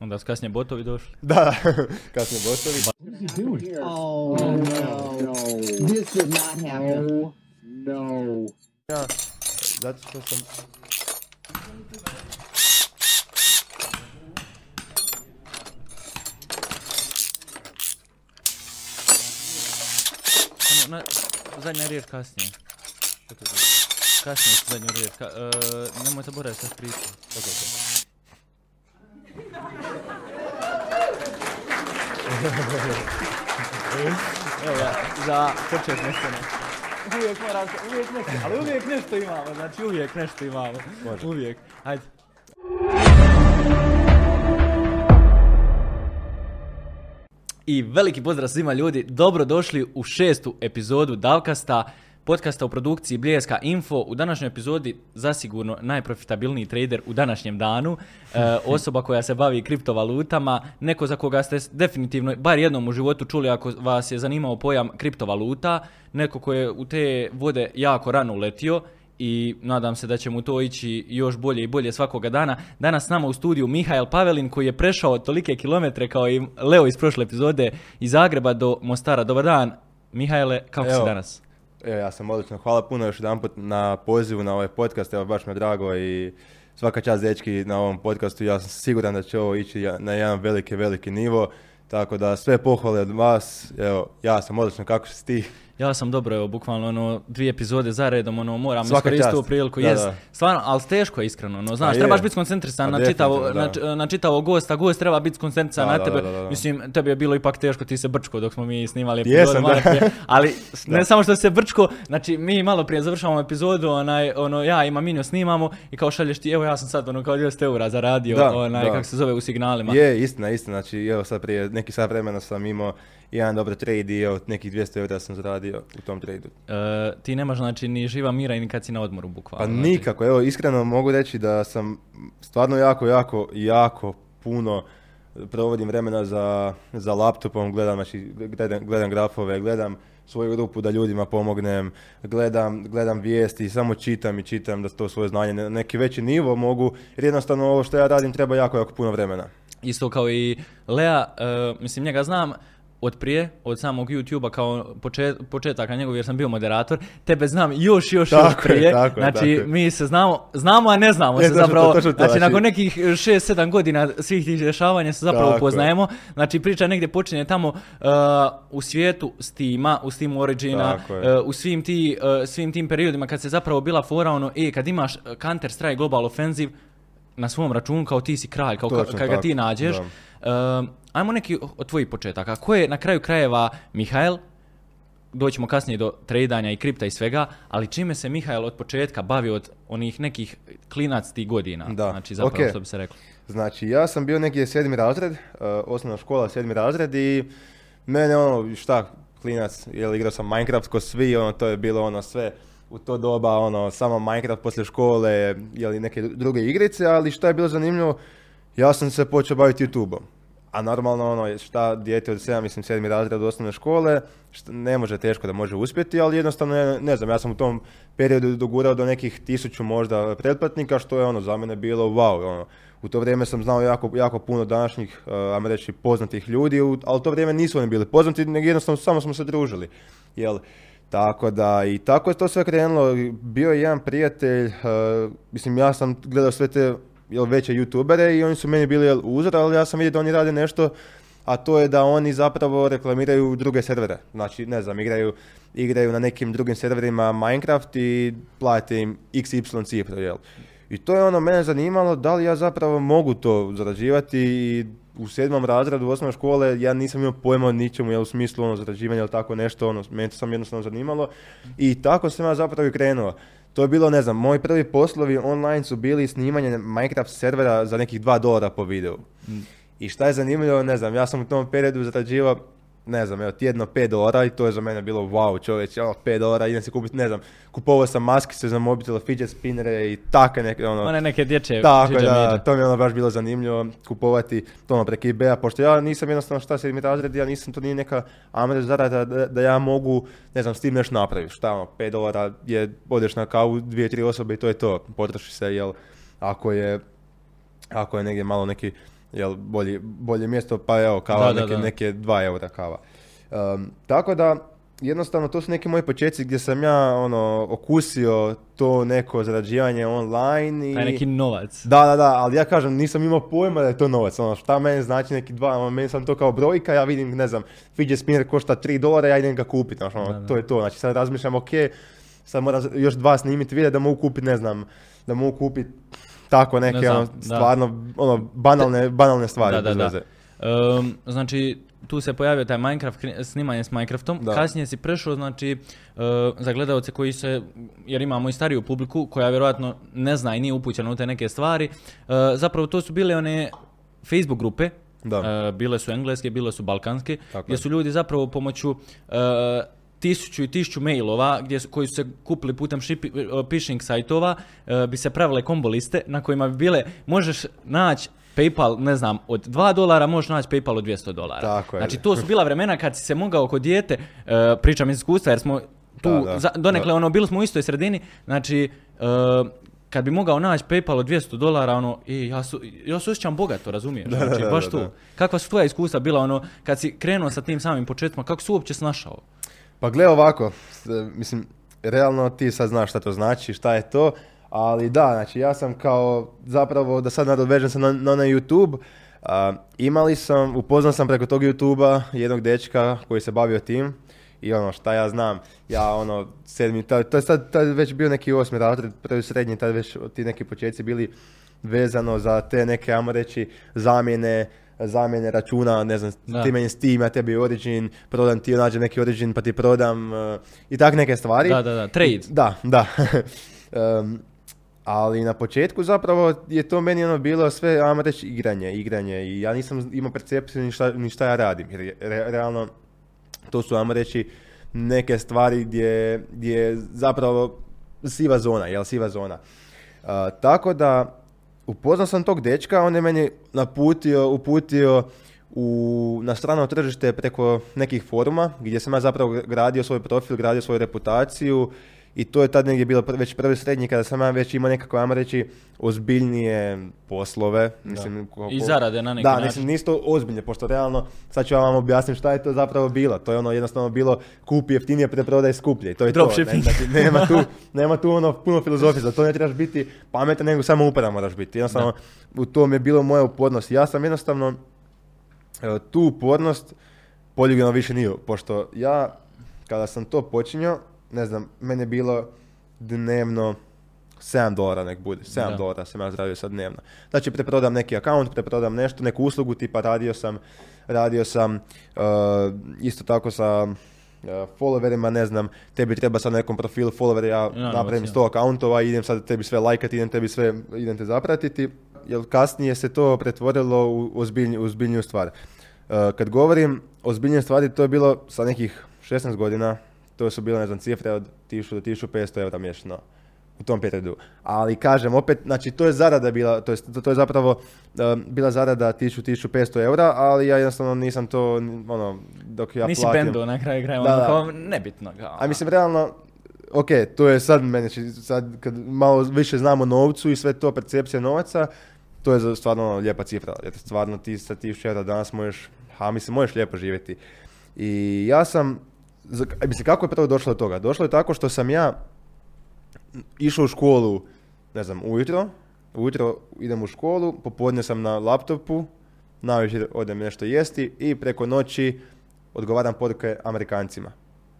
Onda su kasnije botovi došli. Da, kad smo gotovi. Oh, no. This did not happen. No. Ja, zato što sam... Ono, na, zadnja riječ kasnije. Što to znači? Kasnije ću zadnju riječ. Ka, e, nemoj zaboraviti sad Evo ja, za počet nešto ne. Uvijek moram, uvijek nešto, ali uvijek nešto imamo, znači uvijek nešto imamo. Može. Uvijek, ajde. I veliki pozdrav svima ljudi, dobro došli u šestu epizodu Davkasta, podcasta u produkciji Bljeska Info. U današnjoj epizodi zasigurno najprofitabilniji trader u današnjem danu, e, osoba koja se bavi kriptovalutama, neko za koga ste definitivno bar jednom u životu čuli ako vas je zanimao pojam kriptovaluta, neko ko je u te vode jako rano uletio i nadam se da će mu to ići još bolje i bolje svakoga dana. Danas s nama u studiju Mihael Pavelin koji je prešao tolike kilometre kao i Leo iz prošle epizode iz Zagreba do Mostara. Dobar dan, Mihajle, kako si Evo. danas? Evo, ja sam odlično. Hvala puno još jedanput na pozivu na ovaj podcast. Evo, baš mi je drago i svaka čast dečki na ovom podcastu. Ja sam siguran da će ovo ići na jedan veliki, veliki nivo. Tako da sve pohvale od vas. Evo, ja sam odlično. Kako si ti? Ja sam dobro, evo, bukvalno ono, dvije epizode za redom, ono, moram iskoristiti ovu čast. priliku, Da, jest, da. stvarno, ali teško je iskreno, ono, znaš, Pa je. trebaš biti skoncentrisan Pa na čitavo, na, na čitavo gosta, gost treba biti skoncentrisan na tebe, da, da, da. mislim, tebi je bilo ipak teško, ti se brčko dok smo mi snimali Jesam, epizodu malo da. prije, ali ne samo što se brčko, znači, mi malo prije završavamo epizodu, onaj, ono, ja i Maminjo snimamo i kao šalješ ti, evo ja sam sad, ono, kao 200 eura zaradio, Da, onaj, da. kako se zove, u signalima. Je, istina, istina. Znači, evo sad prije neki sat vremena sam imao jedan dobar trade i evo, nekih 200 eura sam zaradio u tom tradu. E, ti nemaš, znači, ni živa mira i ni kad si na odmoru, bukvalno. Pa znači. nikako, evo iskreno mogu reći da sam stvarno jako, jako, jako puno provodim vremena za, za laptopom, gledam, znači, gledam, gledam grafove, gledam svoju rupu da ljudima pomognem, gledam, gledam vijesti, samo čitam i čitam da to svoje znanje na neki veći nivo mogu, jer jednostavno ovo što ja radim treba jako, jako puno vremena. Isto kao i Lea, e, mislim njega znam od prije, od samog YouTube-a kao počet, početaka njegov jer sam bio moderator, tebe znam još, još, Tako još je, prije, je, znači tako je. mi se znamo, znamo a ne znamo E, se točno zapravo, točno to, znači, znači- nakon nekih 6-7 godina svih tih dešavanja se zapravo je. upoznajemo, znači priča negdje počinje tamo e, u svijetu Steama, u Steam Origina, je. e, u svim, ti, e, svim tim periodima kad se zapravo bila fora ono, e, kad imaš Counter Strike Global Offensive na svom računu kao ti si kralj, kao ka- kad ga ti nađeš, da. Um, ajmo neki od tvojih početaka. Ko je na kraju krajeva Mihael? Doćemo kasnije do tradanja i kripta i svega, ali čime se Mihael od početka bavio od onih nekih klinac tih godina? Da. Znači zapravo Ok. što bi se reklo. Znači, ja sam bio negdje sedmi razred, uh, osnovna škola sedmi razred i mene ono, šta, klinac, jel igrao sam Minecraft ko svi, ono, to je bilo ono sve u to doba, ono, samo Minecraft poslije škole, jeli neke druge igrice, ali šta je bilo zanimljivo, ja sam se počeo baviti YouTube-om. A normalno, ono, šta dijete od 7, mislim, sedmi razred osnovne škole, šta, ne može teško da može uspjeti, ali jednostavno, ne, ne znam, ja sam u tom periodu dogurao do nekih tisuću možda pretplatnika, što je ono za mene bilo wow, ono. U to vrijeme sam znao jako, jako puno današnjih, uh, ajmo reći, poznatih ljudi, ali u to vrijeme nisu oni bili poznati, nego jednostavno samo smo se družili. Jel? Tako da, i tako je to sve krenulo. Bio je jedan prijatelj, uh, mislim, ja sam gledao sve te jel, veće youtubere i oni su meni bili jel, uzor, ali ja sam vidio da oni rade nešto, a to je da oni zapravo reklamiraju druge servere. Znači, ne znam, igraju, igraju na nekim drugim serverima Minecraft i plate im XY cifru, jel? I to je ono mene zanimalo, da li ja zapravo mogu to zarađivati i u sedmom razredu osnovne škole ja nisam imao pojma o ničemu, jel u smislu ono zarađivanja ili tako nešto, ono, mene to sam jednostavno zanimalo i tako sam ja zapravo i krenuo. To je bilo, ne znam, moji prvi poslovi online su bili snimanje Minecraft servera za nekih 2 dolara po videu. I šta je zanimljivo, ne znam, ja sam u tom periodu zarađivao, ne znam, evo, tjedno 5 dolara i to je za mene bilo wow čovječ, ono, 5 dolara, idem si kupiti, ne znam, kupovao sam maskice za mobitel, fidget spinnere i takve neke, ono, One neke dječje tako da, to mi je ono baš bilo zanimljivo kupovati to ono preko eBaya, pošto ja nisam jednostavno šta sedmi razred, ja nisam, to nije neka amre zarada da, da ja mogu, ne znam, s tim nešto napraviti. Šta ono, 5 dolara je, odeš na kavu, dvije, tri osobe i to je to, potroši se, jel, ako je, ako je negdje malo neki jel, bolje, bolje mjesto, pa evo, kava Da, neke, da. neke 2 eura kava. Um, tako da, jednostavno, to su neki moji početci gdje sam ja, ono, okusio to neko zarađivanje online i... Taj neki novac. Da, da, da, ali ja kažem, nisam imao pojma da je to novac, ono, šta meni znači neki dva, ono, meni sam to kao brojka, ja vidim, ne znam, fidget spinner košta 3 dolara, ja idem ga kupiti, ono, Da, da. to je to, znači sad razmišljam, ok, sad moram još dva snimiti videa da mogu kupiti, ne znam, da mogu kupiti tako neke, Ne znam, ono, da. stvarno, ono, banalne, banalne stvari, Da, da, da. veze. Ehm, znači, tu se pojavio taj Minecraft, snimanje s Minecraftom. Da. Kasnije si prešao, znači, e, za gledalce koji se, jer imamo i stariju publiku, koja vjerojatno ne zna i nije upućena u te neke stvari, e, zapravo to su bile one Facebook grupe, Da. e, bile su engleske, bile su balkanske, Tako gdje je. su ljudi zapravo pomoću tisuću i tisuću mailova gdje su, koji su se kupili putem shipi, e, phishing sajtova e, bi se pravile kombo liste na kojima bi bile možeš naći PayPal, ne znam, od 2 dolara možeš naći PayPal od 200 dolara. Tako je. Znači to su bila vremena kad si se mogao kod dijete, e, pričam iz iskustva jer smo tu, Da, da, za- donekle da. ono, bili smo u istoj sredini, znači kad bi mogao naći PayPal od 200 dolara, ono, i ja, su, ja se osjećam bogato, razumiješ? Da, znači, da, baš da, tu. Kakva su tvoja iskustva bila, ono, kad si krenuo sa tim samim početcima, kako si uopće snašao? Pa gle ovako, mislim, realno ti sad znaš šta to znači, šta je to, ali da, znači ja sam kao, zapravo da sad nadovežem se na, na onaj YouTube, a, imali sam, upoznao sam preko tog YouTube-a jednog dečka koji se bavio tim i ono šta ja znam, ja ono sedmi, to je sad, tad već bio neki osmi razred, prvi srednji, tad već ti neki početci bili vezano za te neke, ajmo reći, zamjene, zamjene računa, ne znam, Da. ti meni Steam, ja tebi Origin, prodam ti, nađem neki Origin pa ti prodam uh, i tak neke stvari. Da, da, da, trade. Da, da. Em, ali na početku zapravo je to meni ono bilo sve, ajmo reći, igranje, igranje i ja nisam imao percepciju ni šta, ni šta ja radim. Jer je re- realno to su, ajmo reći, neke stvari gdje, gdje je zapravo siva zona, jel, siva zona. A, tako da, upoznao sam tog dečka, on je meni naputio, uputio u, na strano tržište preko nekih foruma, gdje sam ja zapravo gradio svoj profil, gradio svoju reputaciju i to je tad negdje bilo pr- već prvi srednji kada sam ja već imao nekako, ajmo reći, ozbiljnije poslove. Mislim, ko- I zarade na neki da, način. mislim, nisu to ozbiljne, pošto realno, sad ću vam objasniti šta je to zapravo bilo. To je ono jednostavno bilo kupi jeftinije, preprodaj skuplje. i To je to. Dropshipping. Ne, znači, nema, tu, nema tu ono puno filozofije, za to ne trebaš biti pametan, nego samo upadan moraš biti. Jednostavno, u tom je bilo moja upornost. Ja sam jednostavno e, tu upornost poljubljeno više nije, pošto ja, kada sam to počinio, ne znam, meni je bilo dnevno 7 dolara nek bude, 7 Da. dolara sam ja zaradio sad dnevno. Znači preprodam neki akaunt, preprodam nešto, neku uslugu, tipa radio sam, radio sam uh, isto tako sa uh, followerima, ne znam, tebi treba sad nekom profilu follower, ja Ja, napravim novac, 100 akauntova, idem sad tebi sve lajkati, idem tebi sve, idem te zapratiti, jer kasnije se to pretvorilo u ozbiljniju, ozbiljniju stvar. Uh, kad govorim o ozbiljnijoj stvari, to je bilo sa nekih 16 godina, to su bile, ne znam, cifre od 1000 do 1500 eura mjesečno u tom periodu. Ali kažem, opet, znači to je zarada bila, to je, to je zapravo um, bila zarada 1000-1500 eura, ali ja jednostavno nisam to, ono, dok ja Nisi platim. bendo na kraju kraja, Da, ono da. kao nebitno. Kao, A mislim, realno, ok, to je sad meni, či- sad kad malo više znamo novcu i sve to, percepcija novaca, to je stvarno ono, lijepa cifra. Jer stvarno ti sa 1000 eura danas možeš, a mislim, možeš lijepo živjeti. I ja sam, mislim, kako je prvo došlo do toga? Došlo je tako što sam ja išao u školu, ne znam, ujutro, ujutro idem u školu, popodne sam na laptopu, navečer odem nešto jesti i preko noći odgovaram poruke Amerikancima.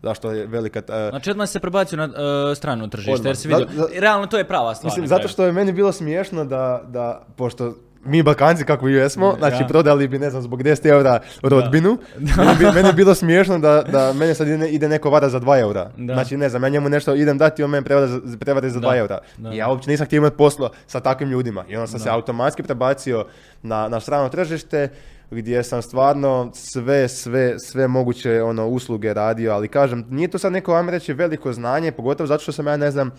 Zašto je velika... Znači odmah se prebacio na e, strano tržište, jer si vidio, realno to je prava stvar. Mislim, zato što je meni bilo smiješno da, da pošto mi Balkanci kako i jesmo, znači Ja. prodali bi, ne znam, zbog 10 eura rodbinu, meni, bi, meni je bilo smiješno da, da mene sad ide, neko vara za 2 eura. Da. Znači, ne znam, ja njemu nešto idem dati, on meni prevara za, za Da, 2 eura. I ja uopće nisam htio imati posla sa takvim ljudima. I onda sam se automatski prebacio na, na strano tržište, gdje sam stvarno sve, sve, sve moguće ono, usluge radio, ali kažem, nije to sad neko, ajmo reći, veliko znanje, pogotovo zato što sam ja, ne znam,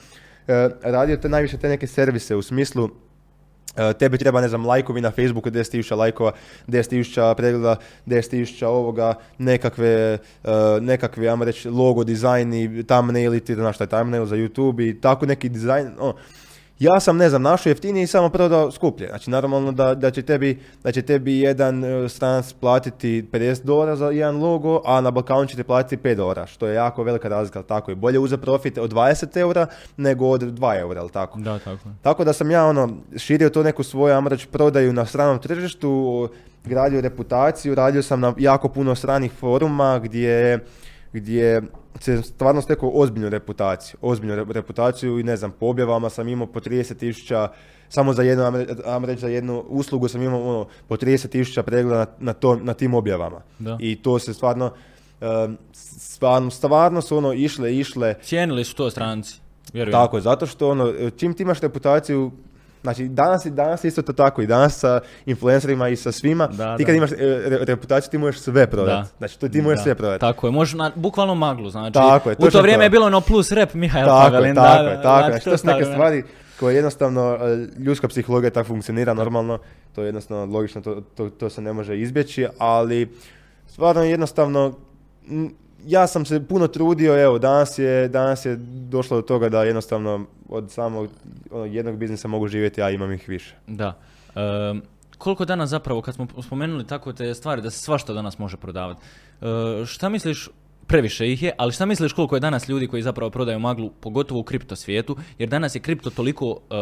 e, radio te najviše te neke servise u smislu tebi treba, ne znam, lajkovi na Facebooku, 10.000 lajkova, 10.000 pregleda, 10.000 ovoga, nekakve, e, nekakve, ajmo reći, logo dizajni, thumbnaili, ti znaš šta je thumbnail za YouTube i tako neki dizajn, ono. Ja sam, ne znam, našao jeftinije i samo prodao skuplje. Znači, normalno da, da, će, tebi, da će tebi jedan e, stranac platiti 50 dolara za jedan logo, a na Balkanu će ti platiti 5 dolara, što je jako velika razlika, tako? I bolje uzeti profit od 20 eura nego od 2 eura, jel tako? Da, tako je. Tako da sam ja ono širio to neku svoju ajmo reći, prodaju na stranom tržištu, gradio reputaciju, radio sam na jako puno stranih foruma gdje, gdje se stvarno stekao ozbiljnu reputaciju. Ozbiljnu re- reputaciju i ne znam, po objavama sam imao po 30 tisuća, samo za jednu, ajmo reći, za jednu uslugu sam imao ono, po 30 tisuća pregleda na, na, to, na tim objavama. Da. I to se stvarno, stvarno, stvarno su ono išle, išle, Cijenili su to stranci. Vjerujem. tako je, zato što ono, čim ti imaš reputaciju, znači danas, danas isto to tako i danas sa influencerima i sa svima, Da, ti da. kad imaš e, re- reputaciju ti možeš sve prodati. Da. Znači to ti možeš Da, sve prodati. Tako je, možeš na, bukvalno maglu, znači. Tako je, u to vrijeme to. je bilo ono plus rep Mihael Tako Pavelin. tako da, je, da, tako je. znači, to su neke stvari koje jednostavno, e, ljudska psihologija tako funkcionira normalno, to je jednostavno logično, to, to, to se ne može izbjeći, ali stvarno jednostavno, m, ja sam se puno trudio, evo, danas je, danas je došlo do toga da jednostavno od samog ono, jednog biznisa mogu živjeti, a imam ih više. Da. Ehm, koliko danas zapravo, kad smo spomenuli tako te stvari, da se svašta danas može prodavati, e, šta misliš, previše ih je, ali šta misliš koliko je danas ljudi koji zapravo prodaju maglu, pogotovo u kripto svijetu, jer danas je kripto toliko e,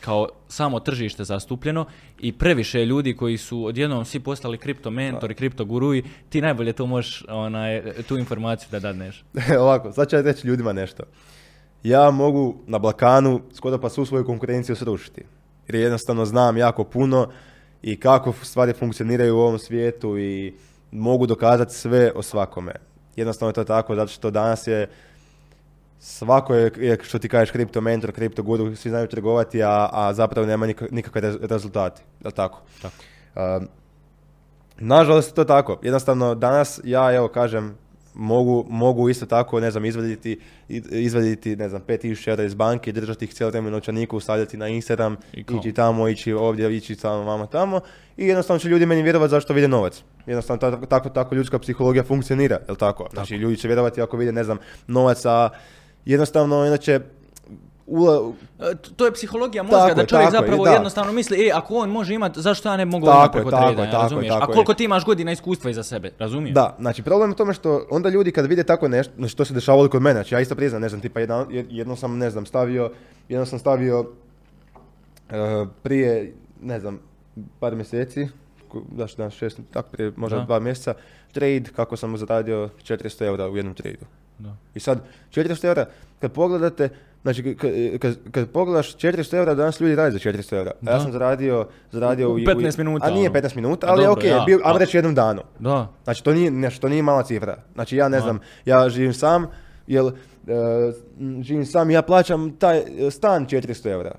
kao samo tržište zastupljeno i previše ljudi koji su odjednom svi postali kripto mentori, kripto guruji, ti najbolje to možeš onaj, tu informaciju da dadneš. Ovako, sad ću reći ljudima nešto. Ja mogu na Balkanu skoro pa svu svoju konkurenciju srušiti. Jer jednostavno znam jako puno i kako stvari funkcioniraju u ovom svijetu i mogu dokazati sve o svakome. Jednostavno je to tako, zato što danas je svako je, što ti kažeš, kripto mentor, kripto guru, svi znaju trgovati, a, a zapravo nema nik- nikakve rez- rezultati. Je li tako? Tako. Um, nažalost je to tako. Jednostavno danas ja evo kažem mogu, mogu isto tako ne znam izvaditi izvaditi ne znam 5000 eura iz banke, držati ih cijelo vrijeme novčaniku, stavljati na Instagram, I ići tamo, ići ovdje, ići tamo, vamo tamo i jednostavno će ljudi meni vjerovati zašto vide novac. Jednostavno tako, tako, tako ljudska psihologija funkcionira, jel tako? Znači ljudi će vjerovati ako vide ne znam novac, a jednostavno inače ula, E, To je psihologija mozga Tako da je, čovjek tako je, zapravo da. jednostavno misli, e, ako on može imati, zašto ja ne mogu Tako je, preko tako je, tako je, razumiješ? tako A je. koliko ti imaš godina iskustva iza sebe, razumiješ? Da, znači problem je u tome što onda ljudi kad vide tako nešto, znači to se dešavalo kod mene, znači ja isto priznam, ne znam, tipa jedan, jed- jednom sam, ne znam, stavio, jednom sam stavio eh, prije, ne znam, par mjeseci, zašto danas šest, tako prije možda Da. dva mjeseca, trade kako sam zaradio 400 eura u jednom tradu. Da. I sad, 400 eura, kad pogledate, znači kad, pogledaš 400 eura, danas ljudi rade za 400 eura. A ja Da. sam zaradio, zaradio U 15 minuta, A nije ono. 15 minuta, A ali je dobro, okej, ja, bio, ajmo reći jednom danu. Da. Znači to nije, nešto, to nije mala cifra. Znači ja ne znam, ja živim sam, jel, e, m, živim sam ja plaćam taj e, stan 400 eura.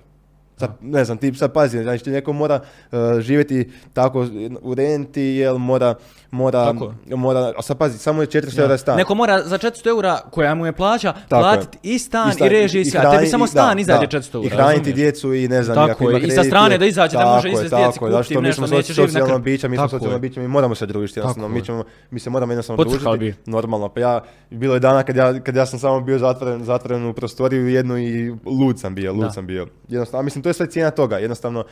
Sad, ne znam, ti sad pazi, znači ti neko mora e, živjeti tako u renti, jel mora, mora, Tako mora, a sad pazi, samo je 400 eura stan. Neko mora za 400 eura koja mu je plaća platiti i stan i, stan- režije i sve, a tebi samo i- stan izađe da. 400 eura. I hraniti djecu i ne znam, Tako je, i sa strane da izađe, da može izvesti djeci, je, kupiti zato što mi nešto, smo neće živjeti na bića, mi smo je. bića, mi moramo se družiti, Tako mi, ćemo, mi se moramo jednostavno družiti, normalno, pa ja, bilo je dana kad ja, kad ja sam samo bio zatvoren, zatvoren u prostoriju jednu i lud sam bio, lud sam bio. Jednostavno, a mislim, to je sve cijena toga, jednostavno,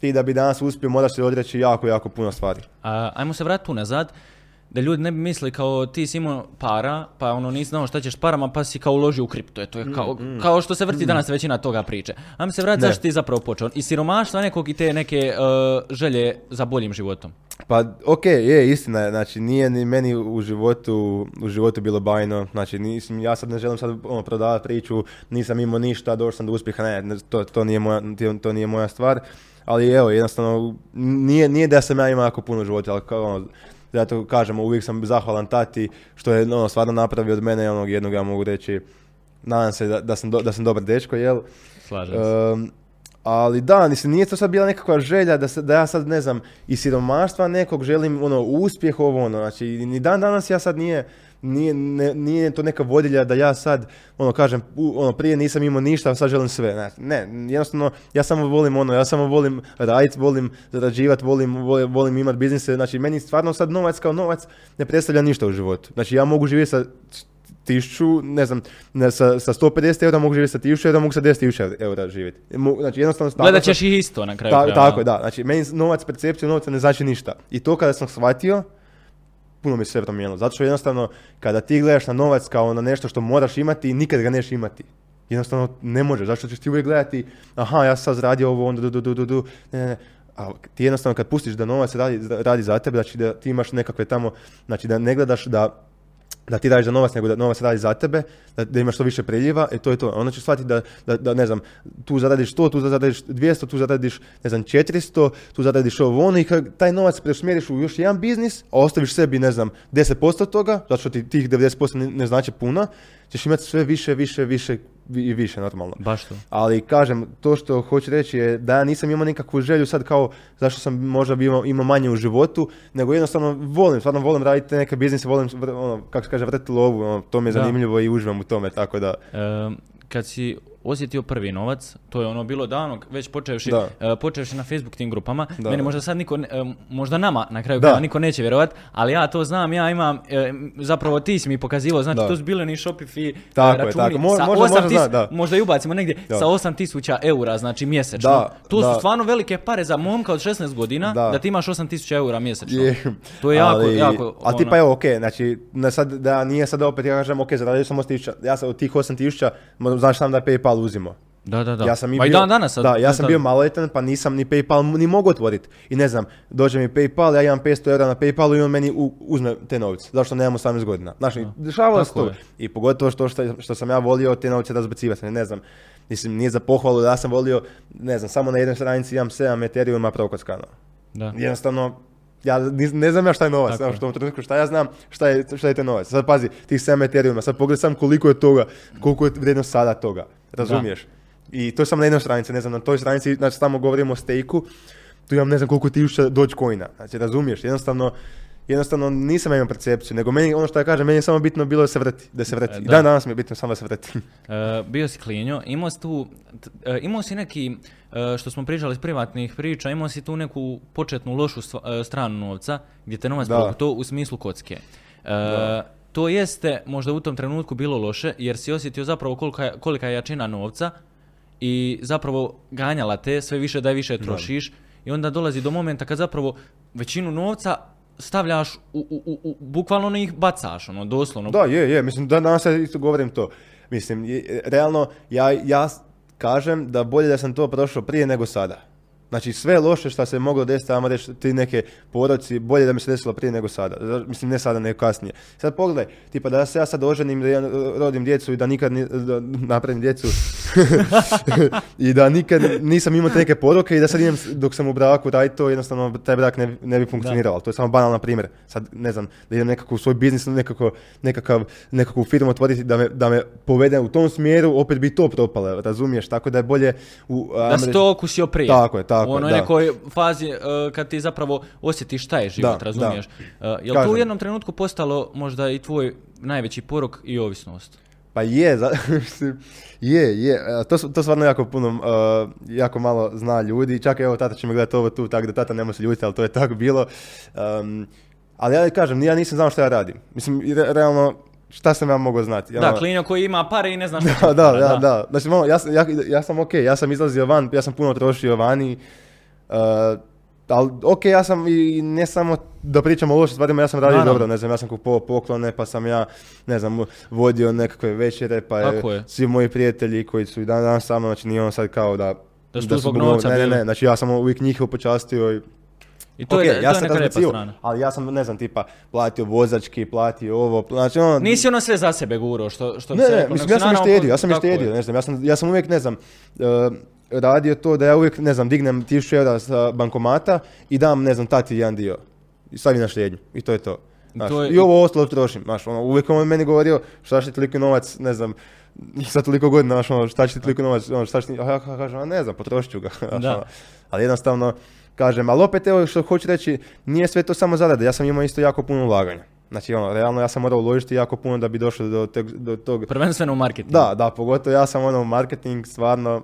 ti da bi danas uspio moraš se odreći jako, jako puno stvari. A, ajmo se vratiti nazad, da ljudi ne bi mislili kao ti si imao para, pa ono nisi znao šta ćeš s parama, pa si kao uložio u kripto. E, to je kao, kao što se vrti danas većina toga priče. Ajmo se vratiti Ne. zašto ti zapravo počeo. I siromaštva nekog i te neke uh, želje za boljim životom. Pa, ok, je, istina znači, nije ni meni u životu, u životu bilo bajno, znači, nisam, ja sad ne želim sad ono, prodavati priču, nisam imao ništa, došao sam do uspjeha, ne, to, to, nije moja, to nije moja stvar, ali evo, jednostavno, nije, nije da sam ja imao jako puno života, ali kao, ono, zato kažemo, uvijek sam zahvalan tati, što je, ono, stvarno napravio od mene, onog jednog, ja mogu reći, nadam se da, da, sam, do- da sam dobar dečko, jel? Slažem se. Um, ali da, mislim, nije to sad bila nekakva želja da, se, da ja sad, ne znam, iz siromaštva nekog želim, ono, uspjeh ovo, ono, znači, ni dan danas ja sad nije, nije, ne- nije to neka vodilja da ja sad, ono, kažem, ono, prije nisam imao ništa, a sad želim sve, ne, jednostavno, ja samo volim, ono, ja samo volim raditi, volim zarađivati, volim, volim, volim imati biznise, znači, meni stvarno sad novac kao novac ne predstavlja ništa u životu, znači, ja mogu živjeti sa tisuću, ne znam, ne, sa, sa 150 eura mogu živjeti sa 1000 eura, mogu sa 10.000 eura živjeti. Znači jednostavno... Gledat ćeš ih isto na kraju Ta- tako je, da. Znači, meni novac, percepcija novca ne znači ništa. I to kada sam shvatio, puno mi se sve promijenilo. Zato što jednostavno, kada ti gledaš na novac kao na nešto što moraš imati, nikad ga neš imati. Jednostavno ne možeš. Zašto ćeš ti uvijek gledati, aha, ja sam zaradio ovo, onda du, du, du, du, du. Ne, ne, ne. A ti jednostavno kad pustiš da novac radi, radi za tebe, znači da ti imaš nekakve tamo, znači da ne gledaš da da ti radiš za novac, nego da novac radi za tebe, da, da imaš što više preljiva, i to je to. Onda ćeš shvatiti da, da, da, ne znam, tu zaradiš 100, tu zaradiš 200, tu zaradiš, ne znam, 400, tu zaradiš ovo ono i taj novac preusmjeriš u još jedan biznis, a ostaviš sebi, ne znam, 10% toga, zato što ti tih 90% ne, ne znači puno, ćeš imati sve više, više, više vi- i više normalno. Baš to. Ali kažem, to što hoću reći je da ja nisam imao nikakvu želju sad kao zašto sam možda imao, imao manje u životu, nego jednostavno volim, stvarno volim raditi neke biznise, volim, ono, kako se kaže, vrtiti lovu, ono, to mi je Da. zanimljivo i uživam u tome, tako da, Ehm, kad si osjetio prvi novac, to je ono bilo davno, već počevši, Da. e, počevši na Facebook tim grupama, Da, meni da. možda sad niko, e, možda nama na kraju Da. niko neće vjerovat, ali ja to znam, ja imam, e, zapravo ti si mi pokazivao, znači Da. to su bili ni Shopify Tako je, računi, tako. Mo- sa možda- 8 možda tis- da. možda i ubacimo negdje, Da. sa 8000 eura, znači mjesečno. Da, to su da. stvarno velike pare za momka od 16 godina, da, Da. ti imaš 8000 eura mjesečno. Je. To je jako, ali, jako... Ali ono- tipa evo, okej, znači, ne sad, da nije sad opet, ja kažem, okej, zaradio sam 8000, ja sam od tih 8000, mo- znaš sam da je PayPal uzimo. Da, da, da. Ja sam i Pa bio, i dan danas. sad- Da, ja sam sad- bio maloljetan, pa nisam ni PayPal ni mogao otvoriti. I ne znam, dođe mi PayPal, ja imam 500 eura na PayPalu i on meni u- uzme te novce. Zašto nemam 18 godina? Znaš, dešavalo se to. je. I pogotovo što, što, što sam ja volio te novce razbacivati. Ne znam, mislim, nije za pohvalu da ja sam volio, ne znam, samo na jednoj stranici imam 7 Ethereuma prokockano. Da. Jednostavno, ja ne znam ja šta je novac, Tako znaš, je. u trenutku šta ja znam, šta je, šta je te novac. Sad pazi, tih 7 Ethereuma, sad pogledaj sam koliko je toga, koliko je vrijednost sada toga, razumiješ? I to sam na jednoj stranici, ne znam, na toj stranici, znači tamo govorimo o stejku, tu imam ne znam koliko tisuća Dogecoina, znači razumiješ, jednostavno, jednostavno nisam imao percepciju, nego meni, ono što ja kažem, meni je samo bitno bilo da se vrti, da se. E, I da. dan danas mi je bitno samo da se vrti. E, bio si klinjo, imao si tu, e, imao si neki, e, što smo pričali iz privatnih priča, imao si tu neku početnu lošu stva- stranu novca, gdje te novac Da. prokutao u smislu kocke. To jeste možda u tom trenutku bilo loše, jer si osjetio zapravo kolika je, kolika je jačina novca i zapravo ganjala te sve više da više trošiš i onda dolazi do momenta kad zapravo većinu novca stavljaš u, u, u, u- bukvalno ne ih bacaš, ono, doslovno. Da, je, je, mislim, da, danas ja isto govorim to. Mislim, je- realno, ja, ja kažem da bolje da sam to prošao prije nego sada. Znači, sve loše što se moglo desiti, ajmo reći, ti neke poroci, bolje da mi se desilo prije nego sada. Mislim, ne sada, nego kasnije. Sad pogledaj, tipa da se ja sad oženim, da ja rodim djecu i da nikad ni- da napravim djecu i da nikad nisam imao te neke poruke i da sad idem dok sam u braku raditi to, jednostavno taj brak ne, ne bi funkcionirao. Ali To je samo banalan primjer. Sad, ne znam, da idem nekako u svoj biznis, nekako, nekakav, nekakvu firmu otvoriti da me, da me povede u tom smjeru, opet bi to propalo, razumiješ? Tako da je bolje u... Da reći- to okusio prije. Tako je, tako U je, onoj da. nekoj fazi e, kad ti zapravo osjetiš šta je život, Da, razumiješ? da. E, jel to u jednom trenutku postalo možda i tvoj najveći porok i ovisnost? Pa je, za- je, je. E, To, to stvarno jako puno, uh, jako malo zna ljudi. Čak evo, tata će me gledati ovo tu, tako da tata ne može se ljutiti, ali to je tako bilo. Um, ali ja kažem, ja nisam znao šta ja radim. Mislim, re- realno, šta sam ja mogao znati? Ja, Da, ono- klinjo koji ima pare i ne zna šta će da, da, da, da. Znači, malo, ja, sam- ja, ja sam ok, ja sam izlazio van, ja sam puno trošio vani, uh, ali ok, ja sam i ne samo da pričamo o lošim stvarima, ja sam radio Naravno. dobro, ne znam, ja sam kupovao poklone, pa sam ja, ne znam, vodio nekakve večere, pa je svi moji prijatelji koji su i dan danas sa mnom, znači nije ono sad kao da... Da su tu zbog novca Ne, ne, ne, znači ja sam uvijek njih počastio i I to Ok, je, ja to je sam neka lijepa razbacivao, strana. ali ja sam, ne znam, tipa, platio vozački, platio ovo, znači ono... Nisi ono sve za sebe guro, što, što bi Ne, se ne, reklo, mislim, ja sam štedio, ja sam je. štedio, ne znam, ja sam, ja sam uvijek, ne znam, uh, radio to da ja uvijek, ne znam, dignem 1000 eura sa bankomata i dam, ne znam, tati jedan dio. I stavim na štednju. I to je to. Znaš, To je- I ovo ostalo trošim, znaš, ono, uvijek on meni govorio, šta će toliko novac, ne znam, sa toliko godina, znaš, ono, šta će ti toliko novac, ono, šta će ti, a ja kažem, a ne znam, potrošit ću ga, znaš, Da. ono. ali jednostavno, kažem, ali opet, evo, što hoću reći, nije sve to samo zarada, ja sam imao isto jako puno ulaganja. Znači, ono, realno, ja sam morao uložiti jako puno da bi došao do, teg- do tog Prvenstveno u marketingu. da, da, pogotovo ja sam ono marketing stvarno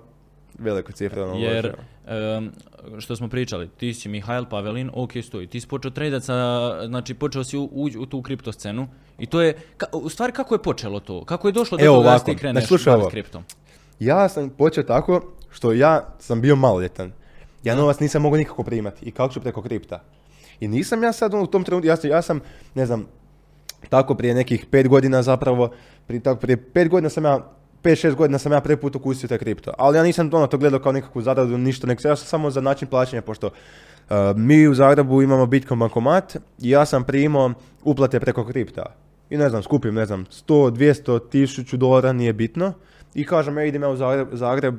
Veliku cifru ono Jer, em, što smo pričali, ti si Mihajl Pavelin, ok, stoji. Ti si počeo tradat sa, znači počeo si u, ući u tu kripto scenu i to je, ka, u stvari kako je počelo to? Kako je došlo do toga da ti kreneš ovo. kriptom? Ja sam počeo tako što ja sam bio maloljetan. Ja novac nisam mogao nikako primati i kako ću preko kripta. I nisam ja sad u tom trenutku, ja sam, ja sam, ne znam, tako prije nekih pet godina zapravo, prije, tako, prije pet godina sam ja, pet, šest godina sam ja prvi put ukusio taj kripto. Ali ja nisam ono to gledao kao nekakvu zaradu, ništa, nek ja sam samo za način plaćanja, pošto uh, mi u Zagrebu imamo Bitcoin bankomat i ja sam primao uplate preko kripta. I ne znam, skupim, ne znam, 100, 200, 1000 dolara, nije bitno. I kažem, ja idem ja u Zagreb, Zagreb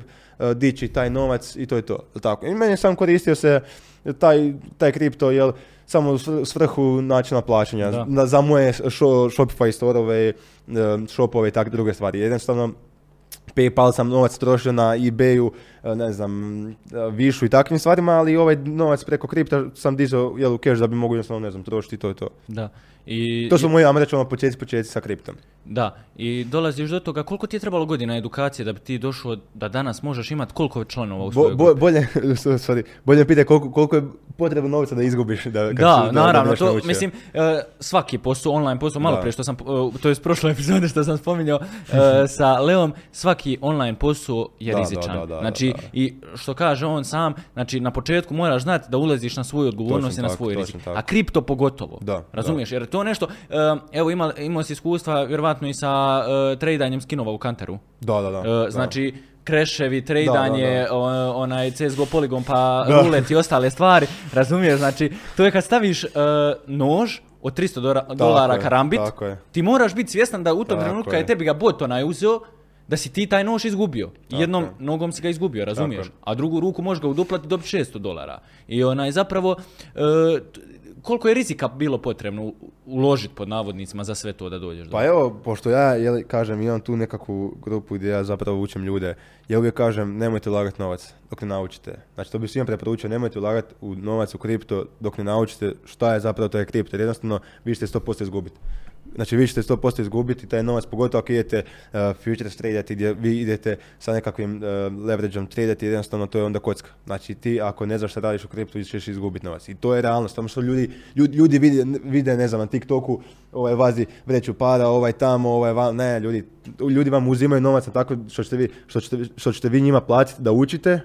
dići taj novac i to je to. Tako. I meni sam koristio se taj, taj kripto, jel, samo u svr- svrhu načina plaćanja. Da. Na- za moje šo- Shopify storove, uh, shopove i tak druge stvari. Jednostavno, PayPal sam novac trošio na eBayu, e, ne znam, e, višu i takvim stvarima, ali ovaj novac preko kripta sam dizao jel, u cash da bi mogu jednostavno, ne znam, trošiti i to je to. Da. I, To su moji, ajmo reći, ono, početci, početci sa kriptom. Da, i dolaziš do toga koliko ti je trebalo godina edukacije da bi ti došao da danas možeš imati koliko članova u Bo, svojoj bo- grupi? bolje, sorry, bolje pita koliko, koliko je potrebno novca da izgubiš. Da, kad Da, si- naravno, budeš to, mislim, e, svaki posao, online posao, malo Da. prije što sam, e, to je prošle epizode što sam spominjao e, sa Leom, svaki online posao je Da, da, rizičan. da, da, znači, da. I što kaže on sam, znači, na početku moraš znati da ulaziš na svoju odgovornost i na svoj rizik. A kripto pogotovo. Da, Razumiješ? Jer to nešto, evo ima, imao si iskustva vjerovatno i sa e, tradanjem skinova u kanteru. Da, da, da. Da. znači, kreševi, tradanje, da. onaj CSGO poligon pa Da. rulet i ostale stvari, razumiješ, znači, to je kad staviš e, nož od 300 dora- dolara je, karambit, je. ti moraš biti svjestan da u tom trenutku kad je tebi ga bot onaj uzeo, da si ti taj nož izgubio. Tako jednom je. nogom si ga izgubio, razumiješ? je. A drugu ruku možeš ga uduplati i dobiti 600 dolara. I onaj zapravo, e, koliko je rizika bilo potrebno uložiti pod navodnicima za sve to da dođeš do Pa evo, pošto ja, jel, kažem, imam tu nekakvu grupu gdje ja zapravo učim ljude, ja uvijek kažem, nemojte ulagati novac dok ne naučite. Znači, to bi svima preporučio, nemojte ulagati u novac u kripto dok ne naučite šta je zapravo taj kripto, jer jednostavno vi ćete 100% izgubiti. Znači, vi ćete 100% izgubiti taj novac, pogotovo ako idete uh, futures tradati gdje vi idete sa nekakvim uh, leverageom tradati, jednostavno to je onda kocka. Znači, ti ako ne znaš šta radiš u kriptu, ćeš izgubiti novac. I to je realnost, samo što ljudi, ljudi, ljudi vide, vide, ne znam, na TikToku, ovaj vazi vreću para, ovaj tamo, ovaj van, ne, ljudi, ljudi vam uzimaju novac tako što ćete vi, što ćete, što ćete vi njima platiti da učite,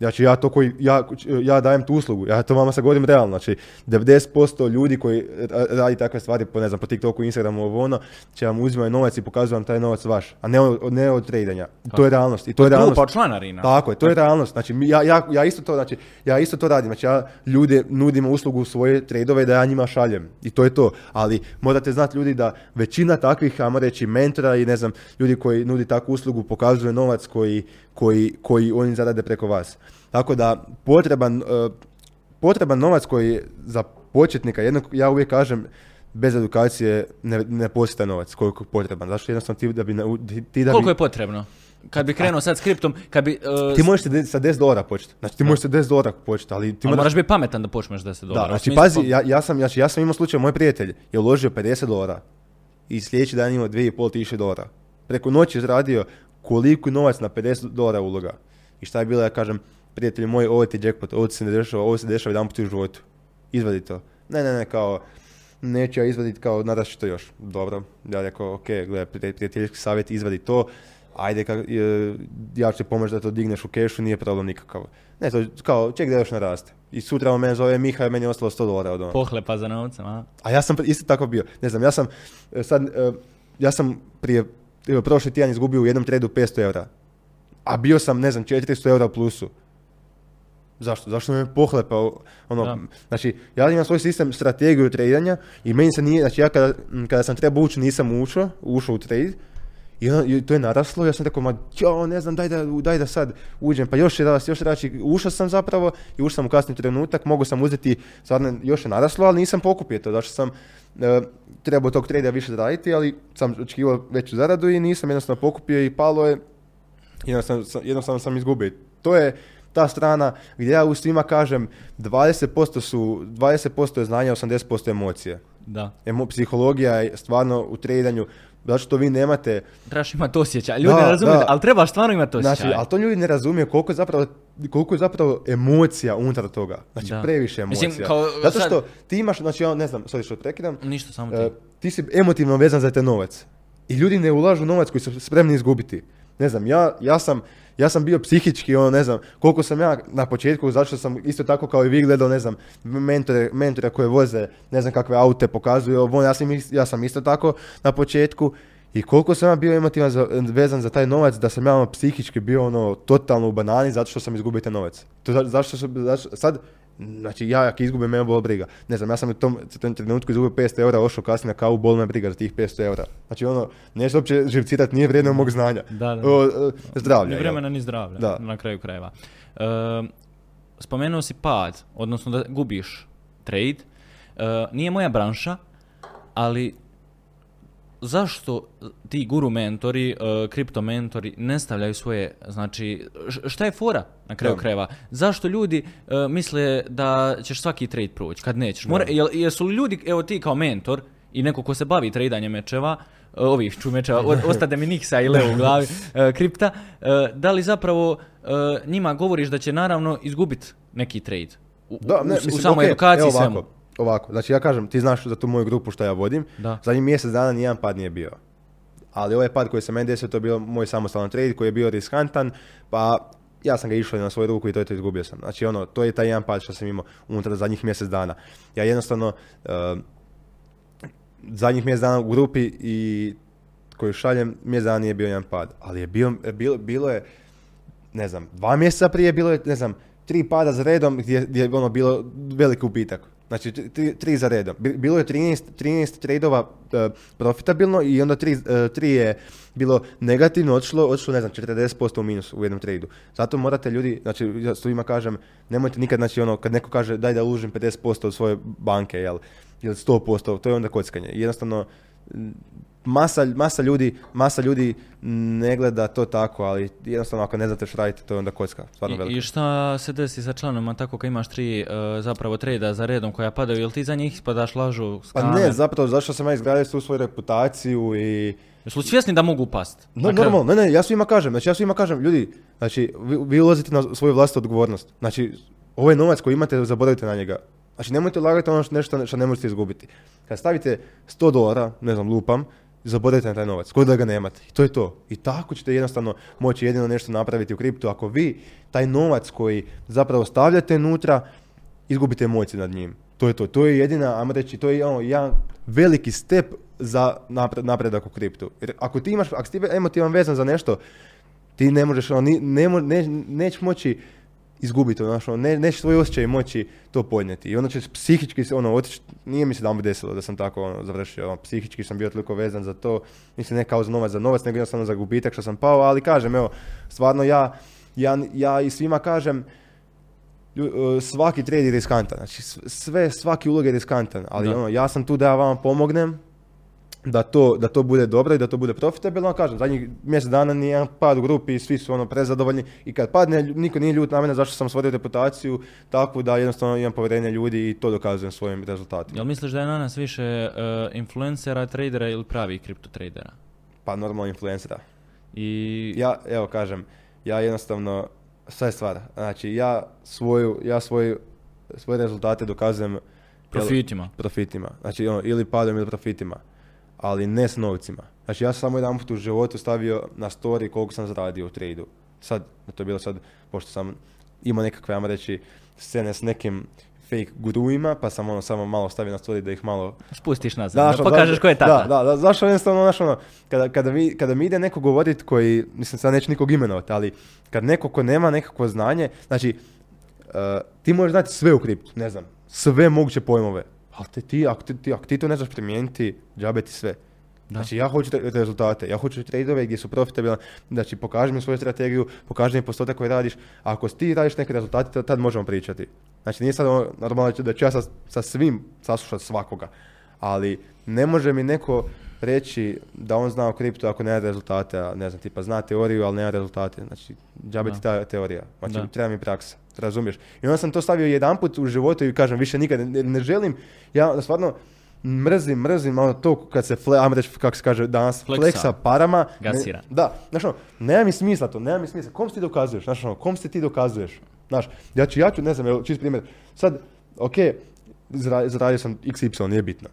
Znači ja to koji, ja, ja dajem tu uslugu, ja to vama sad govorim realno, znači 90% ljudi koji ra- radi takve stvari po, ne znam, po TikToku, Instagramu, ovo ono, će vam uzimati novac i pokazuju vam taj novac vaš, a ne od, ne od tradanja. To je realnost. I to je realnost. Članarina. Tako je, to je realnost. Znači, ja, ja, ja isto to, znači, ja isto to radim. Znači, ja ljude nudim uslugu svoje tradove da ja njima šaljem. I to je to. Ali morate znati ljudi da većina takvih, ajmo reći, mentora i ne znam, ljudi koji nudi takvu uslugu pokazuje novac koji, koji, koji oni zarade preko vas. Tako da, potreban, e, potreban novac koji je za početnika, jednog, ja uvijek kažem, bez edukacije ne, ne postoji novac koliko je potreban. Zašto jednostavno ti da bi, ti- da bi... Koliko je potrebno? Kad bi krenuo sad s kriptom, kad bi... e, Ti možeš sa 10 dolara početi. Znači ti možeš sa 10 dolara početi, ali ti ali moraš... moraš biti pametan da počneš 10 dolara. Da, znači pazi, ja, ja, sam, znači, ja sam imao slučaj, moj prijatelj je uložio 50 dolara i sljedeći dan imao 2,5 tisuće dolara. Preko noći je zaradio koliko novac na 50 dolara uloga. I šta je bilo, ja kažem, prijatelj moj, ovo ti je jackpot, ovo se ne dešava, ovo se dešava jedan put u životu. Izvadi to. Ne, ne, ne, kao, neću ja izvaditi kao, nadaš što još. Dobro, ja rekao, ok, gledaj, prijateljski savjet, izvadi to, ajde, ka, e, ja ću ti pomoći da to digneš u kešu, nije problem nikakav. Ne, to kao, ček da još naraste. I sutra on mene zove Miha i meni je ostalo 100 dolara od onog. Pohlepa za novcem, a? A ja sam isto tako bio. Ne znam, ja sam e, sad, e, ja sam prije, prošli tjedan izgubio u jednom tradu 500 eura. A bio sam, ne znam, 400 eura u plusu. Zašto? Zašto me pohlepao? Ono, Da. znači, ja imam svoj sistem strategiju tradanja i meni se nije, znači ja kada, kada sam trebao ući nisam ušao, ušao u trade i, i to je naraslo, ja sam rekao, ma jo, ne znam, daj da, daj da sad uđem, pa još je rast, još je rast, I ušao sam zapravo i ušao sam u kasni trenutak, mogu sam uzeti, stvarno još je naraslo, ali nisam pokupio to, zašto sam e, trebao tog trada više zaraditi, ali sam očekivao veću zaradu i nisam jednostavno pokupio i palo je, jednostavno, sam- jednostavno sam izgubio. To je ta strana gdje ja u svima kažem 20% su, 20% je znanja, 80% emocije. Da. Emo, psihologija je stvarno u tradanju, zato što vi nemate, Trebaš imati osjećaj. Ljudi Da, ne razumiju, da. ali trebaš stvarno imati osjećaj. znači, ali to ljudi ne razumiju koliko je zapravo, koliko je zapravo emocija unutar toga. Znači, Da. previše emocija. Mislim, kao, zato sad- što ti imaš, znači, ja ne znam, sorry što prekidam, Ništa, samo ti. E, ti si emotivno vezan za taj novac. I ljudi ne ulažu novac koji su spremni izgubiti. Ne znam, ja, ja sam ja sam bio psihički, ono, ne znam, koliko sam ja na početku, zato što sam isto tako kao i vi gledao, ne znam, mentore, mentore koje voze, ne znam kakve aute pokazuju, ovo, ja, sam, ja sam isto tako na početku i koliko sam ja bio emotivan za- vezan za taj novac, da sam ja ono, psihički bio ono, totalno u banani zato što sam izgubio taj novac. To, za- zašto, zašto, sad, Znači ja ako izgubim, mene bol briga. Ne znam, ja sam u tom, tom trenutku izgubio 500 eura, ošao kasnije na kavu, bol me briga za tih 500 eura. Znači ono, neću uopće živcirat, nije vrijedno mog znanja. Da, da. O, o, zdravlja. Ni vremena ni zdravlja, Da. na kraju krajeva. E, spomenuo si pad, odnosno da gubiš trade. E, nije moja branša, ali zašto ti guru mentori, e, kripto mentori ne stavljaju svoje, znači, šta je fora na kraju Da. krajeva? Zašto ljudi e, misle da ćeš svaki trade proći kad nećeš? Mora, jel, jesu li ljudi, evo ti kao mentor i neko ko se bavi tradanjem mečeva, e, ovih ču mečeva, o- ostade mi Niksa i Leo u glavi, kripta, da li zapravo njima govoriš da će naravno izgubiti neki trade? U, Da, ne, u- mislim, u samoj edukaciji svemu. Ovako, znači ja kažem, ti znaš za tu moju grupu što ja vodim, Da. zadnjih mjesec dana nijedan pad nije bio. Ali ovaj pad koji se meni desio, to je bio moj samostalan trade koji je bio riskantan, pa ja sam ga išao na svoju ruku i to je to izgubio sam. Znači ono, to je taj jedan pad što sam imao unutar zadnjih mjesec dana. Ja jednostavno, eh, zadnjih mjesec dana u grupi i koju šaljem, mjesec dana nije bio jedan pad. Ali je bio, bilo, bilo je, ne znam, dva mjeseca prije bilo je, ne znam, tri pada za redom gdje, gdje je ono bilo veliki ubitak. Znači, tri, tri- za redom. Bi- Bilo je 13, 13 tradeova e, profitabilno i onda tri, e, tri je bilo negativno, otišlo, otišlo, ne znam, 40% u minus u jednom tradu. Zato morate ljudi, znači, ja svima kažem, nemojte nikad, znači, ono, kad neko kaže daj da uložim 50% od svoje banke, jel, ili 100%, to je onda kockanje. Jednostavno, masa, masa ljudi, masa ljudi ne gleda to tako, ali jednostavno ako ne znate što radite, to je onda kocka, stvarno I, velika. I šta se desi sa članovima tako kad imaš tri e, zapravo treda za redom koja padaju, jel ti za njih ispadaš lažu, Pa skame? ne, zapravo zašto sam ja izgradio tu svoju reputaciju i... Jesu li svjesni da mogu past? No, normalno, ne, ne, ja svima kažem, znači ja svima kažem, ljudi, znači vi, vi ulazite na svoju vlastitu odgovornost. Znači, ovaj novac koji imate, zaboravite na njega. Znači, nemojte ulagati ono što nešto što ne možete izgubiti. Kad stavite 100 dolara, ne znam, lupam, zaboravite na taj novac, kod da ga nemate. I to je to. I tako ćete jednostavno moći jedino nešto napraviti u kriptu. Ako vi taj novac koji zapravo stavljate unutra, izgubite emociju nad njim. To je to. To je jedina, ajmo reći, to je ono, jedan veliki step za napred, napredak u kriptu. Jer ako ti imaš, ako ti emotivan vezan za nešto, ti ne možeš, ono, ne, mo- ne, nećeš moći izgubiti, ono, ono, ne, nećeš svoj osjećaj moći to podnijeti. I onda ćeš psihički se, ono, otići, nije mi se da mi desilo da sam tako ono, završio, ono, psihički sam bio toliko vezan za to, mislim ne kao za novac za novac, nego jednostavno za gubitak što sam pao, ali kažem, evo, stvarno ja, ja, ja i svima kažem, e, svaki trade je riskantan, znači sve, svaki ulog je riskantan, ali Da. ono, ja sam tu da ja vama pomognem, da to, da to bude dobro i da to bude profitabilno, kažem, zadnjih mjesec dana nije jedan pad u grupi i svi su ono prezadovoljni i kad padne, niko nije ljut na mene zašto sam stvorio reputaciju takvu da jednostavno imam povjerenje ljudi i to dokazujem svojim rezultatima. Jel misliš da je na nas više e, influencera, tradera ili pravih kripto tradera? Pa normalno influencera. I Ja, evo kažem, ja jednostavno, sve je stvar, znači ja svoju, ja svoju, svoje rezultate dokazujem jel, profitima. profitima. Znači ono, ili padom ili profitima. Ali ne s novcima. Znači ja sam samo jedan put u životu stavio na story koliko sam zaradio u tradu. Sad, to je bilo sad, pošto sam imao nekakve, ajmo reći, scene s nekim fake guruima, pa sam ono samo malo stavio na story da ih malo Spustiš nazad, Znaš, da ono, pokažeš ko je tata. Da, da, da, zašto jednostavno, znaš, ono, kada, kada, mi, kada mi ide neko govorit koji, mislim, sad neću nikog imenovati, ali kad neko ko nema nekakvo znanje, znači, eh, ti možeš znati sve u kriptu, ne znam, sve moguće pojmove, ali te ti, ako ti, ti- ako ti to ne znaš primijeniti, džabe ti sve. Znači, ja hoću te- rezultate, ja hoću tradeove gdje su profitabilne, znači, pokaži mi svoju strategiju, pokaži mi postotak koji radiš, a ako ti radiš neke rezultate, tad- tad možemo pričati. Znači, nije sad ono, normalno da ću ja sa, sa svim saslušati svakoga, ali ne može mi neko reći da on zna o kriptu ako nema rezultate, a ne znam, tipa zna teoriju, ali nema rezultate. Znači, džabe ti ta teorija. Znači, Da. treba mi praksa. Razumiješ? I onda sam to stavio jedanput u životu i kažem, više nikad ne, ne želim, ja stvarno, mrzim, mrzim ono to kad se, fle, ajmo reći, kako se kaže danas, Fleksa. fleksa parama. Ne- Gasira. da, znaš ono, nema mi smisla to, nema mi smisla. Kom si ti dokazuješ, znaš ono, kom si ti dokazuješ? Znaš, ja ću, ja ću, ne znam, evo, čist primjer, sad, ok, zara- zaradio sam XY, nije bitno.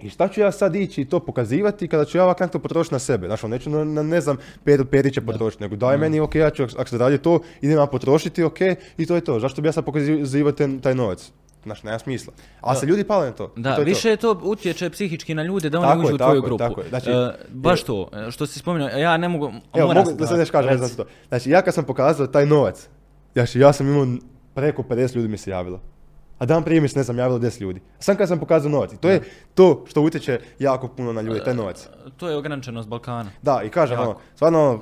I šta ću ja sad ići i to pokazivati kada ću ja ovak to potrošiti na sebe? Ono, neću na, na, ne znam, Peru Perića potrošiti, nego daj meni, ok, ja ću, ako se radi to, idem ja potrošiti, ok, i to je to. Zašto bi ja sad pokazivao ten- taj novac? Znaš, nema smisla. Ali se ljudi pale na to. Da, to je to. više to utječe psihički na ljude da oni Tako uđu je, u tvoju tako grupu. tako je. Znači, E, baš to, e, što si spomenuo, ja ne mogu, Evo, mogu da sad se- nešto kažem za to. Znači, ja kad sam pokazao taj novac, znači, ja sam imao preko 50 ljudi mi se javilo. A dan prije mi se, ne znam, javilo 10 ljudi. Sam kad sam pokazao novac. I to je to što utječe jako puno na ljude, taj novac. To je ograničenost Balkana. Da, i kažem, ono, stvarno,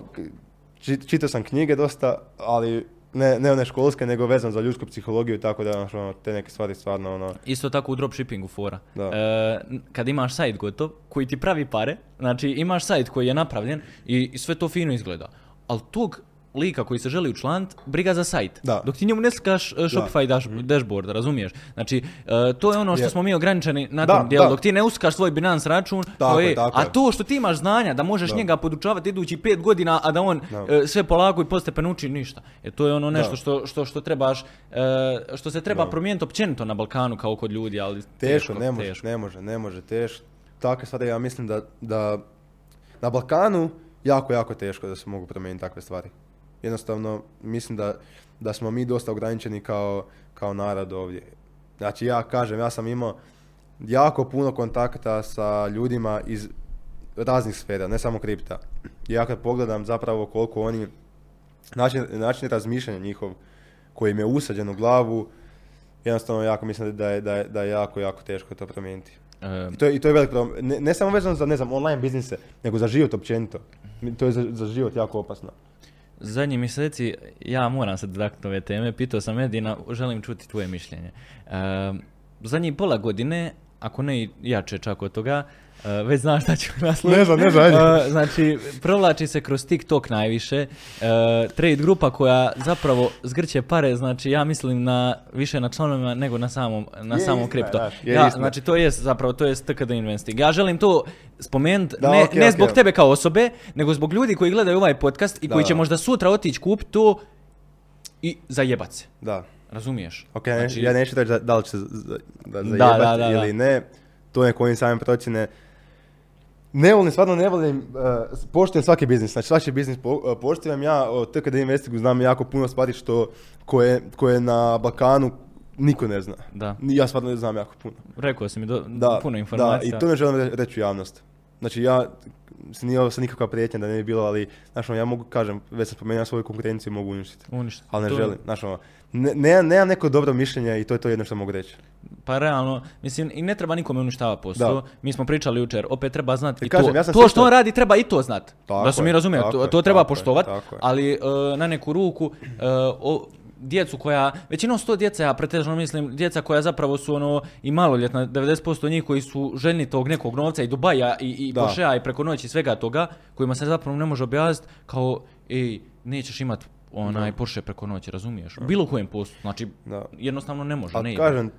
či- čitao sam knjige dosta, ali ne, ne one školske, nego vezan za ljudsku psihologiju, tako da, ono, te neke stvari stvarno, ono, Isto tako u dropshippingu fora. Da. E, kad imaš sajt gotov, koji ti pravi pare, znači imaš sajt koji je napravljen i, i sve to fino izgleda. Ali tog lika koji se želi učlanit, briga za sajt. Da. Dok ti njemu ne slikaš e, Shopify dash, dashboard, razumiješ? Znači, e, to je ono što Je. smo mi ograničeni na Da, tom dijelu. da. Dok ti ne uskaš svoj Binance račun, to Tako je, je, tako a to što ti imaš znanja da možeš Da. njega podučavati idući pet godina, a da on Da. e, sve polako i postepeno uči ništa. E, to je ono nešto Da. što, što, što trebaš, što se treba promijeniti općenito na Balkanu kao kod ljudi, ali teško, ne može, teško. ne može, ne može, teško. Takve stvari, ja mislim da, da na Balkanu jako, jako teško da se mogu promijeniti takve stvari. Jednostavno, mislim da, da smo mi dosta ograničeni kao, kao narod ovdje. Znači, ja kažem, ja sam imao jako puno kontakta sa ljudima iz raznih sfera, ne samo kripta. Ja kad pogledam zapravo koliko oni, način, način razmišljanja njihov koji im je usađen u glavu, jednostavno jako mislim da je, da je, da je jako, jako teško to promijeniti. I to je, i to je velik problem. Ne, ne samo vezano za, ne znam, online biznise, nego za život općenito. To je za, za život jako opasno. Zadnjih mjeseci ja moram se dotaknuti ove teme, pitao sam Edina, želim čuti tvoje mišljenje. E, zadnjih pola godine, ako ne jače čak od toga, e, već znaš šta ću nasloviti. Ne znam, ne znam. E, znači, provlači se kroz TikTok najviše. E, trade grupa koja zapravo zgrće pare, znači ja mislim na više na članovima nego na samom, na Je samom istina, kripto. daš, je ja, istina. znači to je zapravo, to je TKD Investing. Ja želim to spomenuti, Da, ne, okej, ne zbog tebe kao osobe, nego zbog ljudi koji gledaju ovaj podcast i Da, koji će da. možda sutra otići kupiti to i zajebat se. Da. Razumiješ? Ok, Znači, ja neću reći da, da li će se z- z- da Da, zajebat da, da, da. ili ne. To nek oni sami procjene. Ne volim, stvarno ne volim, uh, poštujem svaki biznis, znači svaki biznis po, uh, poštujem. Ja o TKD Investingu znam jako puno stvari što, koje, koje na Balkanu niko ne zna. Da. Ja stvarno ne znam jako puno. Rekao si mi do, Da, puno Da, informacija. i to ne želim re- reći u javnost. Znači ja, nije ovo nikakva prijetnja da ne bi bilo, ali, znaš, ono, ja mogu, kažem, već sam spomenuo svoju konkurenciju, mogu uništiti. Uništiti. Ali ne To- želim, znaš, ono, ne, ne- nemam neko dobro mišljenje i to je to jedno što mogu reći. Pa realno, mislim, i ne treba nikome uništavati posao. Da. Mi smo pričali jučer, opet treba znati I i kažem, to. ja sam to što on radi treba i to znati. Da se mi je, razumijemo, tako to, to treba poštovati, ali e, na neku ruku e, o, djecu koja, većinom sto djeca, ja pretežno mislim, djeca koja zapravo su ono i maloljetna, 90% njih koji su željni tog nekog novca i Dubaja i, i. Porschea i preko noći svega toga, kojima se zapravo ne može objasniti kao, ej, nećeš imat onaj Porsche preko noći, razumiješ? U bilo kojem poslu, znači Da. jednostavno ne može, ne Ali ide. kažem,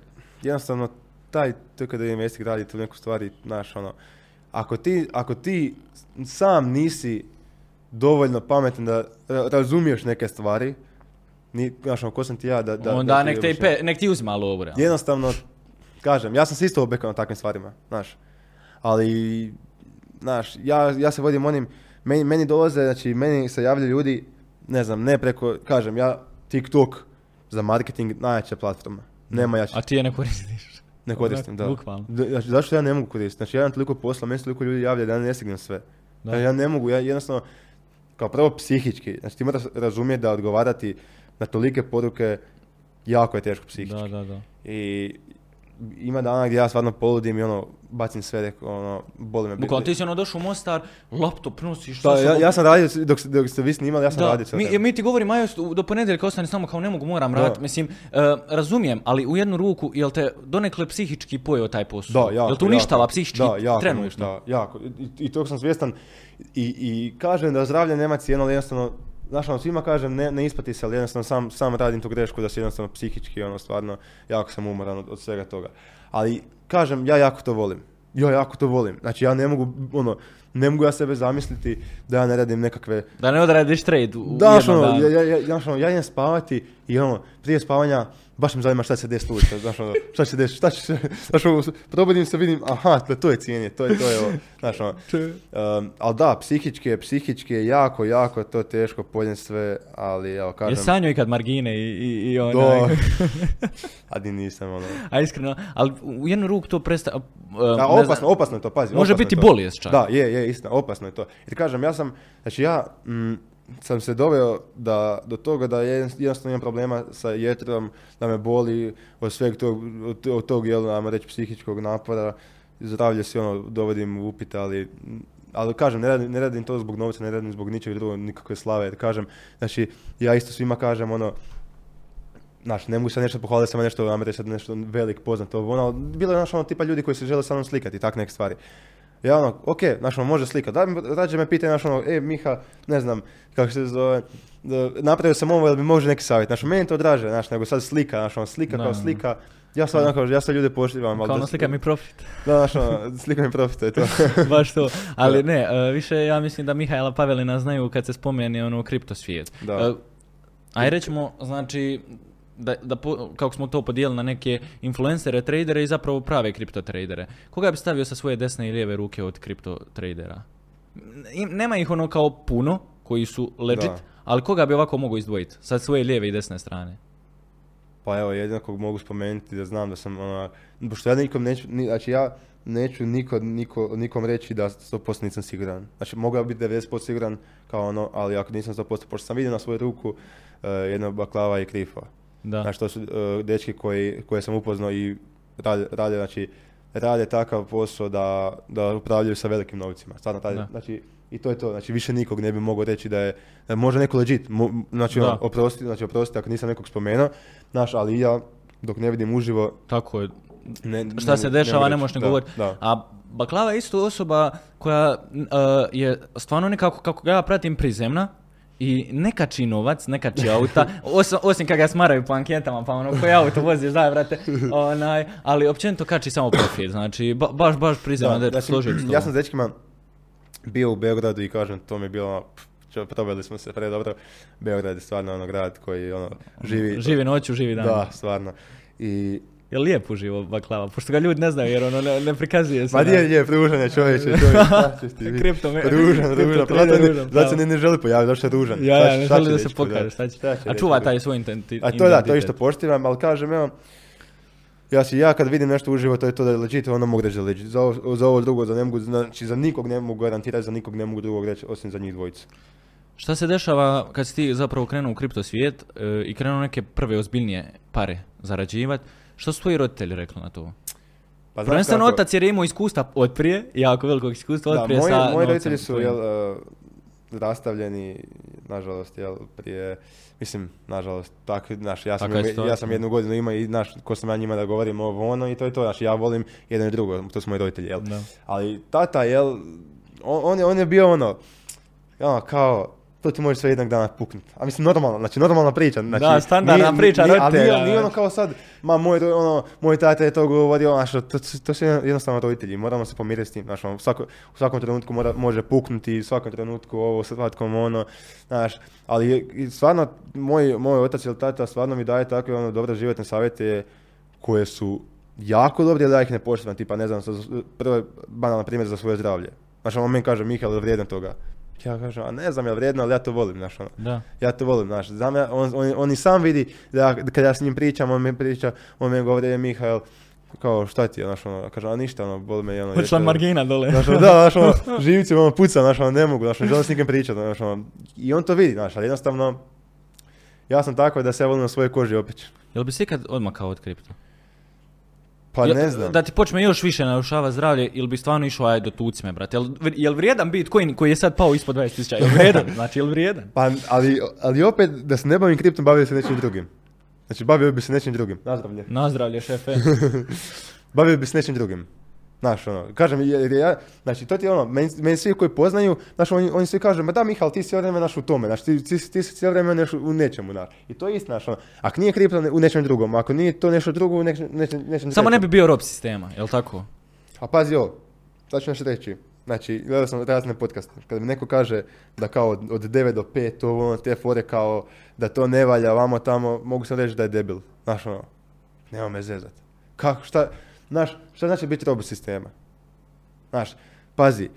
jednostavno, taj TKD Investing radi tu neku stvari, znaš, ono, ako ti, ako ti sam nisi dovoljno pametan da ra- razumiješ neke stvari, ni, znaš, ono, ko sam ti ja da... da Onda da ti nek, te pe, nek ti uzima lovu, realno. Jednostavno, kažem, ja sam se isto obekao na takvim stvarima, znaš. Ali, znaš, ja, ja se vodim onim, meni, meni dolaze, znači, meni se javljaju ljudi, ne znam, ne preko, kažem, ja, TikTok za marketing, najjača platforma. Nema jače. A ti je ne koristiš. Ne koristim, da. Znači, zašto ja ne mogu koristiti? Znači, ja imam toliko posla, meni se toliko ljudi javlja da ja ne stignem sve. Da. Ja, ja ne mogu, ja jednostavno, kao prvo psihički, znači ti moraš razumjeti da odgovarati na tolike poruke jako je teško psihički. Da, da, da. I ima dana gdje ja stvarno poludim i ono, bacim sve, reko, ono, boli me. Bukvalno ti si ono došao u Mostar, laptop nosiš. Da, sa ja, ja sam radio, dok, dok ste vi snimali, ja sam Da, radio sve. mi, mi ti govorimo, ajo, do ponedjeljka ostani samo kao ne mogu, moram Da. raditi. Mislim, e, razumijem, ali u jednu ruku, jel te donekle psihički pojeo taj posao? Da, jako. Jel te uništava jako. psihički da, jako, trenutno? Da, jako. I, i tog sam svjestan. I, I kažem da zdravlje nema cijenu, ali jednostavno znaš, ono, svima kažem, ne, ne isplati se, ali jednostavno sam, sam radim tu grešku da se jednostavno psihički, ono, stvarno, jako sam umoran od, od svega toga. Ali, kažem, ja jako to volim. Ja jako to volim. Znači, ja ne mogu, ono, ne mogu ja sebe zamisliti da ja ne radim nekakve Da ne odradiš trade u da, jednom ono, danu. ja, ja, ja, znaš, ono, ja idem spavati i ono, prije spavanja baš me zanima šta se desiti ujutro, znaš, ono, šta će se desiti, šta će se, znaš, ono, probudim se, vidim, aha, to, to je cijenje, to je, to je ovo, znaš, ono, um, ali da, psihički je, psihički je jako, jako to teško podnijeti sve, ali, evo, Je kažem, sanjao ikad margine i, i, i do, onaj... a di nisam, ono, A iskreno, ali u jednu ruku to presta... uh, Da, opasno, znam, opasno je to, pazi. Može biti bolest čak. Da, je, je, istina, opasno je to. Jer kažem, ja sam, znači ja mm, sam se doveo da, do toga da je jednostavno imam problema sa jetrom, da me boli od sveg tog, od, od tog, jel, ajmo reći, psihičkog napora. Zdravlje si ono, dovodim u upit, ali ali kažem, ne radim, ne radim to zbog novca, ne radim zbog ničeg drugog, nikakve slave, jer kažem, znači, ja isto svima kažem, ono, Znaš, ne mogu sad nešto pohvaliti, samo nešto, ajmo reći sad nešto velik, poznat, ono, bilo je, znaš, ono, tipa ljudi koji se žele sa mnom slikati tak neke stvari. Ja ono, ok, znaš, ono, može slikat. Da, rađe me pitaju, znaš, ono, e, Miha, ne znam, kako se zove, da, napravio sam ovo, jel mi može neki savjet, znaš, meni je to draže, znaš, nego sad slika, znaš, ono, slika Da, kao slika, ja sad, onako, ja sad ljude poštivam, Kao ono slika mi profit. Da, znaš, ono, slika mi profit, to je to. Baš to. Ali ne, uh, više ja mislim da Mihajla Pavelina znaju kad se spomene ono kripto svijet. Da. Uh, aj rećemo, znači, da, da po- kako smo to podijelili na neke influencere, tradere i zapravo prave kripto tradere. Koga bi stavio sa svoje desne i lijeve ruke od kripto tradera? Nema ih ono kao puno koji su legit, Da. ali koga bi ovako mogu izdvojiti sa svoje lijeve i desne strane? Pa evo, jedino kog mogu spomenuti da znam da sam, ona, pošto ja nikom neću, ni, znači ja neću niko, niko, nikom reći da 100% nisam siguran. Znači, mogao biti 90% siguran kao ono, ali ako nisam 100%, pošto sam vidio na svoju ruku uh, jedna baklava i krifa. Da. Znači, to su uh, dečki koji, koje sam upoznao i rade, rade, znači, rade takav posao da, da upravljaju sa velikim novcima. Stvarno Da. znači, i to je to, znači više nikog ne bi mogao reći da je, da je možda neko legit, mo- znači, Da. ono, oprosti, znači oprosti ako nisam nekog spomenuo, znaš, ali ja dok ne vidim uživo, Tako je. ne, šta se dešava ne reći. možeš ne govoriti. A Baklava je isto osoba koja uh, je stvarno nekako, kako ga ja pratim, prizemna i ne kači novac, ne kači auta, osim, osim kad ga smaraju po anketama, pa ono, koji auto voziš, daj, brate, onaj, ali općenito kači samo profit, znači, ba- baš, baš prizeman, da, znači, složio ja sam s dečkima bio u Beogradu i kažem, to mi je bilo, proveli smo se pre dobro. Beograd je stvarno ono grad koji ono, živi... Živi noću, živi dan. Da, stvarno. I Je lijep uživo Baklava, pošto ga ljudi ne znaju jer ono ne, ne prikazuje se. Ma nije, nije, pružan je čovječe, čovječ, šta ćeš ti biti? Kripto me- Ružan, kripto ružan, zato, ne, ružan, zato ne, ne želi pojaviti, zato što je ružan. Ja, ja, ne želi da se pokaže, da? šta će. A čuva taj svoj intenti- A to da, to identitet. isto poštivam, ali kažem, evo, ja si, ja kad vidim nešto uživo, to je to da je legit, onda mogu reći da je legit. Za ovo, za ovo drugo, za ne mogu, znači za nikog ne mogu garantirati, za nikog ne mogu drugog reći, osim za njih dvojicu. Šta se dešava kad si ti zapravo krenuo u kripto svijet e, i krenuo neke prve ozbiljnije pare zarađivati? Što su tvoji roditelji rekli na to? Pa Prvenstveno kako- otac jer je imao iskustva od prije, jako velikog iskustva od prije moji, sa moji roditelji su jel, uh, rastavljeni, nažalost, jel, prije, mislim, nažalost, tako, znaš, ja sam, je ja sam jednu godinu ima i, znaš, ko sam ja njima da govorim ovo ono i to je to, znaš, ja volim jedno i drugo, to su moji roditelji, jel. Ali tata, jel, on, on, je, on je bio ono, ono, kao, to ti može sve jednog dana puknut. A mislim, normalno, znači, normalna priča. Znači, Da, standardna priča nije, ali nije, roditelja, nije ono znači. kao sad, ma moj, ono, moj tata je to govorio, znaš, to, to su jednostavno roditelji, moramo se pomiriti s tim, znaš, ono, u, svako, u svakom trenutku mora, može puknuti, u svakom trenutku ovo, svatkom ono, znaš, ali stvarno, moj, moj otac ili tata stvarno mi daje takve ono, dobre životne savjete koje su jako dobre, ali ja ih ne poštivam, tipa, ne znam, prvo banalan primjer za svoje zdravlje. Znaš, on meni kaže, Mihael, je vrijedan toga? Ja kažem, a ne znam je vrijedno, ali ja to volim, znaš, ono. Da. Ja to volim, znaš, znam ja, on, on, on i sam vidi da ja- kad ja s njim pričam, on mi priča, on mi govori, Mihael, kao, šta ti je, znaš, ono, kaže, a ništa, ono, boli me, ono, Počela jeste- margina dole. Znaš, ono, da, znaš, ono, živci, ono, puca, znaš, ono, ne mogu, znaš, želim s nikim pričati, znaš, ono, i on to vidi, znaš, ali jednostavno, ja sam tako da se ja volim na svojoj koži opeći. Jel bi se ikad odmakao od kripto? Pa ne znam. Da ti počne još više narušava zdravlje ili bi stvarno išao aj do tucme, brate? Jel, jel vrijedan Bitcoin koji je sad pao ispod 20.000? Jel vrijedan? Znači, jel vrijedan? Pa, ali, ali opet, da se ne bavim kriptom, bavio se nečim drugim. Znači, bavio bi se nečim drugim. Nazdravlje. Nazdravlje, šefe. Bavio bi se nečim drugim. Znaš, ono, kažem, jer ja, znači, to ti je ono, meni, meni svi koji poznaju, znaš, oni, oni svi kažu, ma da, Mihal, ti si cijelo vrijeme, naš, u tome, znaš, ti, ti, ti si cijelo vrijeme neš, u nečemu, znaš. I to je isto, znaš, ono, ako nije kripto u nečem drugom, ako nije to nešto drugo u nečem, nečem, nečem Samo ne bi bio rob sistema, jel tako? A pazi ovo, sad ću nešto reći. Znači, gledao sam razne podcaste. Kada mi neko kaže da kao od, od 9 do 5, ovo, ono, te fore kao da to ne valja, vamo tamo, mogu sam reći da je debil. Znaš, ono, nema me zezat. Kako, šta, znaš, šta znači biti rob sistema? Znaš, pazi,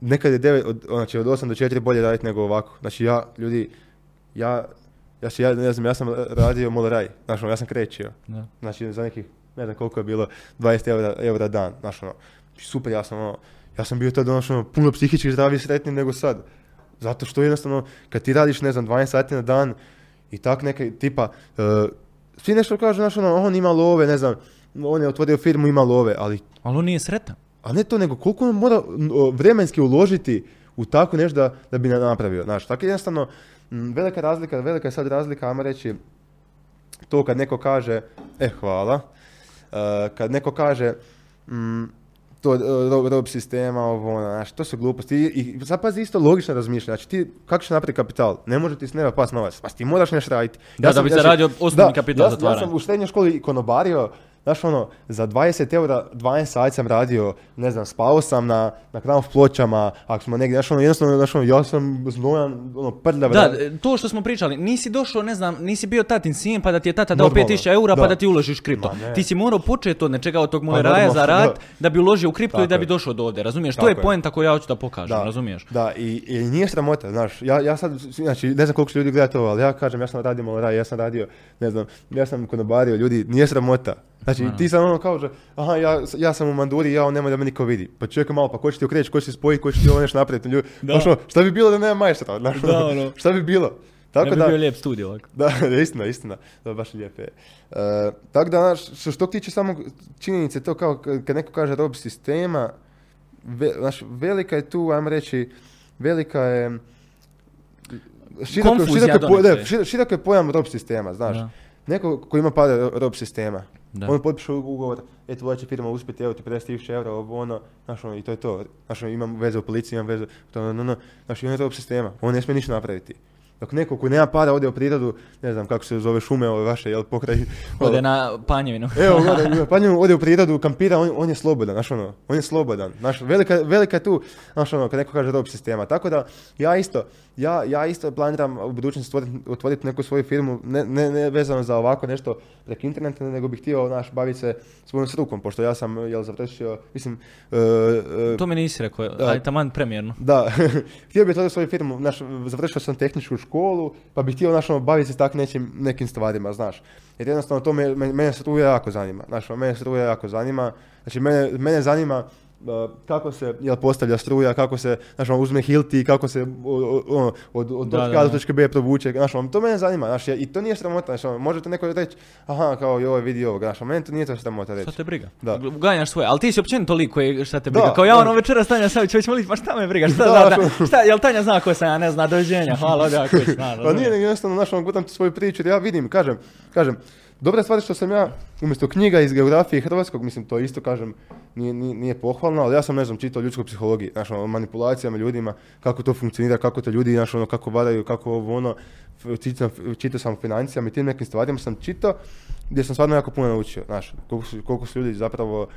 nekad je 9, od, znači od 8 do 4 bolje raditi nego ovako. Znači ja, ljudi, ja, ja, ja ne znam, ja sam radio moleraj, znaš, ono, ja sam krećio. Da. Znači za nekih, ne znam koliko je bilo, 20 eura, eura dan, znaš ono, super, ja sam ono, ja sam bio tada ono, puno psihički zdraviji i sretniji nego sad. Zato što jednostavno, kad ti radiš, ne znam, 12 sati na dan i tak neke, tipa, uh, svi nešto kažu, znaš ono, on ima love, ne znam, on je otvorio firmu, ima love, ali, Ali on nije sretan. a ne to, nego koliko on mora vremenski uložiti u tako nešto da, da bi na- napravio, znaš, tako jednostavno, velika razlika, velika je sad razlika, ajmo reći, to kad neko kaže, e hvala, e, kad neko kaže, mm, to e, rob, rob sistema, ovo, ono, znaš, to su gluposti. I, i sad pazi isto logično razmišljanje. Znači ti, kako ćeš napraviti kapital? Ne može ti s neba pas novac. Pa ti moraš nešto raditi. Da, da bi zaradio osnovni kapital ja, ja sam u srednjoj školi konobario, znaš ono, za 20 eura, 12 sati sam radio, ne znam, spao sam na, na knauf pločama, ako smo negdje, znaš ono, jednostavno, znaš ono, ja sam znojan, ono, prljav. Da, to što smo pričali, nisi došao, ne znam, nisi bio tatin sin pa da ti je tata dao Normalno, 5000 eura pa da. ti uložiš kripto. Ma. Ti si morao početi od nečega od tog Pa moleraja za rad da. da bi uložio u kripto i da bi došao do ovdje, razumiješ? to Tako je je. poenta koju ja hoću da pokažem, razumiješ? Da, i, i nije sramota, znaš, ja, ja sad, znači, ne znam koliko će ljudi gledati ovo, ali ja kažem, ja sam radio ja sam radio, ne znam, ja sam konobario, ljudi, nije sramota. Znači, ti sam ono kao, že, aha, ja, ja sam u manduri, ja nemoj da me niko vidi. Pa čekaj malo, pa ko će ti okreći, ko će ti spojiti, ko će ti ovo nešto napraviti, ljudi, Da. znaš, ono, šta bi bilo da nema majstora, znaš, Da, ono, ono. šta bi bilo? Tako ne bi da, bio lijep studij ovako. da, istina, istina. Da, baš je lijepo je. E, tako da, znaš, što, što tiče samo činjenice, to kao kad neko kaže rob sistema, ve, znaš, velika je tu, ajmo reći, velika je... Široko, široko, je široko je pojam rob sistema, znaš. Da. Neko ko ima pare ro- rob sistema, Da. on potpiše ugovor, e tvoja će firma uspjeti, evo ti 50.000 eura, ovo ono, znaš ono, i to je to. Znaš ono, imam veze u policiji, imam veze, to, no, no, no. Znaš, on je rob sistema, on ne smije ništa napraviti. Dok neko ko nema para ode u prirodu, ne znam kako se zove šume ove vaše, jel pokraj... Ode na panjevinu. Evo, gore, pa njemu ode u prirodu, kampira, on, on je slobodan, znaš ono, on je slobodan. Znaš, velika, velika je tu, znaš ono, kad neko kaže rob sistema. Tako da, ja isto, ja, ja isto planiram u budućnosti otvoriti, neku svoju firmu, ne, ne, ne vezano za ovako nešto preko interneta, nego bih htio, znaš, baviti se svojom strukom, pošto ja sam, jel, završio, mislim, e, e, To mi nisi rekao, Da. aj taman premijerno. da, htio bih otvoriti svoju firmu, znaš, završio sam tehničku školu, pa bih htio, znaš, ono, baviti se tak nečim, nekim stvarima, znaš. Jer jednostavno to me, me- mene struja jako zanima, znaš, ono, mene struja jako zanima, znači, mene, mene zanima uh, kako se jel, postavlja struja, kako se, znaš, ono, uzme hilti, kako se o- o- ono, od, od Da, točke da, A do da. točke B provuče, znaš, ono, to mene zanima, znaš, i to nije sramota, znaš, ono, možete neko reći, aha, kao, joj, vidi ovo, znaš, ono, meni to nije to sramota reći. Šta te briga? Da. Ganjaš svoje, ali ti si općenito lik koji šta te briga. Da, Kao ja da. ono večeras Tanja Savić, hoćemo li, pa šta me briga, šta Da, zna, što- šta, jel Tanja zna ko sam ja, ne zna, doviđenja, hvala, ode ako već zna. Pa nije, jednostavno, znaš, ono, gutam svoju priču, jer ja vidim, kažem, kažem, dobra stvar je što sam ja, umjesto knjiga iz geografije hrvatskog, mislim, to isto, kažem, nije, nije, nije pohvalno, ali ja sam, ne znam, čitao ljudsku psihologiju, znaš, ono, manipulacijama ljudima, kako to funkcionira, kako to ljudi, znaš, ono, kako varaju, kako ovo, ono, čitao, čitao sam o financijama i tim nekim stvarima sam čitao, gdje sam stvarno jako puno naučio, znaš, koliko su, koliko su ljudi zapravo,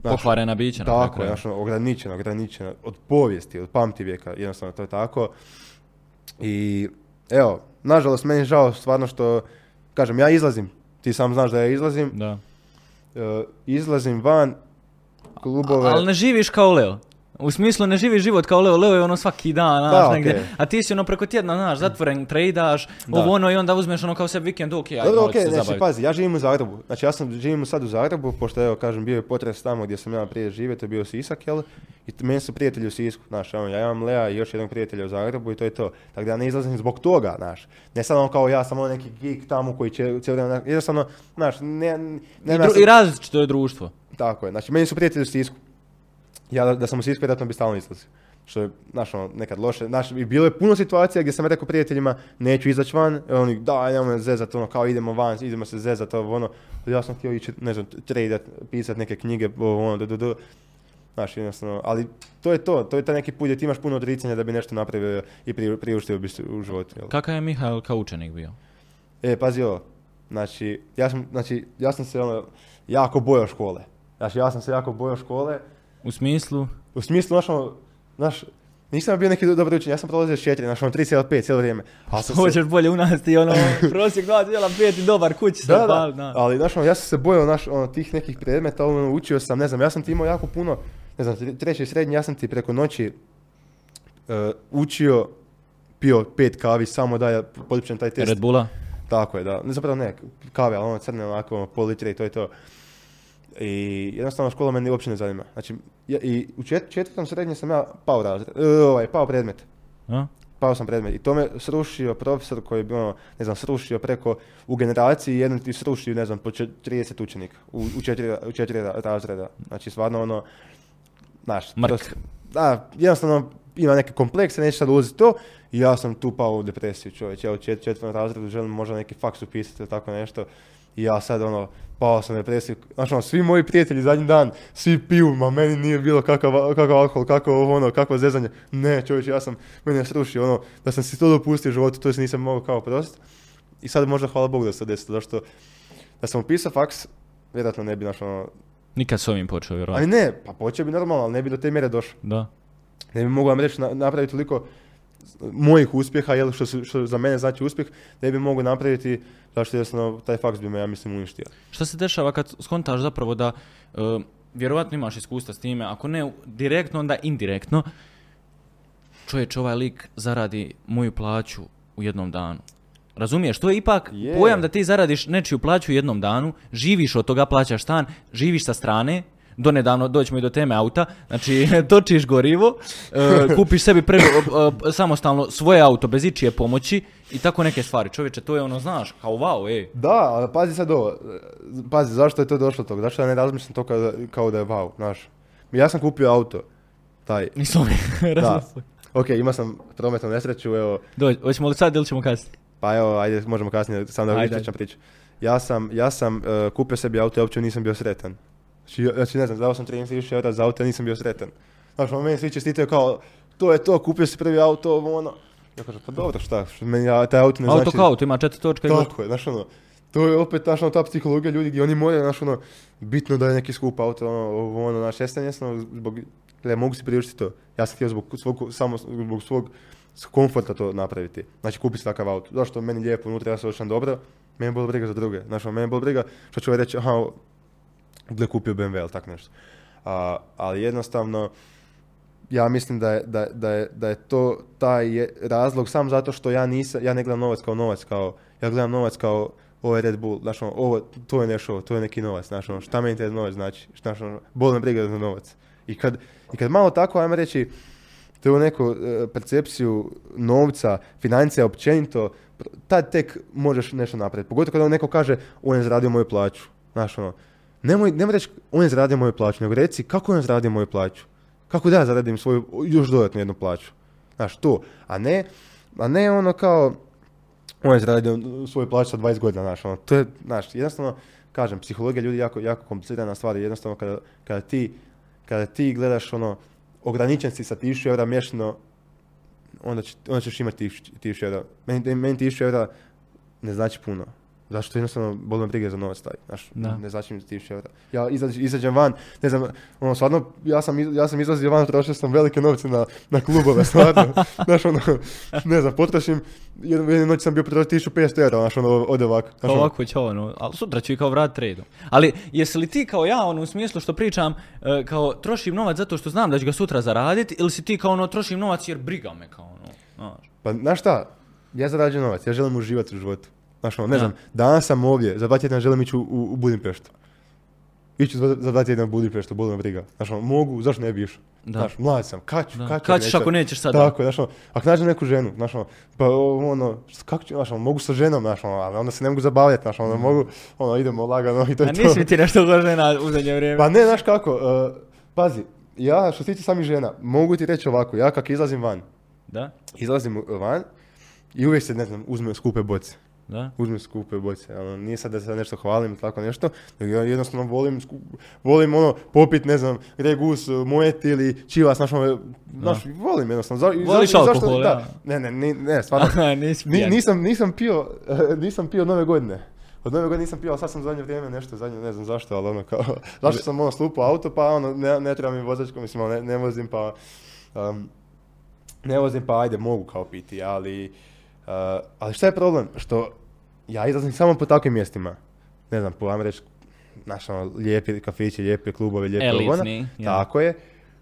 znaš, Pokvarena bića tako je, ono, ograničeno, ograničeno, od povijesti, od pamti vijeka, jednostavno to je tako. I evo, nažalost, meni je žao stvarno što, kažem, ja izlazim, ti sam znaš da ja izlazim, Da. e, izlazim van klubove, Ali ne živiš kao Leo. U smislu ne živiš život kao Leo, Leo je ono svaki dan, znaš, Da, negdje. okej. A ti si ono preko tjedna, znaš, zatvoren, trejdaš, Da. ovo ono i onda uzmeš ono kao sebi vikend, ok, ajde, Dobro, ću se znači, pazi, ja živim u Zagrebu. Znači, ja sam živim sad u Zagrebu, pošto, evo, kažem, bio je potres tamo gdje sam ja prije živio, to je bio Sisak, jel? I meni su prijatelji u Sisku, znaš, ja imam Lea i još jednog prijatelja u Zagrebu i to je to. Tako da ja ne izlazim zbog toga, znaš. Ne samo ono kao ja, samo neki geek tamo koji će cijelo vrijeme, jednostavno, znaš, ne, ne, I, dru- I različito je društvo. Tako je, znači, meni su prijatelji u Sisku. Ja da, da sam u Sisku, vjerojatno bi stalno izlazio. što je, znaš, ono, nekad loše. Znaš, i bilo je puno situacija gdje sam rekao prijateljima, neću izaći van, i oni, da, nemoj me zezat, ono, kao idemo van, idemo se zezat, ovo, ono, ja sam htio ići, ne znam, tradat, pisat neke knjige, ovo, ono, du, du. Znaš, jednostavno, ali to je to, to je taj neki put gdje ti imaš puno odricanja da bi nešto napravio i pri, priuštio bi se u životu. Jel? Kakav je Mihael kao učenik bio? E, pazi ovo. Znači, ja sam, znači, ja sam se ono, jako bojao škole. Znači, ja sam se jako bojao škole. U smislu? U smislu, znaš, ono, znaš, nisam bio neki do- dobar učenje, ja sam prolazio 4, znači, ono, 3,5 cijelo vrijeme. A sam se- Hoćeš bolje u nas ti ono, prosjek 2,5 i dobar kući se Da, da, ali znaš, ono, ja sam se bojao naš, ono, tih nekih predmeta, ono, učio sam, ne znam, ja sam ti imao jako puno, ne znam, tre- treći i srednji, ja sam ti preko noći e, učio, pio pet kavi, samo da ja potpišem taj test. Red Bulla? Tako je, da. Ne zapravo ne, kave, ali ono crne, onako, ono, pol litre i to je to. I jednostavno škola mene uopće ne zanima. Znači, ja, i u čet, četvrtom srednje sam ja pao razred, e, ovaj, pao predmet. A? Pao sam predmet i to me srušio profesor koji je bio, ne znam, srušio preko, u generaciji jedan ti srušio, ne znam, po čet- 30 učenika u, u, četiri, u četiri ra- razreda. Znači, stvarno ono, znaš, Mrk. da, jednostavno ima neke komplekse, neće sad ulaziti to i ja sam tu pao u depresiju čovječ, ja u čet, četvrtom razredu želim možda neki faks upisati ili tako nešto i ja sad ono, pao sam depresiju, znači ono, svi moji prijatelji zadnji dan, svi piju, ma meni nije bilo kakav, kakav alkohol, kakvo ovo, ono, kakvo zezanje, ne čovječ, ja sam, meni je srušio ono, da sam si to dopustio u životu, to se nisam mogao kao prostiti i sad možda hvala Bogu da se desilo, zašto da sam upisao faks, vjerojatno ne bi našao ono, Nikad s ovim počeo, ali vjerojatno. ne, pa počeo bi normalno, ali ne bi do te mjere došao. Da. Ne bi mogao vam reći na, napraviti toliko mojih uspjeha, jel, što, su- što za mene znači uspjeh, ne bi mogao napraviti, zašto jednostavno taj faks bi me, ja mislim, uništio. Šta se dešava kad skontaš zapravo da e, vjerovatno imaš iskustva s time, ako ne direktno, onda indirektno, čovječ, ovaj lik zaradi moju plaću u jednom danu. Razumiješ, to je ipak Je. pojam da ti zaradiš nečiju plaću u jednom danu, živiš od toga, plaćaš stan, živiš sa strane, donedavno doćemo i do teme auta, znači točiš gorivo, e, kupiš sebi prvi, e, samostalno svoje auto bez ičije pomoći i tako neke stvari. Čovječe, to je ono, znaš, kao wow, ej. Da, ali pazi sad ovo, pazi, zašto je to došlo do toga, zašto ja ne razmišljam to kao da, kao da je wow, znaš. Ja sam kupio auto, taj, Nisam da, ok, imao sam prometnu nesreću, evo, Dođi, hoćemo li sad ili ćemo kasnije? Pa evo, ajde, možemo kasnije, sam da priču. Ja sam, ja sam e, kupio sebi auto i uopće nisam bio sretan. Znači, znači ne znam, dao sam 13.000 eura za auto nisam bio sretan. Znači, ono, meni svi čestitaju kao, to je to, kupio si prvi auto, ovo, ono. Ja kažem, pa dobro, šta, što meni ja, taj auto ne Auto znači... kao auto, ima četiri točka i gotovo. Tako je, znaš ono, to je opet, znaš ono, ta psihologija ljudi gdje oni moraju, znaš ono, bitno da je neki skup auto, ono, ovo, ono, znaš, ja sam jednostavno zbog, gledaj, mogu si priuštiti to. Ja sam htio zbog svog, samo zbog svog komforta to napraviti. Znači, kupi si takav auto. Zašto meni lijepo, unutra ja se osjećam dobro, meni je bilo briga za druge. Znaš, ono, meni je bilo briga što ću ovaj reći, aha, gle kupio BMW ili tak nešto. A, ali jednostavno, ja mislim da je, da, da je, da je to taj je razlog sam zato što ja nisam, ja ne gledam novac kao novac, kao, ja gledam novac kao ovo je Red Bull, znaš ono, ovo, to je nešto, to je neki novac, znaš ono, šta meni taj novac znači, znaš ono, bol me briga za novac. I kad, I kad malo tako, ajmo reći, tu neku e, percepciju novca, financija općenito, tad tek možeš nešto napraviti. Pogotovo kada neko kaže, on je zaradio moju plaću. Znaš, ono, nemoj, nemoj reći, on je zaradio moju plaću, nego reci, kako on je zaradio moju plaću? Kako da ja zaradim svoju, još dodatnu jednu plaću? Znaš, to. A ne, a ne ono kao, on je zaradio svoju plaću sa 20 godina, znaš, ono, to je, znaš, jednostavno, kažem, psihologija ljudi jako, jako komplicirana stvar, jednostavno kada, kada ti, kada ti gledaš ono, ograničen si sa 1000 eura mjesečno, onda, će, onda ćeš imati 1000 1000 eura. Meni, meni 1000 eura ne znači puno. Zašto jednostavno boli me briga za novac taj, znaš, Da. ne znači mi 1000 eura. Ja izađ, izađem van, ne znam, ono, stvarno, ja sam, ja sam izlazio van, trošio sam velike novce na, na klubove, stvarno, znaš, ono, ne znam, potrošim, jednu, noć sam bio potrošio 1500 eura, znaš, ono, ode ovako. znaš, Kao ono, ovako će ono, ali sutra ću i kao vrat tradom. Ali jesi li ti kao ja, ono, u smislu što pričam, e, kao trošim novac zato što znam da ću ga sutra zaraditi, ili si ti kao ono, trošim novac jer briga me kao ono, znaš. Pa, znaš šta, ja zarađujem novac, ja želim uživati u životu. Znaš, ono, ne znam, danas sam ovdje, za dva tjedna želim ići u, u, Budimpeštu. Ići za, za dva tjedna u Budimpeštu, boli me briga. Znaš, ono, mogu, zašto ne bi išao? Da. Znaš, mlad sam, kad ću, kad ću, Kad ćeš ako nećeš sad? Tako, znaš, ono, ako nađem neku ženu, znaš, ono, pa ono, kako ću, znaš, ono, mogu sa ženom, znaš, ono, ali onda se ne mogu zabavljati, znaš, ono, mogu, ono, idemo lagano i to A je to. nisi mi ti nešto gožena u zadnje vrijeme? Pa ne, znaš kako, uh, pazi, ja, što se tiče samih žena, mogu ti reći ovako, ja kak izlazim van, Da? izlazim van i uvijek se, ne znam, uzmem skupe boce. Da? Uzmem skupe boce, ono, nije sad da se nešto hvalim ili tako nešto, nego ja jednostavno volim, sku- volim ono, popit, ne znam, regus, mojet ili čivas, znaš, ono, znaš, volim jednostavno. Za, i Voliš zašto- i zašto- alkohol, da. Ne, ne, ni- ne, stvarno, Aha, nisam, nisam pio, nisam pio nove godine. Od nove godine nisam pio, ali sad sam zadnje vrijeme nešto, zadnje, ne znam zašto, ali ono kao, zašto sam ono slupao auto, pa ono, ne, ne treba mi vozačko, mislim, ono, ne, ne vozim, pa, um, ne vozim, pa ajde, mogu kao piti, ali, uh, ali šta je problem? Što ja izlazim samo po takvim mjestima, ne znam, po, ajmo reći, znaš, ono, lijepi kafići, lijepi klubovi, lijepi Elitni, ja. Tako je.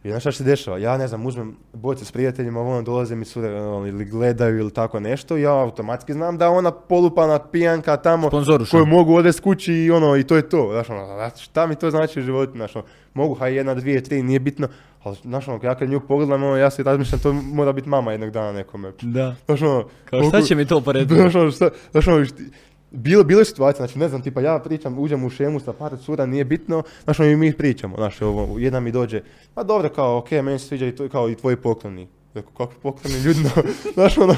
I znaš šta se dešava? Ja ne znam, uzmem boce s prijateljima, ono dolaze mi cure ono, ili gledaju ili tako nešto, ja automatski znam da ona polupana pijanka tamo Sponzoruša. koju mogu odvesti kući i ono i to je to. Znaš, ono, šta mi to znači u životu? Znaš, ono, mogu haj jedna, dvije, tri, nije bitno, ali znaš, ono, ja kad nju pogledam, ono, ja si razmišljam, to mora biti mama jednog dana nekome. Da. Znaš, ono, Kao šta će mi to pored... Znaš, ono, šta, znaš, ono, bilo, bilo je situacija, znači ne znam, tipa ja pričam, uđem u šemu sa par cura, nije bitno, znaš, ono, i mi pričamo, znaš, ovo, jedna mi dođe, pa dobro, kao, okej, meni se sviđa i, to, kao i tvoji pokloni. Rekao, kakvi pokloni, ljudno, znaš, ono,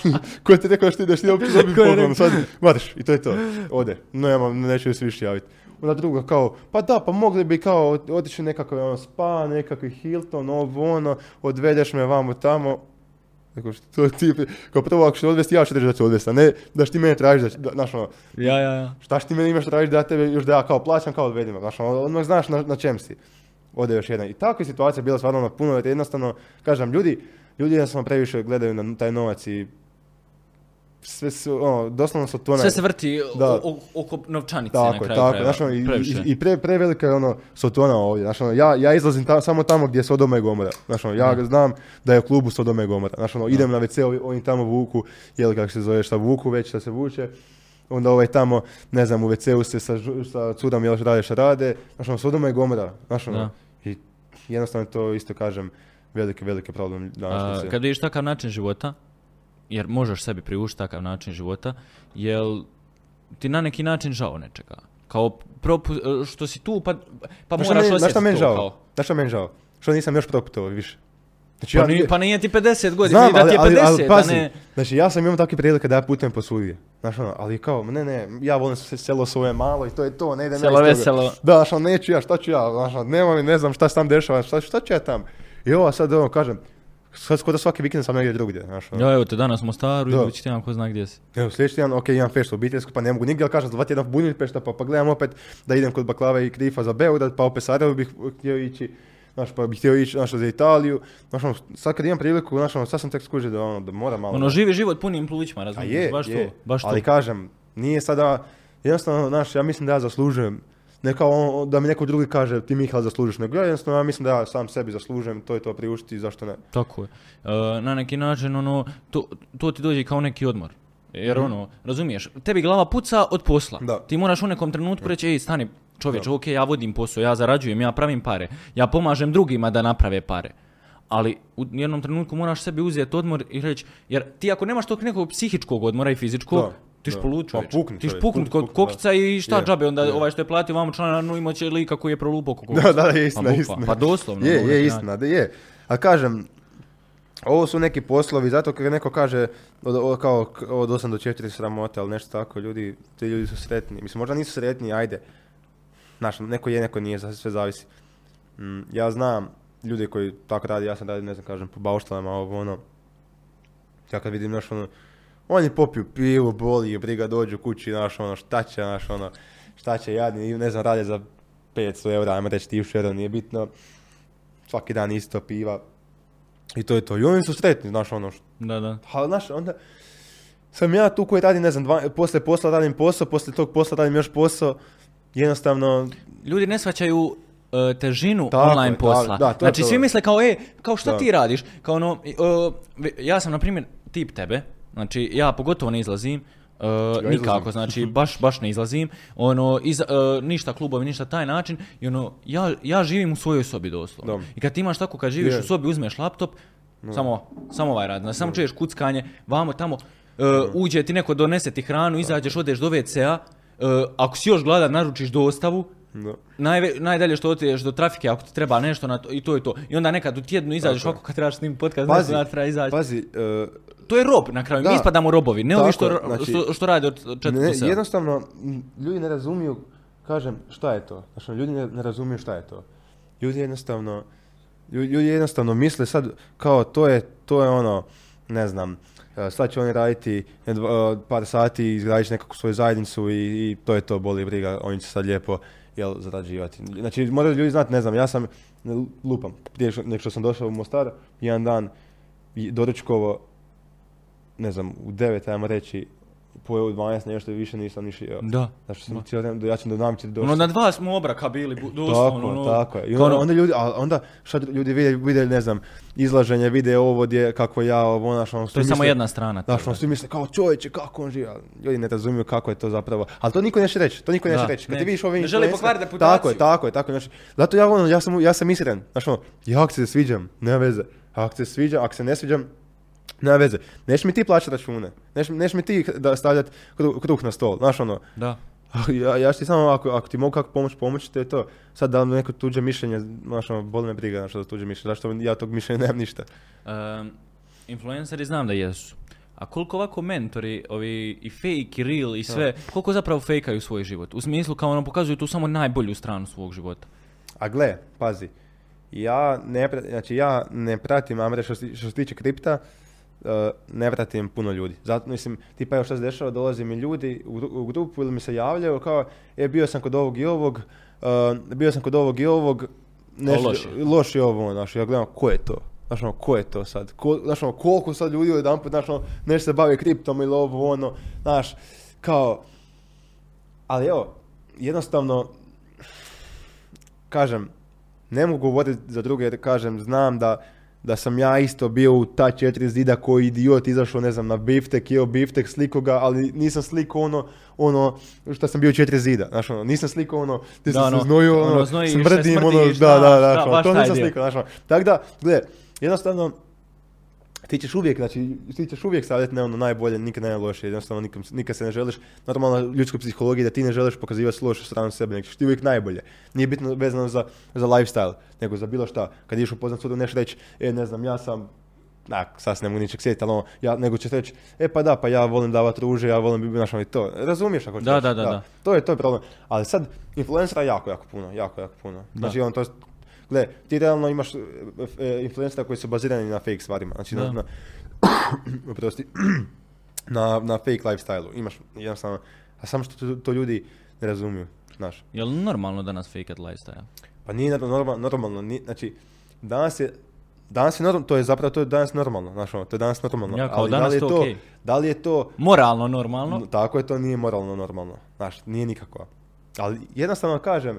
ko ti rekao da ti ideš, ti uopće je poklon, sad, matiš, i to je to, ode, nema, neću se više javiti. Onda druga kao, pa da, pa mogli bi kao otići nekakav ono, spa, nekakvi Hilton, ovo ono, odvedeš me vamo tamo, Rekao, što ti, kao prvo ako ćeš odvesti, ja ću reći da ću odvesti, a ne da što ti mene tražiš, da, znaš ono, Ja, ja, ja. šta što ti mene imaš tražiš da tebe još da ja kao plaćam, kao odvedim, znaš ono, odmah znaš na, na čem si. Ode još jedan. I takva je situacija bila stvarno ono, puno, jer jednostavno, kažem, ljudi, ljudi jednostavno previše gledaju na taj novac i sve su, ono, doslovno su to Sve se vrti Da. o- o- oko novčanice na tako kraju tako, krajeva. znaš, ono, i, i, i pre, prevelika je ono Sotona ovdje, znaš, ono, ja, ja izlazim ta- samo tamo gdje je Sodoma i Gomora, znaš, ono, ja znam da je u klubu Sodoma i Gomora, znaš, ono, idem na WC, oni tamo vuku, jel kako se zove, šta vuku već, šta se vuče, onda ovaj tamo, ne znam, u WC-u se sa, sa curom jel rade šta rade, znaš, ono, Sodoma i Gomora, znaš, ono, i jednostavno to isto kažem, veliki, veliki problem A, današnjice. kad vidiš takav način života, jer možeš sebi priuštiti takav način života, jel ti na neki način žao nečega? Kao propu, što si tu, pa, pa Znaš moraš meni- osjetiti meni to žao? kao. Znaš šta meni žao? Što nisam još proputovao više. Znači, Pa, ja- nije, pa nije ti 50 godina, Znam, da ti je 50, ali, ali, pazi, a ne... znači ja sam imao takve prilike da ja putujem po svugdje. Znaš ono, ali kao, ne, ne, ja volim se- selo svoje malo i to je to, ne idem ja Selo iz toga. veselo. Da, znaš ono, neću ja, šta ću ja, znaš ono, nema mi, ne znam šta se tam dešava, šta, šta ću ja tam. I ovo sad ono, kažem, sad skoro svaki vikend sam negdje drugdje, znaš ono. Ja, evo te danas u Mostaru, Da. idući tjedan ko zna gdje si. Evo, sljedeći tjedan, ok, imam feštu obiteljsku, pa ne mogu nigdje, ali kažem, dva tjedna bunili pešta, pa, pa gledam opet da idem kod baklave i krifa za Beograd, pa opet Sarajevo bih htio ići, znaš, pa bih htio ići, znaš, za Italiju, znaš, ono, sad kad imam priliku, znaš, ono, sad sam tek skužio da, ono, da moram malo... Ono, živi život punim plućima, razumiješ? je, baš je. to, baš ali to. kažem, nije sada, jednostavno, znaš, ja mislim da ja zaslužujem, ne kao on- da mi neko drugi kaže ti Mihael zaslužiš, nego ja jednostavno ja mislim da ja sam sebi zaslužujem, to je to priuštiti, zašto ne. Tako je. E, na neki način, ono, to, to ti dođe kao neki odmor. Jer ono, razumiješ, tebi glava puca od posla. Da. Ti moraš u nekom trenutku reći, ej, stani, čovječe, ok, ja vodim posao, ja zarađujem, ja pravim pare, ja pomažem drugima da naprave pare. Ali u jednom trenutku moraš sebi uzeti odmor i reći, jer ti ako nemaš tog nekog psihičkog odmora i fizičkog, Da, ti da. špolu Pa čovječe. pukni Ti čovjek, špuknut pukni, kod kokica i šta Je, džabe, onda je. ovaj što je platio vamo članarinu imat će lika koji je prolupao kokica. Da, da, je istina, pa, istina. Pa doslovno. Je, ono, na je, istina, da je. A kažem, ovo su neki poslovi, zato kad neko kaže od, od, kao od 8 do 4 sramote, ali nešto tako, ljudi, ti ljudi su sretni. Mislim, možda nisu sretni, ajde. Znaš, neko je, neko nije, sve zavisi. Mm, ja znam ljude koji tako radi, ja sam radio, ne znam, kažem, po bauštalama, ovo, ono. Ja kad vidim, znaš, ono, oni popiju pivu, boli, briga, dođu kući, znaš, ono, šta će, znaš, ono, šta će jadni, ne znam, rade za 500 eura, ajmo reći, ti euro, nije bitno. Svaki dan isto piva. I to je to. I oni su sretni, znaš, ono, što- Da, da. ali, znaš, onda sam ja tu koji radim, ne znam, dva, poslije posla radim posao, poslije tog posla radim još posao, jednostavno, ljudi ne shvaćaju e, težinu Tako online je, posla. da, da, to je znači, svi problem. misle kao, e, kao šta Da. ti radiš? Kao ono, ve- ja sam, na primjer, tip tebe, znači, ja pogotovo ne izlazim, e, nikako, izlazim. znači, baš, baš ne izlazim, ono, iz, e, ništa klubovi, ništa taj način, i ono, ja, ja živim u svojoj sobi doslovno. Da. I kad ti imaš tako, kad živiš Je. u sobi, uzmeš laptop, samo, samo ovaj rad, znači, samo čuješ kuckanje, vamo, tamo, e, uđe ti neko donese ti hranu, izađeš, odeš do WC-a, ako si još gladan, naručiš dostavu, Da. Najve, najdalje što otideš do trafike ako ti treba nešto na to, i to je to. I onda nekad u tjednu izađeš ovako kad trebaš snimiti podcast, Pazi, nešto treba izaći. pazi, e, To je rob na kraju, Da. mi ispadamo robovi, ne ovi što, znači- što, što rade od 4 ne, do 7. jednostavno, ljudi ne razumiju, kažem, šta je to. Znači, ljudi ne, ne razumiju šta je to. Ljudi jednostavno, lju- ljudi jednostavno misle sad, kao, to je, to je ono, ne znam, e, sad će oni raditi e, par sati, izgradit će nekakvu svoju zajednicu i, i to je to, boli briga, oni će sad lijepo, jel, zarađivati. Znači, moraju ljudi znati, ne znam, ja sam, lupam, prije nego što sam došao u Mostar, jedan dan doručkovo, ne znam, u 9, ajmo reći, pojeo u 12 nešto više nisam ni šio. Da. Znači, sam cijelo vrijeme, ja ću do namći došli. Ono, na dva smo obraka bili, bu- Tako, doslovno. ono, tako je. I onda, ono- onda ljudi, a onda šta ljudi vide, vide, ne znam, izlaženje, vide ovo gdje, kako ja, ovo, znaš, ono, To je samo jedna strana. Znaš, ono, svi misle kao čovječe, kako on živi, ali ljudi ne razumiju kako je to zapravo. Ali to niko neće reći, to niko neće reći. Kad ne. ti vidiš ove Ne želi pokvariti reputaciju. Tako je, tako je, tako je. Znači, zato ja, ono, ja sam, ja sam iskren. Znaš, ono, ja ako se sviđam, nema veze. Ako se sviđam, ako se ne sviđam, nema veze. Neš mi ti plaćati račune. Neš, neš mi ti da stavljati kruh, kruh na stol. Znaš, ono, Da. ja, ja ću ti samo, ako, ako ti mogu kako pomoći, pomoći, to je to. Sad da neko tuđe mišljenje, znaš, ono, boli me briga, znaš, za tuđe mišljenje. Zašto ja tog mišljenja nemam ništa. Um, influenceri znam da jesu. A koliko ovako mentori, ovi i fake i real i sve, koliko zapravo fejkaju svoj život? U smislu kao ono pokazuju tu samo najbolju stranu svog života. A gle, pazi, ja ne, znači ja ne pratim, ajmo reći, što, se- što se tiče kripta, eh, ne pratim puno ljudi. Zato, mislim, tipa evo što se dešava, dolaze mi ljudi u, u grupu ili mi se javljaju kao, e, bio sam kod ovog i ovog, eh, bio sam kod ovog i ovog, nešto, loš je. ovo, znaš, ja gledam, ko je to? Znaš, ono, ko je to sad? Ko, znaš, ono, koliko sad ljudi jedan put, znaš, ono, nešto se bave kriptom ili ovo, ono, znaš, kao, ali evo, jednostavno, kažem, ne mogu govoriti za druge jer kažem, znam da, da sam ja isto bio u ta četiri zida koji idiot izašao, ne znam, na biftek, jeo biftek, sliko ga, ali nisam sliko ono, ono, što sam bio u četiri zida, znaš, ono, nisam sliko ono, ti sam ono, se znojio, ono, ono, smrdim, ono, da, da, da, to nisam sliko, znaš, ono. tako da, gle, jednostavno, ti ćeš uvijek, znači, ti ćeš uvijek stavljati na ono najbolje, nikad ne lošije, jednostavno nikom, nikad se ne želiš, normalno ljudskoj psihologiji da ti ne želiš pokazivati lošu stranu sebe, nego ćeš ti uvijek najbolje. Nije bitno vezano za, za lifestyle, nego za bilo šta. Kad ideš upoznat sudu, neš reći, e, ne znam, ja sam, nak, sad se ne mogu ničeg sjetiti, ali ono, ja, nego ćeš reći, e pa da, pa ja volim davati ruže, ja volim, znaš, ono, i to, razumiješ ako ćeš Da, da, da, da. To je, to je problem. Ali sad, influencera jako, jako puno, jako, jako puno. Znači, on to, gle, ti realno imaš e, e, influencera koji su bazirani na fake stvarima, znači Da. na, na oprosti, na, na fake lifestyle Imaš jednostavno, a samo što to, to ljudi ne razumiju, znaš. Jel normalno danas fake at lifestyle? Pa nije normalno, normalno ni- znači, danas je, danas je normalno, to je zapravo, to je danas normalno, znaš, ono, to je danas normalno. Ja, kao ali danas da li je to okej. da li je to, Moralno normalno? Tako je, to nije moralno normalno. Znaš, nije nikako. Ali jednostavno kažem,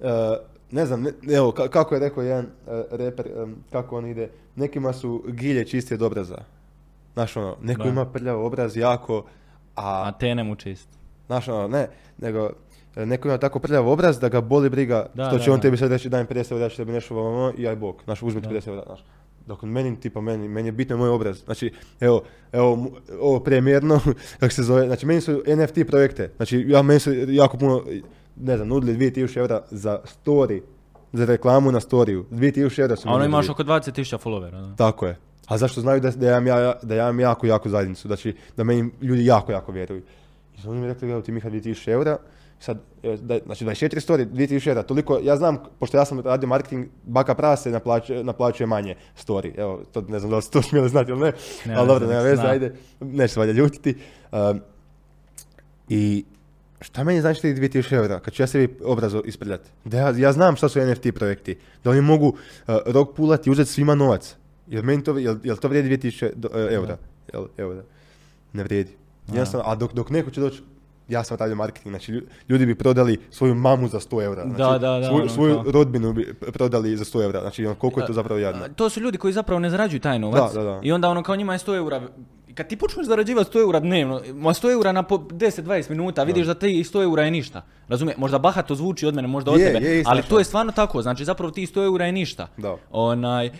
e, ne znam, ne- evo, ka- kako je rekao jedan e, reper, e, kako on ide, nekima su gilje čisti od obraza. Znaš, ono, neko Da. ima prljav obraz jako, a, ne mu čist. znaš, ono, ne, nego, e, neko ima tako prljav obraz da ga boli briga, Da, što da, će on tebi sad reći, daj mi 50 eura, ja ću tebi nešto, ovo, i aj bog, znaš, uzmi ti Da. 50 eura, znaš. Dok meni, tipa meni, meni je bitno moj obraz. Znači, evo, evo, ovo premijerno, kako se zove, znači meni su NFT projekte, znači ja meni su jako puno, ne znam, nudili 2000 eura za story, za reklamu na storiju. 2000 eura su A ono imaš oko 20.000 followera. Da. Tako je. A zašto znaju da, da, ja, imam da ja imam jako, jako zajednicu, znači da meni ljudi jako, jako vjeruju. I su oni mi rekli, evo ti Miha 2000 eura, sad, evo, da, znači 24 story, 2000 eura, toliko, ja znam, pošto ja sam radio marketing, baka prase naplaćuje, naplaćuje manje story, evo, to ne znam da li ste to smjeli znati ili ne, Ne, ali dobro, nema veze, ajde, neće se valjda ljutiti. Um, I šta meni znači tih 2000 eura, kad ću ja sebi obrazo isprljati? Da ja, ja znam šta su NFT projekti, da oni mogu uh, rok pulati i uzeti svima novac. Jel, meni to, jel, jel to vrijedi 2000 do, uh, eura? Jel, eura? Ne vrijedi. Jednostavno, a dok, dok neko će doći, ja sam radio marketing, znači lju- ljudi bi prodali svoju mamu za 100 eura. Znači, Da, da, da, Svoju, ono svoju kao. rodbinu bi prodali za 100 eura, znači ono, koliko je to zapravo jadno. To su ljudi koji zapravo ne zarađuju taj novac. Da, da, da. I onda ono kao njima je 100 eura. Kad ti počneš zarađivati 100 eura dnevno, ma 100 eura na po 10-20 minuta, vidiš da ti 100 eura je ništa. Razumije? Možda bahato zvuči od mene, možda od Je, tebe, je, ali to je stvarno tako. Znači zapravo ti 100 eura je ništa. Da. Onaj, e,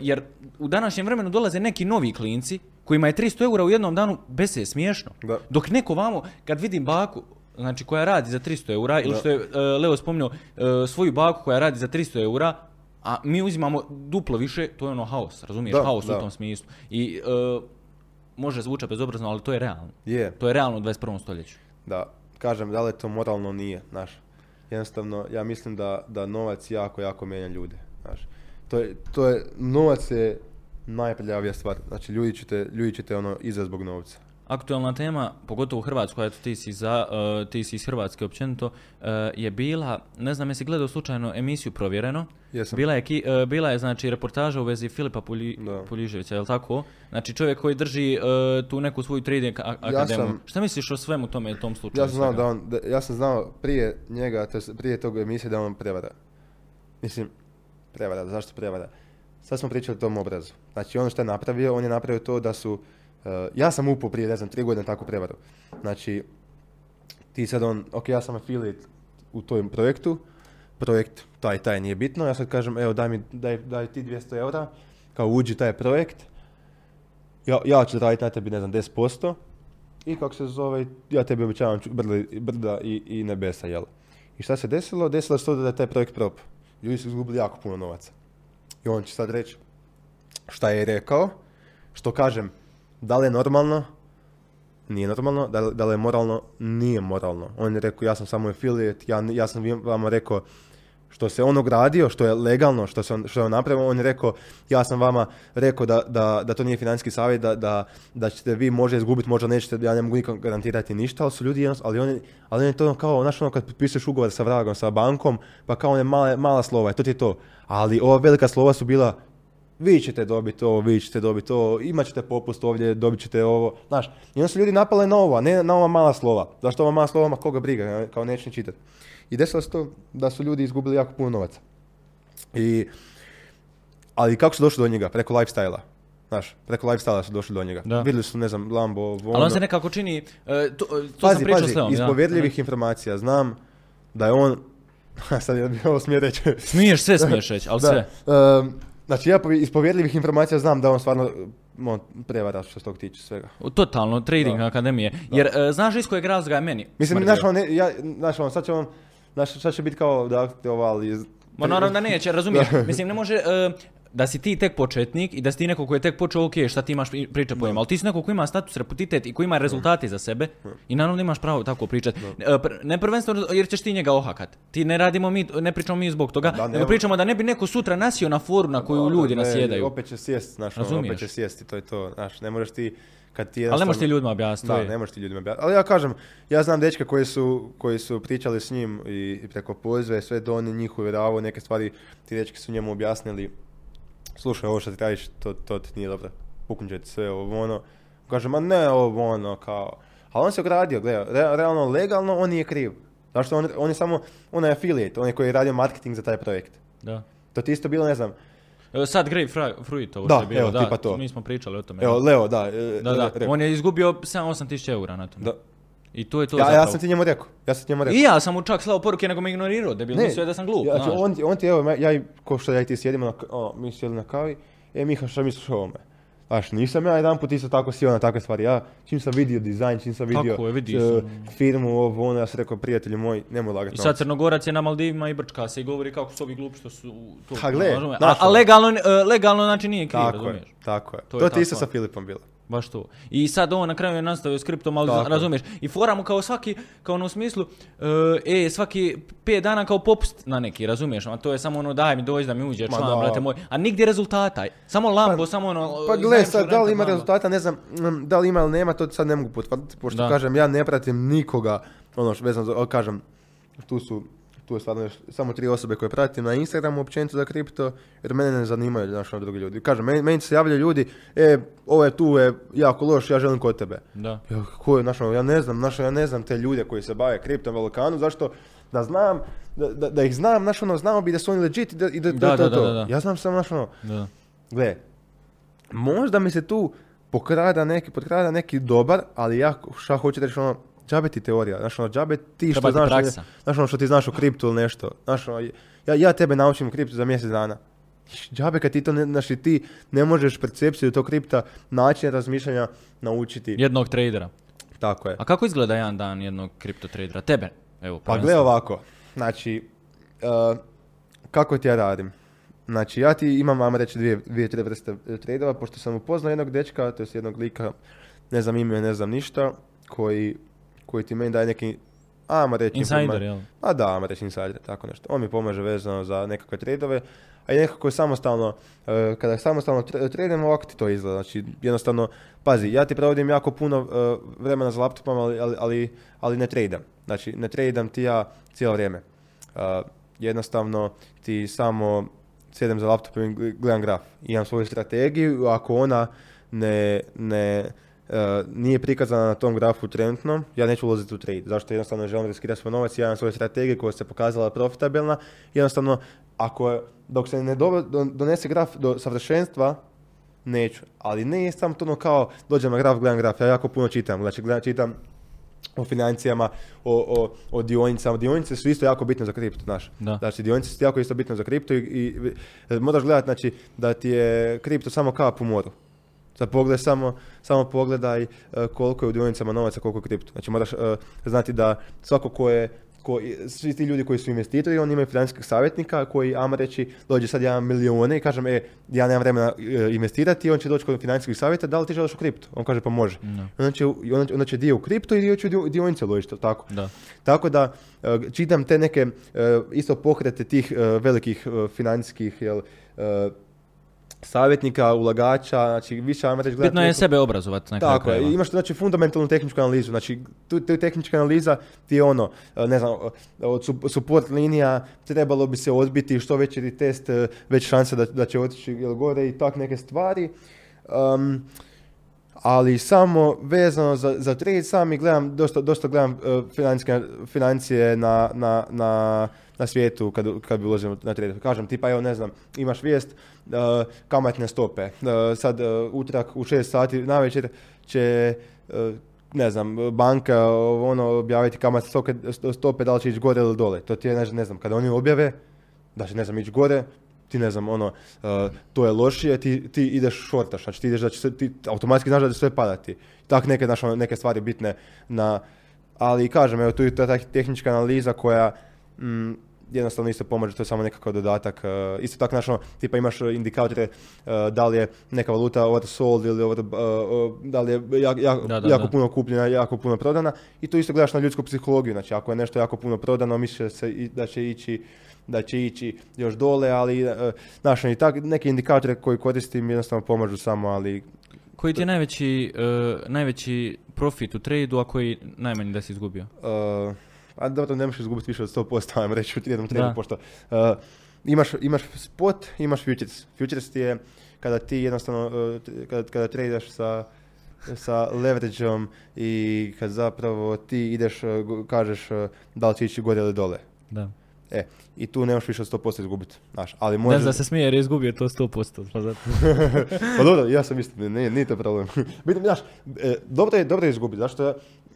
jer u današnjem vremenu dolaze neki novi klinci kojima je 300 eura u jednom danu bez je smiješno. Da. Dok neko vamo, kad vidim baku, znači koja radi za 300 eura, ili Da. što je e, Leo spomenuo, e, svoju baku koja radi za 300 eura, a mi uzimamo duplo više, to je ono haos, razumiješ, Da, haos u tom smislu. I može zvučati bezobrazno, ali to je realno. Je, To je realno u 21. stoljeću. da, kažem, da li je to moralno, nije, znaš. Jednostavno, ja mislim da, da novac jako, jako mijenja ljude, znaš. To je, to je, novac je najprljavija stvar, znači ljudi ćete, ljudi ćete ono iza zbog novca. Aktualna tema, pogotovo u Hrvatskoj, eto ti si, za, e, ti si iz Hrvatske općenito, e, je bila, ne znam jesi gledao slučajno emisiju Provjereno, Jesam. bila je, ki- e, bila je znači reportaža u vezi Filipa Pulji. Puljiževića, je li tako? Znači čovjek koji drži tu neku svoju trading a- akademiju. sam- Šta misliš o svemu tome, tom slučaju? Ja sam znao da on, da, ja sam znao prije njega, to prije tog emisije da on prevara. Mislim, prevara, zašto prevara? Sad smo pričali o tom obrazu. Znači ono što je napravio, on je napravio to da su, ja sam upao prije, ne znam, tri godine takvu prevaru. Znači, ti sad on, ok, ja sam affiliate u tom projektu, projekt taj, taj nije bitno, ja sad kažem, evo daj mi, daj, daj ti 200 eura, kao uđi taj projekt, ja, ja ću raditi na tebi, ne znam, 10%, i kako se zove, ja tebi obećavam brda i, i nebesa, jel? I šta se desilo? Desilo se to da je taj projekt prop. Ljudi su izgubili jako puno novaca. I on će sad reći šta je rekao, što kažem, da li je normalno? Nije normalno. Da li, da li je moralno? Nije moralno. On je rekao, ja sam samo affiliate, ja, ja sam vama rekao što se on ogradio, što je legalno, što, se on, što je on napravio, on je rekao, ja sam vama rekao da, da, da to nije financijski savjet, da, da, da ćete vi možda izgubiti, možda nećete, ja ne mogu nikom garantirati ništa, ali su ljudi ali on je, ali on je to ono kao, znaš ono kad potpisuješ ugovor sa vragom, sa bankom, pa kao one male, mala slova, to ti je to. Ali ova velika slova su bila, vi ćete dobiti ovo, vi ćete dobiti ovo, imat ćete popust ovdje, dobit ćete ovo, znaš. I onda su ljudi napale na ovo, ne na ova mala slova. Zašto ova mala slova, ma koga briga, kao neće ni čitati. I desilo se to da su ljudi izgubili jako puno novaca. I, ali kako su došli do njega? Preko lifestyle-a. Znaš, preko lifestyle su došli do njega. Da. Vidjeli su, ne znam, Lambo, ovo, Ali on ono. se nekako čini, e, to, to sam Pazi, pričao pazi, s Leom, iz povjerljivih informacija znam da je on, sad je ovo smije reći, Smiješ, sve smiješ reći, ali sve. Da, ehm, znači ja iz povjerljivih informacija znam da on stvarno on prevara što se tog tiče svega. Totalno, trading Da. akademije. Jer, e, znaš iz kojeg razloga je meni Mislim, znaš, on, ne, ja, znaš, on, sad će on, znaš, sad će biti kao da iz... Ma naravno da neće, razumiješ. Mislim, ne može, e, da si ti tek početnik i da si ti neko koji je tek počeo, ok, šta ti imaš pri- priča pojma, ali ti si neko koji ima status, reputitet i koji ima rezultate za sebe i naravno imaš pravo tako pričati. Ne prvenstveno jer ćeš ti njega ohakat. Ti ne radimo mi, ne pričamo mi zbog toga, Da, ne- nego pričamo da ne bi neko sutra nasio na foru na koju ljudi Ne, nasjedaju. Opet će sjest, znaš, ono, Razumiješ? opet će sjesti, to je to, znaš, ne možeš ti, kad ti Ali ne možeš ti jednostavno- ljudima objasniti. Da, ne možeš ti ljudima objasniti. Ali ja kažem, ja znam dečke koji su, koji su pričali s njim i, i preko poziva i sve do on je njih uvjeravao, neke stvari ti dečki su njemu objasnili. Slušaj, ovo što ti radiš, to, to ti nije dobro. Puknut ti sve ovo ono. Kaže, ma ne ovo ono, kao. Ali on se ogradio, gledaj, re- realno, legalno on nije kriv. Zašto on, on je samo, on je affiliate, on je koji je radio marketing za taj projekt. Da. To ti isto bilo, ne znam, E, Sad Grey Fruit ovo Da, što je bilo, evo, da, tipa to. mi smo pričali o tome. evo, Leo, da. e, da, da, re- rekao. on je izgubio 7-8 tisuća eura na tome. Da. I to je to Ja, zapravo. ja sam ti njemu rekao, ja sam ti njemu rekao. I ja sam mu čak slao poruke, nego me ignorirao, debil, mislio je da sam glup, Ja, znači, on, on ti, evo, ja, i- ko što ja i ti sjedimo, na, ono, mi sjeli na kavi, e, Miha, šta misliš o ovome? Znaš, nisam ja jedan put isto tako sjeo na takve stvari, ja čim sam vidio dizajn, čim sam vidio Tako je, vidi sam. firmu, ovo, ono, ja sam rekao, prijatelju moj, nemoj lagati I sad Crnogorac je na Maldivima i brčka se i govori kako su ovi glupi što su tu. Ha, gle, razumiješ? a, a ono. legalno, e, legalno znači nije kriv, Tako je, razumiješ? tako je. To To, je ti isto sa Filipom bilo. Baš to. I sad on na kraju je nastavio s kriptom, ali Tako razumiješ. I fora mu kao svaki, kao ono u smislu, e, e, svaki pet dana kao popust na neki, razumiješ? A to je samo ono daj mi dođi da mi uđe član, da. brate moj. A nigdje rezultata. Samo Lambo, samo ono... Pa gle, sad, da li ima Lambo. rezultata, ne znam, mm, da li ima ili nema, to sad ne mogu potvrditi, pošto Da. kažem, ja ne pratim nikoga, ono što vezano kažem, tu su, tu je stvarno još samo tri osobe koje pratim na Instagramu općenito za kripto, jer mene ne zanimaju, znaš, ono drugi ljudi. Kažem, meni, meni se javljaju ljudi, e, ovo je tu, je jako loš, ja želim kod tebe. Da. Ja, ko je, znaš, ono, ja ne znam, znaš, ja ne znam te ljude koji se bave kriptom, Balkanu, zašto da znam, da, da, da ih znam, znaš, ono, znamo bi da su oni legit i da, i da, Da, da, to. da, da. Ja znam samo, znaš, ono. Gle, možda mi se tu pokrada neki, potkrada neki dobar, ali ja šta hoću reći ono, džabe ti teorija, znaš ono, džabe ti što znaš, znaš ono što ti znaš o kriptu ili nešto, znaš ono, ja, ja tebe naučim kriptu za mjesec dana. Džabe kad ti to ne, znaš i ti ne možeš percepciju tog kripta, način razmišljanja naučiti. Jednog tradera. Tako je. A kako izgleda jedan dan jednog kripto tradera? Tebe, evo, Pa gle ovako, znači, uh, kako ti ja radim? Znači, ja ti imam, ajmo reći, dvije, dvije tri vrste tradova, pošto sam upoznao jednog dečka, to je jednog lika, ne znam ime, ne znam ništa, koji, koji ti meni daje neki, ajmo reći... Insider, jel? A da, ajmo reći insider, tako nešto. On mi pomaže vezano za nekakve tradove, a i nekako je samostalno, e, kada samostalno tra- tradem, ovako ti to izgleda. Znači, jednostavno, pazi, ja ti provodim jako puno e, vremena za laptopom, ali, ali, ali, ali ne tradam. Znači, ne tradam ti ja cijelo vrijeme. E, jednostavno, ti samo sjedem za laptopom i gl- gledam graf. Imam svoju strategiju, ako ona ne, ne, nije prikazana na tom grafu trenutno, ja neću ulaziti u trade. Zašto? Jednostavno želim riskirati svoj novac, ja imam svoju strategiju koja se pokazala profitabilna. Jednostavno, ako je, dok se ne do- donese graf do savršenstva, neću. Ali ne samo to ono kao dođem na graf, gledam graf, ja jako puno čitam. Znači, gledam, čitam o financijama, o, o, o dionicama. Dionice su isto jako bitne za kripto, znaš. Da. Znači, dionice su jako isto bitne za kripto i, i e, moraš gledati, znači, da ti je kripto samo kap u moru. Sad pogledaj samo, samo pogledaj e, koliko je u dionicama novaca, koliko je u kriptu. Znači moraš e, znati da svako ko je, ko, svi ti ljudi koji su investitori, oni imaju financijskog savjetnika koji, ajmo reći, dođe sad ja imam milijune i kažem, e, ja nemam vremena e, investirati, on će doći kod financijskog savjeta, da li ti želiš u kriptu? On kaže, pa može. Da. Onda će, onda, će dio u kriptu i dio će u dio- dionice uložiti, tako. Da. Tako da čitam te neke isto pokrete tih velikih financijskih jel, savjetnika, ulagača, znači više ajmo reći gledati Bitno je neku- sebe obrazovati na kraju tako je, imaš znači fundamentalnu tehničku analizu, znači tu, tu tehnička analiza ti je ono, e, ne znam, e, od su- support linija trebalo bi se odbiti, što veći retest, e, već šanse da, da će otići gore i tak neke stvari. Um, ali samo vezano za, za trade sami gledam, dosta, dosta gledam e, financijske, financije na, na, na, na svijetu kad, kad bi ulazio na trade. Kažem, tipa evo ne znam, imaš vijest, e, kamatne stope. E, sad e, utorak u 6 sati navečer će ne znam, banka ono objaviti kamatne stope, stope da li će ići gore ili dole. To ti je, ne, znam, kada oni objave, da će, ne znam, ići gore, ti ne znam, ono, uh, to je lošije, ti, ti ideš šortaš, znači ti ideš da će se, ti automatski znaš da će sve padati. Tak neke, znaš, ono, neke stvari bitne na, ali kažem, evo tu je ta tehnička analiza koja mm, jednostavno isto pomaže, to je samo nekakav dodatak. uh, isto tako, znaš, ono, tipa imaš uh, indikatore uh, da li je neka valuta oversold ili over, uh, da li je jak- jak- Da, da, jako da. puno kupljena, jako puno prodana i tu isto gledaš na ljudsku psihologiju, znači ako je nešto jako puno prodano, misliš se i- da će ići da će ići još dole, ali e, znaš, i tak, neki indikatore koji koristim jednostavno pomažu samo, ali Koji ti je najveći, e, najveći profit u tradu, a koji najmanji da si izgubio? A dobro, ne možeš izgubiti više od 100%, ajmo reći u jednom trenu, pošto uh, imaš, imaš spot, imaš futures. Futures ti je kada ti jednostavno, uh, kada, kada tradaš sa sa leverageom i kad zapravo ti ideš, go- kažeš da li će ići gore ili dole. Da. E, i tu nemaš više od 100% izgubiti, znaš, ali Ne možeš... znam da se smije jer je izgubio to 100%. Pa zato. pa dobro, ja sam isto, nije, nije to problem. Bitno, znaš, e, dobro je, dobro je izgubiti, zašto ja-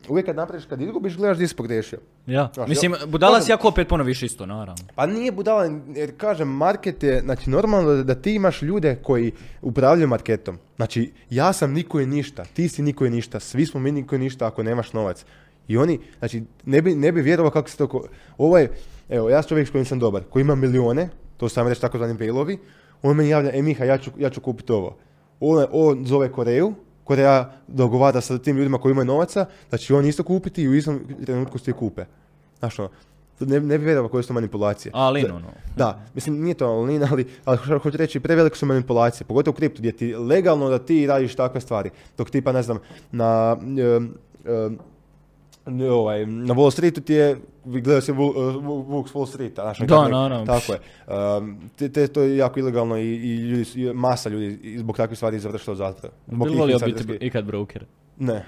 uvijek kad napraviš, kad izgubiš, gledaš gdje si pogriješio. Ja. Znaš, Mislim, ja- budala si kažem- ako opet ponoviš isto, naravno. Pa nije budala, jer kažem, market je, znači normalno da, da ti imaš ljude koji upravljaju marketom. Znači, ja sam niko i ništa, ti si niko i ništa, svi smo mi niko i ništa ako nemaš novac. I oni, znači, ne bi, ne bi vjerovao kako se to... ko- Ovo je, evo, ja sam čovjek s kojim sam dobar, koji ima milijune, to sam reći takozvani bailovi, on meni javlja, e Miha, ja ću, ja ću kupiti ovo. On, on zove Koreju, Koreja dogovara sa tim ljudima koji imaju novaca, da će on isto kupiti i u istom trenutku svi kupe. Znaš ono, ne, ne bi vjerovao koje su manipulacije. Ali, no, no. da, mislim nije to lin, ali, ali ho- hoću reći prevelike su manipulacije, pogotovo u kriptu gdje ti legalno da ti radiš takve stvari. Dok tipa ne znam na ne, ovaj, na Wall Streetu ti je, gledao uh, Wu- Vuk's Wall Street, znaš, Da, kako nek- naravno. Tako je. Um, te, te- to je jako ilegalno i, i, ljudi, masa ljudi zbog takvih stvari završila u zatvoru. Zbog Bi tih volio insiderskih- biti ikad broker. Ne.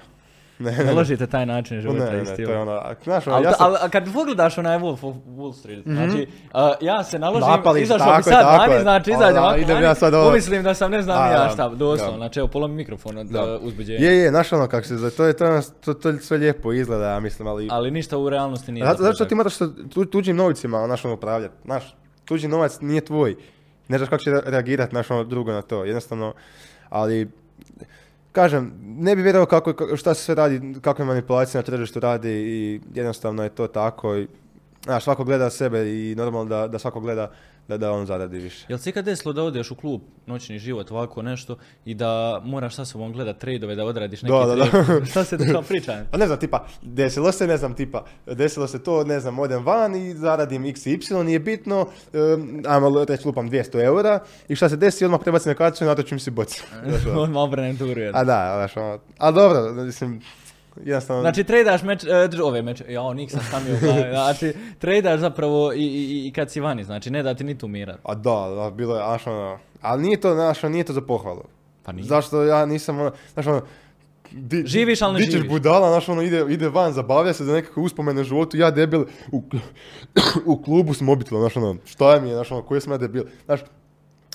Ne, Ne ložite taj način ne, života ne, ne, to je ono, znaš, ono, Ali, ja sam, ali, a kad pogledaš onaj Wolf of Wall Street, znači, uh, ja se naložim, Napališ, izašao bi sad tako vani, znači, izađem ovako idem ja sad ovo- umislim da sam ne znam A, ja šta, doslovno, znači, evo, pola mikrofon od Da. uh, uzbuđenja. je, je, znaš ono kako se, to je, to, je- to, to sve lijepo izgleda, ja mislim, ali... Ali ništa u realnosti nije. Zato, što ti moraš sa tu, tuđim novicima, znaš, ono, upravljati. Znaš, tuđi novac nije tvoj. Ne znaš kako će re- reagirati naš ono drugo na to. Jednostavno, ali kažem, ne bi vjerovao kako, ka- šta se sve radi, kakve manipulacije na tržištu radi i jednostavno je to tako. I, znaš, svako gleda sebe i normalno da, da svako gleda da, da on zaradi više. Jel se ikad desilo da odeš u klub, noćni život, ovako nešto, i da moraš sa sobom gledat trejdove, da odradiš neki Da, da, da. trade? Šta se dešava pričaj? Pa ne znam, tipa, desilo se, ne znam, tipa, desilo se to, ne znam, odem van i zaradim x i y, nije bitno, um, ajmo reći lupam 200 eura i šta se desi, odmah prebacim na karticu i natočim si bocu. Ono. Odmah obrnem turu. A da, znaš, ono, a dobro, mislim, jednostavno... Znači, tradaš meč, e, dž- ove meč, ja, nik sam glavi. Znači, tradaš zapravo i, i, i kad si vani, znači, ne da ti ni tu mira. A da, da, bilo je, znaš, ono, ali nije to, znaš, ono, nije to za pohvalu. Pa nije. Zašto ja nisam, ono, znaš, ono, di, Živiš, ali ne živiš. budala, znaš, ono, ide, ide van, zabavlja se za nekakve uspomene u životu, ja debil u, u klubu s mobitelom, znaš, ono, šta mi je, znaš, ono, koji sam ja debil, znaš,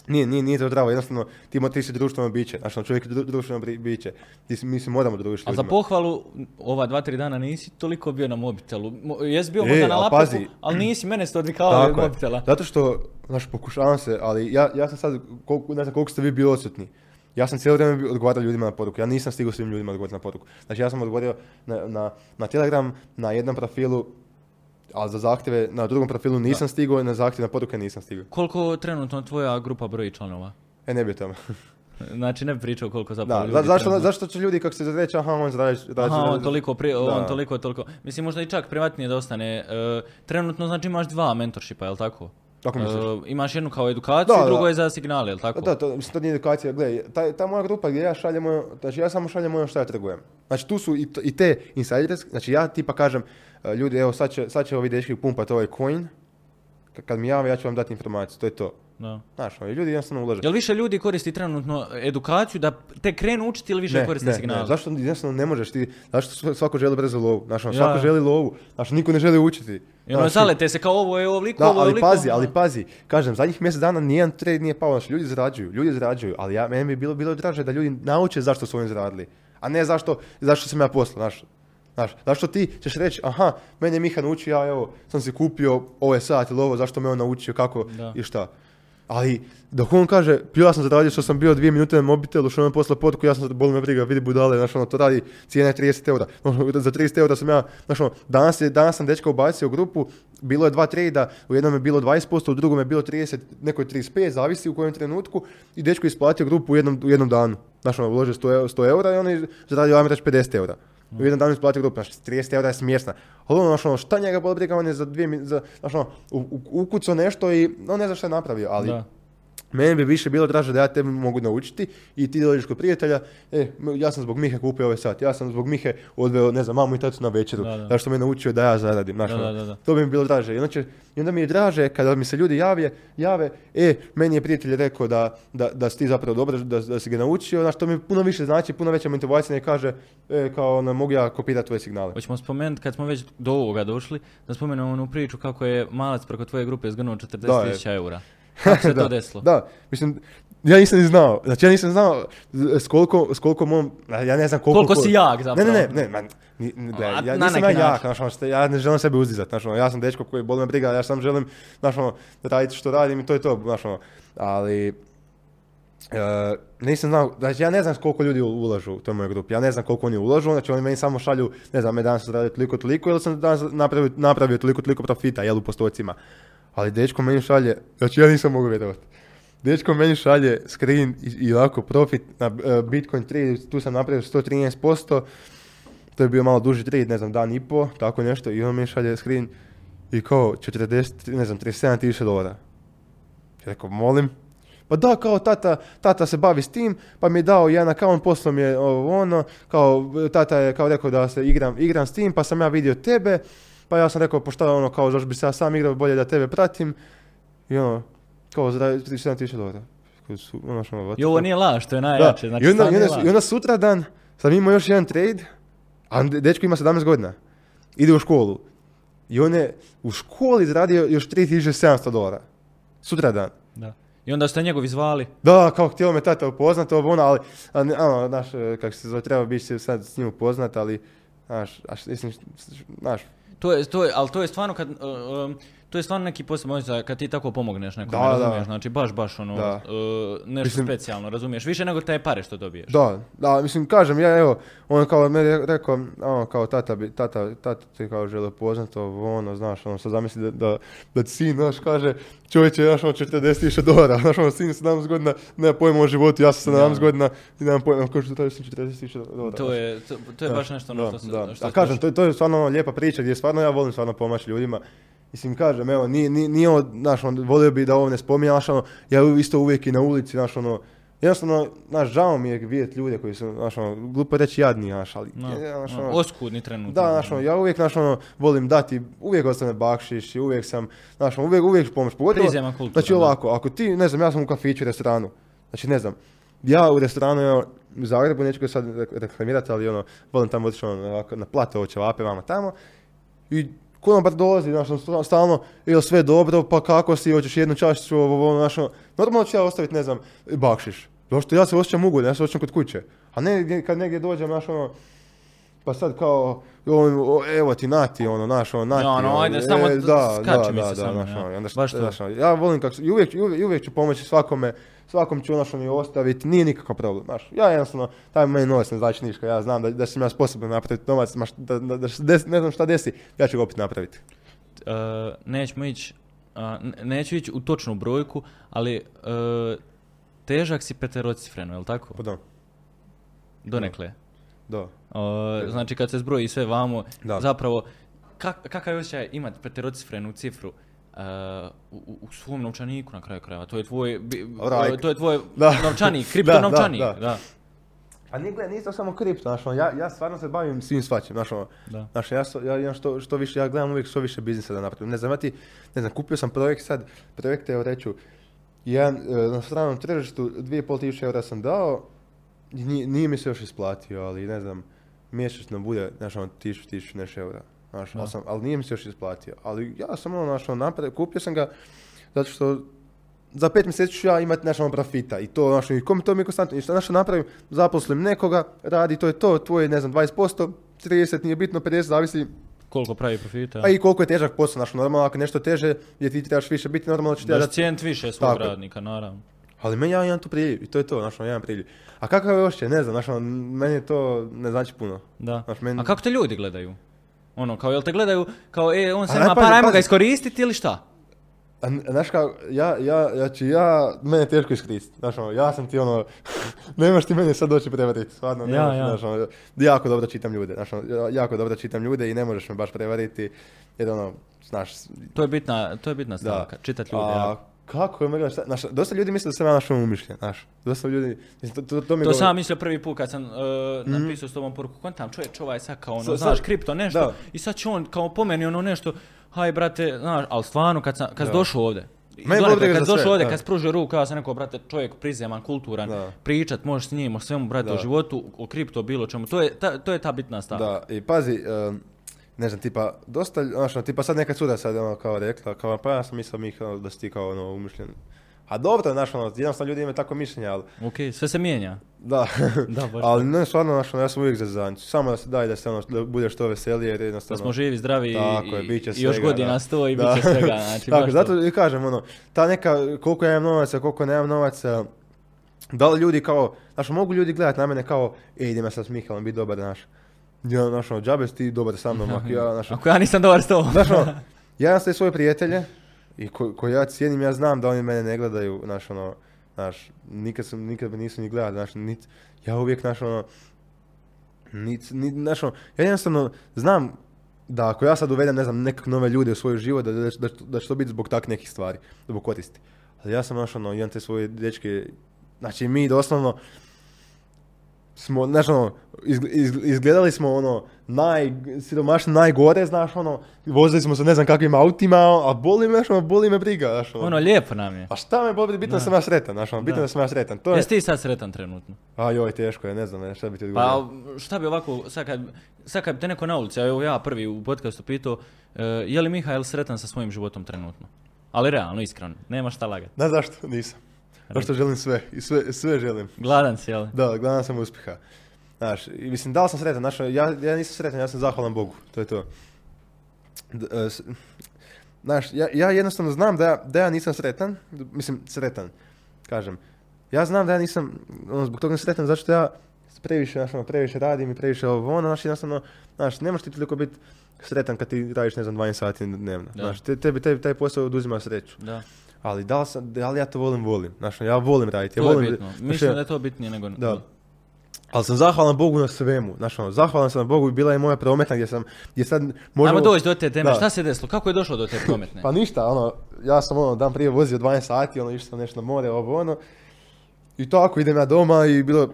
nije, nije, nije to zdravo, jednostavno, ti, mo- ti si društveno biće, ono, čovjek je dru- društveno biće, ti, mi se moramo družiti A za pohvalu, ova dva, tri dana nisi toliko bio na mobitelu. Mo- Jes bio E, možda na laptopu, ali nisi mene ste odvikavali od mobitela. Zato što, znaš, pokušavam se, ali ja, ja sam sad, koliko, ne znam koliko ste vi bili odsutni. Ja sam cijelo vrijeme odgovarao ljudima na poruku. Ja nisam stigao svim ljudima odgovarati na poruku. Znači ja sam odgovorio na, na, na Telegram, na jednom profilu, a za zahtjeve na drugom profilu nisam stigao, na zahtjeve na poruke nisam stigao. Koliko trenutno tvoja grupa broji članova? E, ne bi o tome. Znači, ne bi pričao koliko zapravo Da, ljudi za- zašto, trenutno- zašto će ljudi kako se reći, aha, on radi, Aha, on toliko, pri, on Da. toliko, toliko. Mislim, možda i čak privatnije da ostane. E, trenutno, znači, imaš dva mentorshipa, jel tako? Kako misliš? E, imaš jednu kao edukaciju, Da, drugo da. je za signale, jel tako? Da, to, mislim, to nije edukacija, gledaj, ta, ta moja grupa gdje ja šaljem ono, znači ja samo šaljem ono što ja trgujem. Znači tu su i, i te insiders, znači ja tipa kažem, e, ljudi, evo sad će, sad će ovi dečki pumpati ovaj coin, kad mi jave ja ću vam dati informaciju, to je to. Da. Znaš, ono, ljudi jednostavno ulaže. Jel više ljudi koristi trenutno edukaciju da te krenu učiti ili više koriste signale? zašto jednostavno ne možeš ti, zašto sv- svako želi brzo lovu, znaš, ono, Ja. svako želi lovu, znaš, niko ne želi učiti. I ono, zalete se kao ovo je ovoliko, Da, ovo je ali pazi, ali pazi, kažem, zadnjih mjesec dana nijedan trade nije pao, znači ljudi zarađuju, ljudi zarađuju, ali ja, meni bi bilo, bilo draže da ljudi nauče zašto su oni zaradili, a ne zašto, zašto sam ja poslao, znaš. Znaš, zašto ti ćeš reći, aha, mene je Miha naučio, ja evo, sam si kupio ovaj sat ili ovo, zašto me on naučio, kako Da. i šta. Ali, dok on kaže, ja sam zaradio što sam bio dvije minute na mobitelu, što on je poslao potku, ja sam, boli me briga, vidi budale, znaš, ono, to radi, cijena je 30 eura. Ono, za 30 eura sam ja, znaš, ono, danas, je, danas sam dečka ubacio u grupu, bilo je dva trejda, u jednom je bilo 20%, u drugom je bilo 30, neko je 35, zavisi u kojem trenutku, i dečko je isplatio grupu u jednom, u jednom danu. Znaš, ono, uložio 100, eu- 100 eura i on je zaradio, ajmo reći, 50 eura. U jednom danu je isplatio grupu, znači 30 eura je smiješna. Ali ono, ono, šta njega boli briga, on je za dvije, za, znaš, ono, ukucao nešto i on ne zna šta je napravio, ali Da. Meni bi više bilo draže da ja tebe mogu naučiti i ti dođeš kod prijatelja, e, ja sam zbog Mihe kupio ovaj sat, ja sam zbog Mihe odveo, ne znam, mamu i tatu na večeru, Da, da. što me naučio da ja zaradim, znaš, Da, ono, da, da, da. to bi mi bilo draže. I će- I onda mi je draže kada mi se ljudi jave, jave, e, meni je prijatelj rekao da, da, da si ti zapravo dobro, da, da si ga naučio, znaš, to mi puno više znači, puno veća motivacija ne kaže, e, kao, ono, mogu ja kopirati tvoje signale. Hoćemo spomenuti, kad smo već do ovoga došli, da spomenemo onu priču kako je malac preko tvoje grupe zgrnuo 40.000 Da, eura. Kako se to Da, desilo? Da, mislim, ja nisam ni znao, znači ja nisam znao s koliko, s koliko mom, ja ne znam koliko... Koliko si jak zapravo. Ne, ne, ne, ne, man, ni, ni- gle, A, ja nisam ja jak, znaš, ono, ja ne želim sebe uzdizati, znaš, ono, ja sam dečko koji boli me briga, ja samo želim, znaš, ono, raditi što radim i to je to, znaš, ono, ali, e, nisam znao, znači ja ne znam koliko ljudi ulažu u toj mojoj grupi, ja ne znam koliko oni ulažu, znači oni meni samo šalju, ne znam, me danas sam radio toliko, toliko, ili sam danas napravio, napravio toliko, toliko profita, jel, u postocima. Ali dečko meni šalje, znači ja nisam mogu vjerovati. Dečko meni šalje screen i, i ovako profit na e, Bitcoin trade, tu sam napravio 113%, to je bio malo duži trade, ne znam, dan i po, tako nešto, i on mi šalje screen i kao 40, ne znam, 37 tisuća dolara. Ja rekao, molim. Pa da, kao tata, tata se bavi s tim, pa mi je dao jedan account, poslao mi je ovo ono, kao tata je kao rekao da se igram, igram s tim, pa sam ja vidio tebe, pa ja sam rekao, pa šta ono, kao zašto bi se ja sam igrao, bolje da tebe pratim, i ono, kao za 37 tisuća dolara. Koji su, ono, što, what I ovo nije laž, to je Da, najjače. Znači, i, onda, i, onda. I onda sutra dan sam imao još jedan trade, a de- dečko ima 17 godina. Ide u školu. I on je u školi zaradio još 3700 dolara. Sutra dan. Da. I onda ste njegovi zvali. Da, kao htjelo me tata upoznat, ovo ono, ali, ono, znaš, e, kako se zove, treba biti sad s njim upoznat, ali, znaš, znaš, To je, to je, ali to je stvarno kad, uh, to je stvarno neki poseban osjećaj kad ti tako pomogneš nekome, Da, da. razumiješ, znači baš, baš ono, Da. uh, nešto Mislim- specijalno, razumiješ, više nego te pare što dobiješ. Da, da, mislim, kažem, ja evo, on kao meni rekao, ono, kao tata, bi, tata, tata ti kao žele poznat, ovo, ono, znaš, ono, sad zamisli da, da, da ti sin, znaš, kaže, čovječe, znaš, ono, 40.000 dolara, znaš, ono, sin 17 godina, nema pojma o životu, ja sam 17 Da. godina i nemam pojma, kao što traži sin 40.000 dolara. To je, to, to je baš nešto ono Da, što se... da. Što A kažem, to, je- to je stvarno ono lijepa priča gdje stvarno ja volim stvarno pomoći ljudima. Mislim, kažem, evo, nije, nije, nije ovo, znaš, ono, volio bi da ovo ne spominjem, znaš, ono, ja isto uvijek i na ulici, znaš, ono, jednostavno, znaš, žao mi je vidjeti ljude koji su, znaš, ono, glupo reći jadni, znaš, ali, No, je, znaš, no, ono, oskudni trenutno. da, znaš, ono, ja uvijek, znaš, ono, volim dati, uvijek ostane bakšiš i uvijek sam, znaš, ono, uvijek, uvijek ću pomoći, pogotovo, kultura, znači, ovako, ako ti, ne znam, ja sam u kafiću, restoranu, znači, ne znam, ja u restoranu, evo, u Zagrebu, neću ga sad re- reklamirati, ali ono, volim tamo otići ono, na plato ovo ćevape vama tamo, i konobar dolazi, znaš, ono, sta- stalno, jel sve dobro, pa kako si, hoćeš jednu čašicu, ovo, ovo, znaš, ono, normalno ću ja ostaviti, ne znam, bakšiš. Zašto ja se osjećam ugodno, ja se osjećam kod kuće. A ne kad negdje dođem, znaš, ono, pa sad kao, o, o, evo ti nati, ono, naš, ono, nati. Ja, ono, ajde, samo da, da, skači mi se da, samo, ja. ono, i onda šta- Baš to. znaš, ono, ja volim kako, i uvijek, uvijek, ću pomoći svakome, svakom ću ono što mi ostaviti, nije nikakav problem, znaš. Ja jednostavno, taj meni novac ne znači ništa, ja znam da, da sam ja sposoban napraviti novac, ma šta- da, ne znam šta desi, ja ću ga opet napraviti. Uh, nećemo ići, uh, neću ići u točnu brojku, ali uh, težak si peterocifreno, je li tako? Pa da, Donekle. da. Uh, znači kad se zbroji sve vamo, Da. zapravo kak, kakav je osjećaj imati peterocifrenu cifru uh, u, u- u svom novčaniku na kraju krajeva? To je tvoj, bi- Right. to je tvoj Da. novčanik, kripto Da, da, novčanik. da. da. A nije, gledaj, nije to samo kripto, znaš, ono, ja, ja stvarno se bavim svim svačim, znaš, ono. Znaš, ja, so- ja imam što, što više, ja gledam uvijek što više biznisa da napravim. Ne znam, ja ti, ne znam, kupio sam projekt sad, projekte, evo reću, jedan, e, na stranom tržištu 2,5 tisuće eura sam dao, i nije, nije mi se još isplatio, ali ne znam, mjesečno bude, znaš, ono, tisuću, tisuću nešto eura. Znaš, Da. ali, sam, ali nije mi se još isplatio. Ali ja sam ono, znaš, ono, napravio, kupio sam ga, zato što za pet mjeseci ću ja imati nešto profita i to, znaš, i kom to mi je konstantno, i što znaš, napravim, zaposlim nekoga, radi, to je to, tvoje, ne znam, 20%, 30, nije bitno, 50, zavisi, Koliko pravi profita? pa i koliko je težak posao, znaš, normalno, ako nešto teže, gdje ti trebaš više biti, normalno ću ti Da dati cijent više svog radnika, naravno. Ali meni ja imam tu priljev i to je to, znaš, ono, ja imam priljev. A kakav je ošće, ne znam, znaš, ono, meni to ne znači puno. Da. Znaš, meni- A kako te ljudi gledaju? Ono, kao, jel te gledaju, kao, e, on se A ima ne, pazi, para, ajmo ga iskoristiti ili šta? A, znaš kao, ja, ja, ja ću, ja, mene je teško iskoristiti, znaš, ono, ja sam ti ono, nemaš ti mene sad doći prevariti, stvarno, Ja, nemaš, ja. znaš, ono, jako dobro čitam ljude, znaš, ono, ja- jako dobro čitam ljude i ne možeš me baš prevariti, jer ono, znaš, To je bitna, to je bitna stavka, čitat ljude. A, jako. Kako je mogla, šta, znaš, dosta ljudi misle da sam ja našao umišljen, znaš, dosta ljudi, mislim, to, to, to mi To sam ja mislio prvi put kad sam uh, napisao s tobom poruku, kontam čovječ ovaj sad kao ono, Sa- znaš, sad- kripto nešto, da. i sad će on kao po meni ono nešto, haj brate, znaš, ali stvarno kad sam, kad došao ovdje, Meni donekle, kad došao ovdje, kad si pružio ruku, ja sam rekao, brate, čovjek prizeman, kulturan, Da. pričat, možeš s njim o svemu, brate, o Da. životu, o kripto, bilo čemu, to je ta, to je ta bitna stavka. Da, i pazi, em, ne znam, tipa, dosta, znaš, ono, tipa sad neka cura sad ono kao rekla, kao pa ja sam mislio mi kao da si ti kao ono umišljen. A dobro, znaš, ono, jednostavno ljudi imaju tako mišljenja, ali, Ok, sve se mijenja. da, Da, baš ali ne, stvarno, znaš, ono, ja sam uvijek za zanj, samo da se daj da se ono, da budeš što veselije, jer Da jednostavno... smo živi, zdravi i- Tako je, i, bit će i još svega, godina da. sto i Da. bit će svega, znači Tako, baš to. zato i kažem, ono, ta neka, koliko ja imam novaca, koliko nemam novaca, da li ljudi kao, znaš, mogu ljudi gledati na mene kao, ej, idem ja sad s Mihalom, biti dobar, znaš. Ja, znaš, ono, džabe si ti dobar sa mnom, ako ja, znaš, Ako ja nisam dobar s tobom. Znaš, ono, ja imam sve svoje prijatelje i ko, ko ja cijenim, ja znam da oni mene ne gledaju, znaš, ono, znaš, nikad, sam, nikad me nisu ni gledali, znaš, nit, ja uvijek, znaš, ono, nit, nit, znaš, ono, ja jednostavno znam da ako ja sad uvedem, ne znam, nekak nove ljude u svoj život, da, da, da, da će to biti zbog tak nekih stvari, zbog koristi. Ali ja sam, znaš, ono, imam te svoje dečke, znači mi doslovno, smo, znaš ono, izg- izg- izgledali smo ono, najsiromašnije, najgore, znaš ono, vozili smo se ne znam kakvim autima, a boli me, znaš ono, boli me briga, znaš ono. Ono, lijepo nam je. A šta me boli, bitno da sam ja sretan, znaš ono, bitno Da. da sam ja sretan, to je, Jesi ti sad sretan trenutno? a joj, teško je, ne znam, ne, šta bi ti Pa odgovorio. šta bi ovako, sad kad, sad kad bi te neko na ulici, a evo ja prvi u podcastu pitao, e, je li Mihael sretan sa svojim životom trenutno? Ali realno, iskreno, nema šta lagati. Znaš zašto? Nisam. Zašto želim sve, i sve, sve želim. Gladan si, jel? Da, gledam sam uspjeha. Znaš, i mislim, da li sam sretan, znaš, ja, ja nisam sretan, ja sam zahvalan Bogu, to je to. D- e, s- znaš, ja, ja jednostavno znam da ja, da ja nisam sretan, mislim, sretan, kažem. Ja znam da ja nisam, ono, zbog toga nisam sretan, zato što ja previše, znaš, ono, previše radim i previše ovo, ono, znaš, jednostavno, znaš, ne možeš ti toliko biti sretan kad ti radiš, ne znam, 12 sati dnevno. Da. Znaš, te- tebi, tebi taj posao oduzima sreću. Da. Ali da li, sam, da li ja to volim, volim. Znaš, ja volim raditi. Ja To je volim, bitno. znaš, Mislim ja- da je to bitnije nego... da. Ali sam zahvalan Bogu na svemu. Znaš, ono, zahvalan sam Bogu i bila je moja prometna gdje sam, gdje sad možemo... Ajmo doći do te teme. Da. Šta se desilo? Kako je došlo do te prometne? Pa ništa, ono, ja sam ono, dan prije vozio 12 sati, ono, išao sam nešto na more, ovo ono. I tako, idem ja doma i bilo,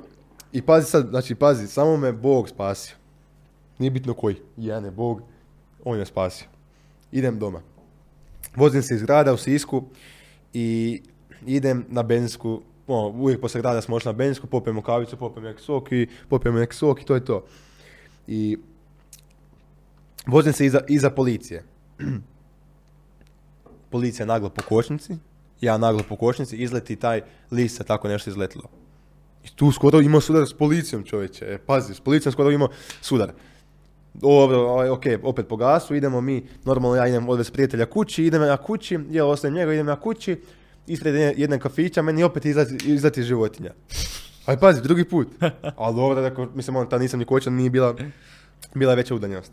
i pazi sad, znači, pazi, samo me Bog spasio. Nije bitno koji, jedan je Bog, on je spasio. Idem doma. Vozim se iz grada u Sisku i idem na benzinsku, ono, uvijek poslije grada smo na benzinsku, popijemo kavicu, popijemo neki sok i popijemo neki sok i to je to. I vozim se iza, iza policije. policija naglo po kočnici, ja naglo po kočnici, izleti taj list sa tako nešto izletilo. I tu skoro imao sudar s policijom čovječe, e, pazi, s policijom skoro imao sudar. Dobro, ovaj, ok, opet po gasu, idemo mi, normalno ja idem odvesti prijatelja kući, idem ja kući, ja ostajem njega, idem ja kući, ispred jedne, jedne kafića, meni opet izlati, izlati životinja. Aj pazi, drugi put. Ali dobro, rekao, mislim, on, ta nisam ni kočan, nije bila, bila veća udaljenost.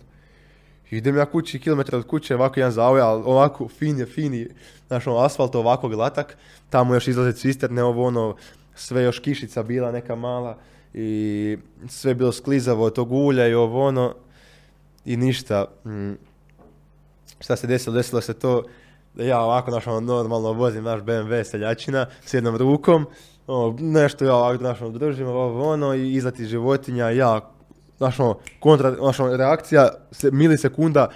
Idem ja kući, kilometar od kuće, ovako jedan zauje, ali ovako fin je, fini, znaš, ono, asfalt ovako glatak, tamo još izlaze cisterne, ovo ono, sve još kišica bila neka mala i sve je bilo sklizavo od tog ulja i ovo ono i ništa. Mm, šta se desilo? Desilo se to da ja ovako, znaš, ono, normalno vozim naš BMW seljačina s jednom rukom, ono, nešto ja ovako, znaš, ono, držim, ovo ono i izlati životinja, ja znaš kontra, znaš reakcija se, milisekunda,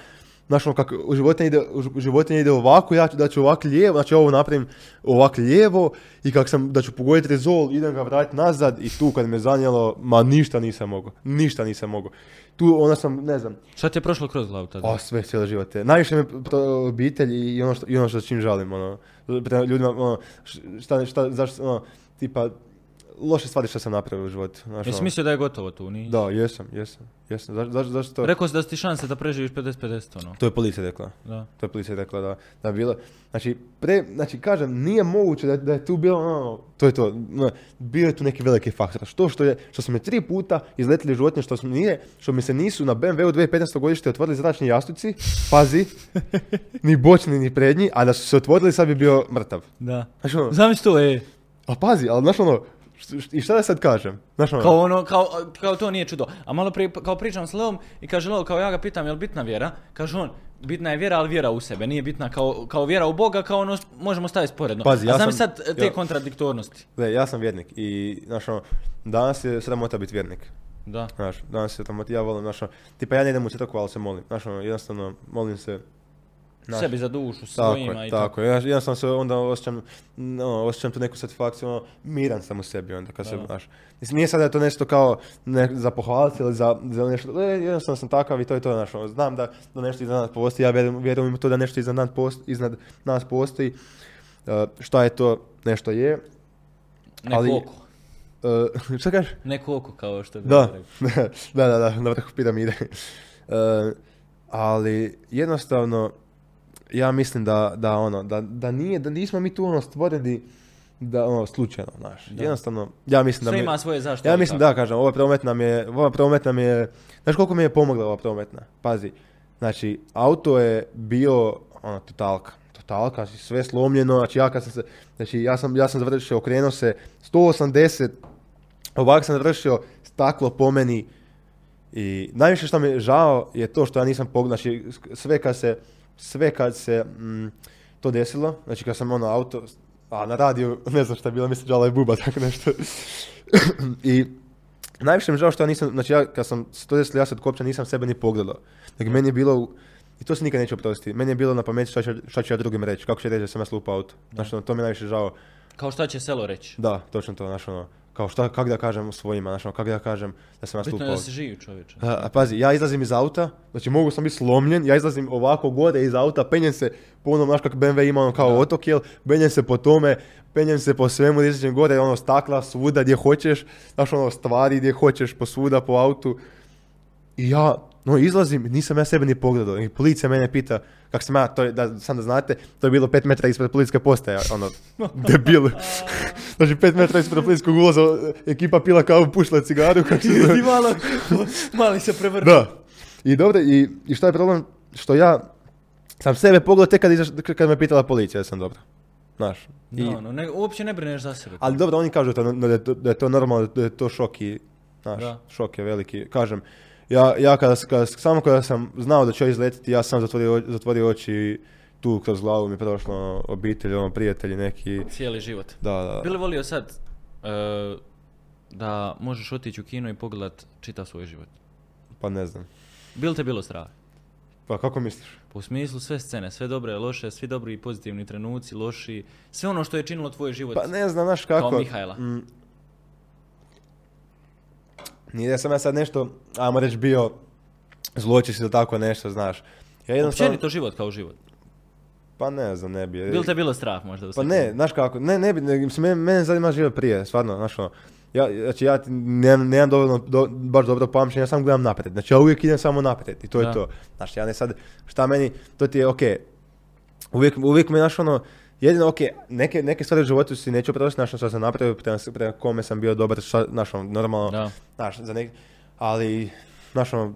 znaš kako životinja ide, životinja ide ovako, ja ću, da ću ovako lijevo, znači ovo napravim ovako lijevo i kako sam, da ću pogoditi rezol, idem ga vratiti nazad i tu kad me zanijelo, ma ništa nisam mogao, ništa nisam mogao. Tu onda sam, ne znam, Šta ti je prošlo kroz glavu tada? o, sve cijeli život. Najviše me to obitelj i ono što, i ono što čim žalim, ono, ljudima, ono, šta, šta, zašto, ono, tipa, loše stvari što sam napravio u životu. Znaš, Jesi ono. mislio da je gotovo tu? Ni? Da, jesam, jesam, jesam. Zašto, zašto, zašto to? Rekao si da su ti šanse da preživiš 50-50 ono. To je policija rekla. Da. To je policija rekla da, da je bilo. Znači, pre, znači, kažem, nije moguće da, da je tu bilo, ono, to je to, no, bio je tu neki veliki faktor. Što, što, je, što su me tri puta izletili životinje, što, su, nije, što mi se nisu na BMW-u 2015. godište otvorili zračni jastuci, pazi, ni bočni ni prednji, a da su se otvorili sad bi bio mrtav. Da. Znači, ono, Zamisli to, e. a pazi, ali znaš ono, i šta da sad kažem? Znaš ono, Kao ono, kao, kao to nije čudo. A malo prije, kao pričam s Leom i kaže Leo, kao ja ga pitam, je li bitna vjera? Kaže on, bitna je vjera, ali vjera u sebe. Nije bitna kao, kao vjera u Boga, kao ono, možemo staviti sporedno. Pazi, ja A znam sam- sad te ja- kontradiktornosti. Gle, ja sam vjernik i, znaš ono, danas je sramota biti vjernik. Da. Znaš, danas je tamo, ja volim, znaš, ono, tipa ja ne idem u crkvu, ali se molim, znaš, ono, jednostavno, molim se, znaš, Sebi za dušu, tako svojima je, i tako je, ja, jednostavno se onda osjećam, no, osjećam tu neku satisfakciju, ono, miran sam u sebi onda, kad se, Da. znaš, mislim, nije sad da je to nešto kao ne, za pohvaliti ili za, za nešto, e, jednostavno sam takav i to je to, znaš, ono, znam da, da nešto iznad nas postoji, ja vjerujem, vjerujem to da nešto iznad nas, post, iznad nas postoji, Uh, šta je to, nešto je, Neko Ali- oko. Uh, šta kažeš? Neko oko, kao što bi Da, da, da, da, na vrhu piramide. E, ali jednostavno, ja mislim da, da ono, da, da nije, da nismo mi tu ono stvoreni da ono slučajno, znaš. Da. Jednostavno, ja mislim da Sve mi- ima svoje zašto. ja mislim tako. da kažem, ova promet nam je, ova promet nam je, znaš koliko mi je pomogla ova prometna? Pazi, znači, auto je bio, ono, totalka, totalka, znači sve slomljeno, znači ja kad sam se, znači ja sam, ja sam završio, okrenuo se 180, ovako sam završio, staklo po meni i najviše što mi je žao je to što ja nisam pogledao, znači sve kad se, sve kad se mm, to desilo, znači kad sam ono auto, a na radiju, ne znam šta je bilo, mislim džala je buba, tako nešto. I najviše mi žao što ja nisam, znači ja kad sam se to desilo, ja sad kopča nisam sebe ni pogledao. Nego meni je bilo, i to se nikad neće oprostiti, meni je bilo na pameti šta ću, šta ću ja drugim reći, kako će reći da sam ja slupao auto. Znači, ono, to mi je najviše žao. Kao šta će selo reći? Da, točno to, znači ono, kao šta, kako da kažem svojima, znači kako da kažem da sam ja Bitno da se živi čovječe. A, pazi, ja izlazim iz auta, znači mogu sam biti slomljen, ja izlazim ovako gore iz auta, penjem se po onom, znaš kako BMW ima ono kao Da. otok, jel, penjem se po tome, penjem se po svemu, izađem gore, ono stakla svuda gdje hoćeš, znaš ono stvari gdje hoćeš, po svuda po autu. I ja no izlazim, nisam ja sebe ni pogledao. I policija mene pita, kako sam ja, to je, da, sam da znate, to je bilo 5 metara ispred policijske postaje, ono, debil. znači 5 metara ispred policijskog ulaza, ekipa pila kavu, pušila cigaru, kako se. I malo, mali se prevrnu. Da. I dobro, i, i šta je problem? Što ja sam sebe pogledao tek kad, izaš- kad me pitala policija da sam dobro. Znaš. I, No, no, ne, uopće ne brineš za sebe. ali dobro, oni kažu to, da, je to, da je to normalno, da je to šok i, znaš, Da. šok je veliki. Kažem, ja, ja kada, kada, samo kada sam znao da ću ja izletiti, ja sam zatvorio, zatvorio oči tu kroz glavu mi je prošlo obitelj, ono, prijatelji neki. Cijeli život. Da, da. Bi li volio sad e, da možeš otići u kino i pogledat čitav svoj život? Pa ne znam. Bi li te bilo strah? Pa kako misliš? Pa u smislu sve scene, sve dobre, loše, svi dobri i pozitivni trenuci, loši, sve ono što je činilo tvoj život. Pa ne znam, znaš kako. Kao Mihajla. Mm. Nije da sam ja sad nešto, ajmo reći, bio zločist ili tako nešto, znaš. Ja jednostavno, Općenito život kao život. pa ne znam, ne bi. Bi li te bilo strah možda? Pa ne, znaš kako, ne, ne bi, ne, mislim, mene, mene zanima život prije, stvarno, znaš ono. Ja, znači ja nemam, nemam dovoljno, do- baš dobro pamćenje, ja samo gledam naprijed. Znači ja uvijek idem samo naprijed i to Da. je to. Znači ja ne sad, šta meni, to ti je okej. Uvijek, uvijek me, znaš ono, jedino, ok, neke, neke stvari u životu si neću oprostiti, znaš, ono što sam napravio, prema, prema kome sam bio dobar, šta, znaš, ono, normalno, Da. znaš, za nek, ali, znaš, ono,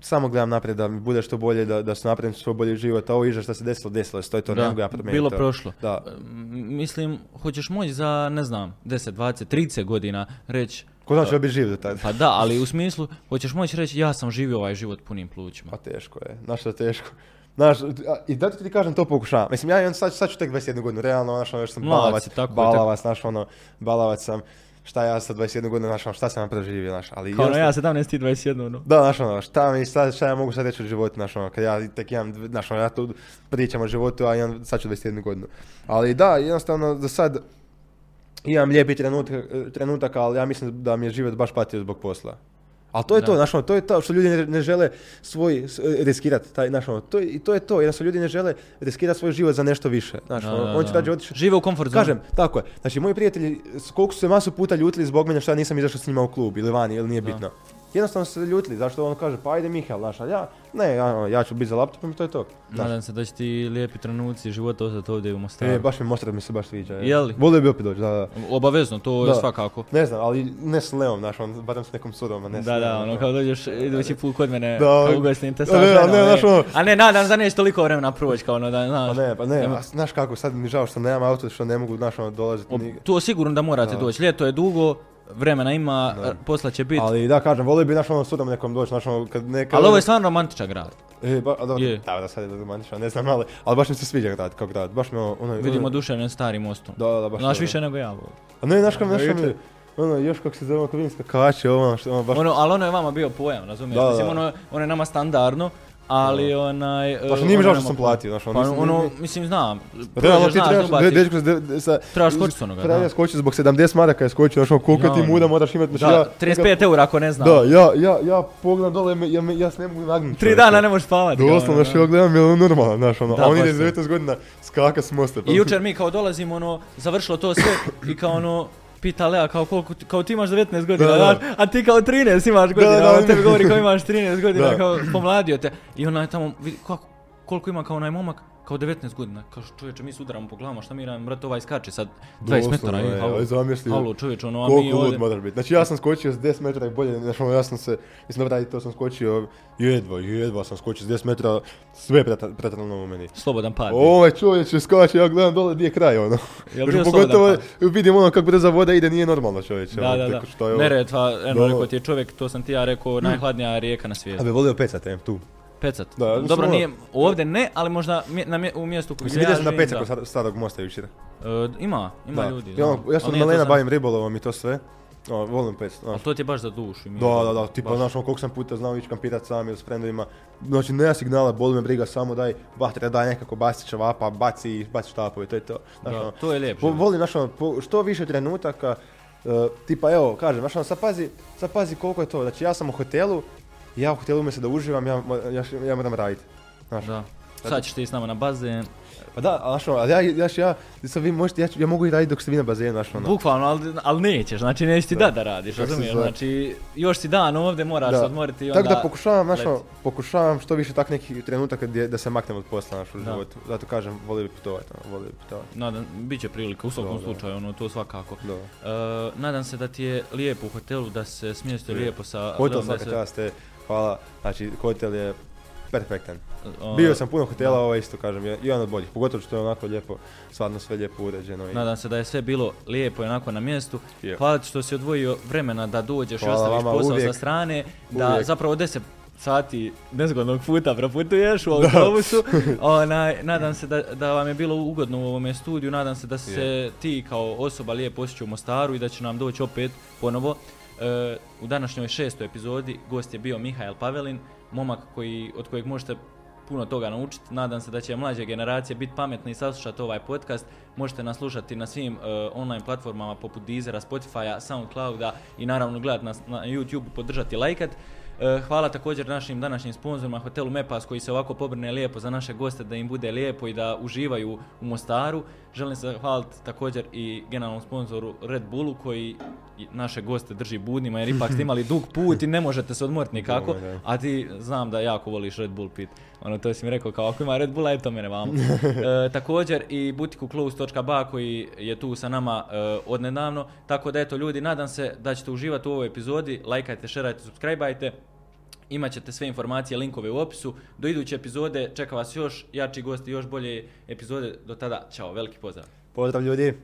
samo gledam naprijed da mi bude što bolje, da, da se napravim što bolji život, a ovo iže što se desilo, desilo se, to je to, ne Da, mogu ja promijeniti bilo to. prošlo. Da. M, Mislim, hoćeš moći za, ne znam, 10, 20, 30 godina reći, Ko zna će biti živ do tada? pa da, ali u smislu, hoćeš moći reći, ja sam živio ovaj život punim plućima. Pa teško je, znaš što je teško. Znaš, i da ti kažem, to pokušavam. Mislim, ja i on sad, sad ću tek 21 godinu, realno, znaš, ono, još sam Mlad balavac, si, tako balavac, znaš, ono, balavac sam, šta ja sa 21 godinu, znaš, ono, šta sam preživio, znaš, ali... Kao ono ja 17 i 21, ono. Da, znaš, ono, šta mi, šta, šta ja mogu sad reći o životu, znaš, ono, kad ja tek imam, znaš, ono, ja tu pričam o životu, a imam, sad ću 21 godinu. Ali da, jednostavno, za sad, imam lijepi trenutak, trenutaka, ali ja mislim da mi je život baš patio zbog posla. Ali to je Da. to, znaš, ono, to je to što ljudi ne, ne žele svoj, s- riskirati, taj, znaš, ono, to, je- i to je to, jednostavno ljudi ne žele riskirati svoj život za nešto više, znaš, Da, ono, da, on će da. rađe otići Žive u komfort zoni. Kažem, tako je. Znači, moji prijatelji, koliko su se masu puta ljutili zbog mene što ja nisam izašao s njima u klub ili vani, ili nije Da. bitno. Jednostavno se ljutili, zašto on kaže, pa ajde Mihael, znaš, a ja, ne, ja, ono, ja ću biti za laptopom i to je to. Znaš. Nadam se da će ti lijepi trenuci života ostati ovdje u Mostaru. E, baš mi Mostar mi se baš sviđa. je. Je li? Volio bi opet doći, da, da. Obavezno, to je Da. svakako. Ne znam, ali ne s Leom, znaš, on, barem s nekom surom, a ne s Da, da, ono ono. kao dođeš idući put kod mene, Da, kao ali- ugostim te a sa ne, ne, e. znaš ono- A ne, nadam se da neće toliko vremena proći kao ono da, Pa znaš. ne, pa ne, Nema- a znaš kako, sad mi žao što nemam auto, što ne mogu, znaš, ono, dolaziti. To sigurno da morate Da. doći. Ljeto je dugo, vremena ima, Da. posla će biti. Ali da, kažem, volio bi, znaš, ono, surom nekom doći, znaš, ono, kad neka... Ali ovo je stvarno romantičan grad. E, ba, a dobro, Je. da, da, sad je romantično, ne znam, ali, ali baš mi se sviđa grad, kao grad, baš mi ono, ono Vidimo ono- duševnim starim mostom. Da, da, da, baš Znaš više da. nego ja. A ne, znaš kako, Da, znaš ono, još kako se zove, kako vidim skakače, ono, što, ono, baš, Ono, ali ono je vama bio pojam, razumiješ? Da, da, Mislim, da. ono, ono je nama standardno, ali onaj... e, baš nije mi žao što sam platio, znaš, ono, Pa mislim, ono, mislim, znam. Realno prođeš, ti znaš, trebaš, dečko sa... Trebaš skočiti s onoga, da. ja skočiti zbog 70 maraka je skočio, znaš, ono, koliko Ja, ti muda moraš imati, znači Da, ja... 35 eura ako ne znam. Da, ja, ja, ja pogledam dole, ja, ja se ne mogu nagnuti. Tri dana ne možeš spavati. Doslovno, ono, znaš, ja gledam, je ono normalno, znaš, ono, a on ide to. 19 godina skaka s mosta. pa- I jučer mi kao dolazimo, ono, završilo to sve i kao ono, pita Lea kao koliko, kao ti imaš 19 godina, Da, da. a ti kao 13 imaš godina, da, on tebi govori kao imaš 13 godina, Da. kao pomladio te. I ona je tamo, vidi, kako, koliko ima kao onaj momak, kao 19 godina, kao čovječe mi se udaramo po glavama, šta mi radimo, brate ovaj skače sad 20 metara, je, halo, zamisli. halo čovječe, ono, a mi Koliko ovdje, moraš biti. Znači ja sam skočio s 10 metara i bolje, znači ono, ja sam se, mislim dobro, to sam skočio jedva, jedva sam skočio s 10 metara, sve pretrano u meni. slobodan pad. Ovaj čovječ je skače, ja gledam dole, gdje je kraj, ono. Jel Znači, bio pogotovo slobodan vidim ono kako brza voda ide, nije normalno čovječe. Da, ono, da, da. Neretva, eno, Da. rekao ti je čovjek, to sam ti ja rekao, najhladnija rijeka na A svijetu. bi volio pecati, tu. Pecat. Da, mislim, Dobro, ono- nije, ovdje ne, ali možda mje- na mje- u mjestu koji Mislim, se ja vidio sam na živim, da. star- starog mosta jučer. E, ima, ima Da. ljudi. Ja, ono, ja sam Ali nije to malena za- bavim ribolovom i to sve. O, volim pec, znaš. Ali to ti je baš za dušu. i mir. Da, da, da, tipa, Baš. znaš, ono, koliko sam puta znao ići kampirat sam ili s frendovima. Znači, nema signala, boli me briga, samo daj vatre, daj nekako baci čevapa, baci i baci štapove, to je to. Znaš, Da, ono, to je lijepo. vo- volim, znaš, ono, po- što više trenutaka, e, tipa, evo, kažem, znaš, ono, sad pazi, sad pazi koliko je to, znači, ja sam u hotelu, ja u hotelu umjesto da uživam, ja, ja, ja moram raditi. Znaš, Da. Sad ćeš ti s nama na bazen. Pa da, ali znaš ono, ali ja, ja, ja, sad vi možete, ja, ja mogu i raditi dok ste vi na bazenu, znaš ono. Bukvalno, ali, ali nećeš, znači neće ti da Da. da radiš, se razumiješ? Znači, još si dan ovdje, moraš se odmoriti i onda... Tako da pokušavam, znaš, ono, pokušavam što više tak nekih trenutaka gdje, da se maknem od posla znaš, u Da. životu. Zato kažem, volio bi putovati, ono, volio bi putovati. Nadam, bit će prilika, u svakom slučaju, ono, to svakako. Da. E, nadam se da ti je lijepo u hotelu, da se smjestio Je. lijepo sa... Hotel svaka se- čast, te, hvala, znači, hotel je perfektan. Bio sam puno hotela, ovo isto kažem, je jedan od boljih, pogotovo što je onako lijepo, stvarno sve lijepo uređeno. I... Nadam se da je sve bilo lijepo i onako na mjestu. Je. Hvala ti što si odvojio vremena da dođeš i Hvala ostaviš vama, posao uvijek. sa strane, da Uvijek. zapravo 10 sati nezgodnog puta proputuješ u autobusu. Onaj, nadam se da, da vam je bilo ugodno u ovome studiju, nadam se da se ti kao osoba lijepo osjećao u Mostaru i da će nam doći opet ponovo. U današnjoj šestoj epizodi gost je bio Mihael Pavelin, momak koji, od kojeg možete puno toga naučiti. Nadam se da će mlađe generacije biti pametne i saslušati ovaj podcast. Možete nas slušati na svim e, online platformama poput Deezera, Spotifya, Soundclouda i naravno gledati nas na YouTube, podržati lajkat. E, Hvala također našim današnjim sponzorima Hotelu Mepas koji se ovako pobrine lijepo za naše goste da im bude lijepo i da uživaju u Mostaru. Želim se zahvaliti također i generalnom sponzoru Red Bullu koji naše goste drži budnima jer ipak ste imali dug put i ne možete se odmoriti nikako. A ti znam da jako voliš Red Bull pit. Ono, to si mi rekao kao ako ima Red Bulla, eto mene vamo. e, također i butiku close.ba koji je tu sa nama e, odnedavno. Tako da eto ljudi, nadam se da ćete uživati u ovoj epizodi. Lajkajte, šerajte, subscribeajte. Imat ćete sve informacije, linkove u opisu. Do iduće epizode čeka vas još jači gosti, još bolje epizode. Do tada, čao, veliki pozdrav. Pozdrav ljudi!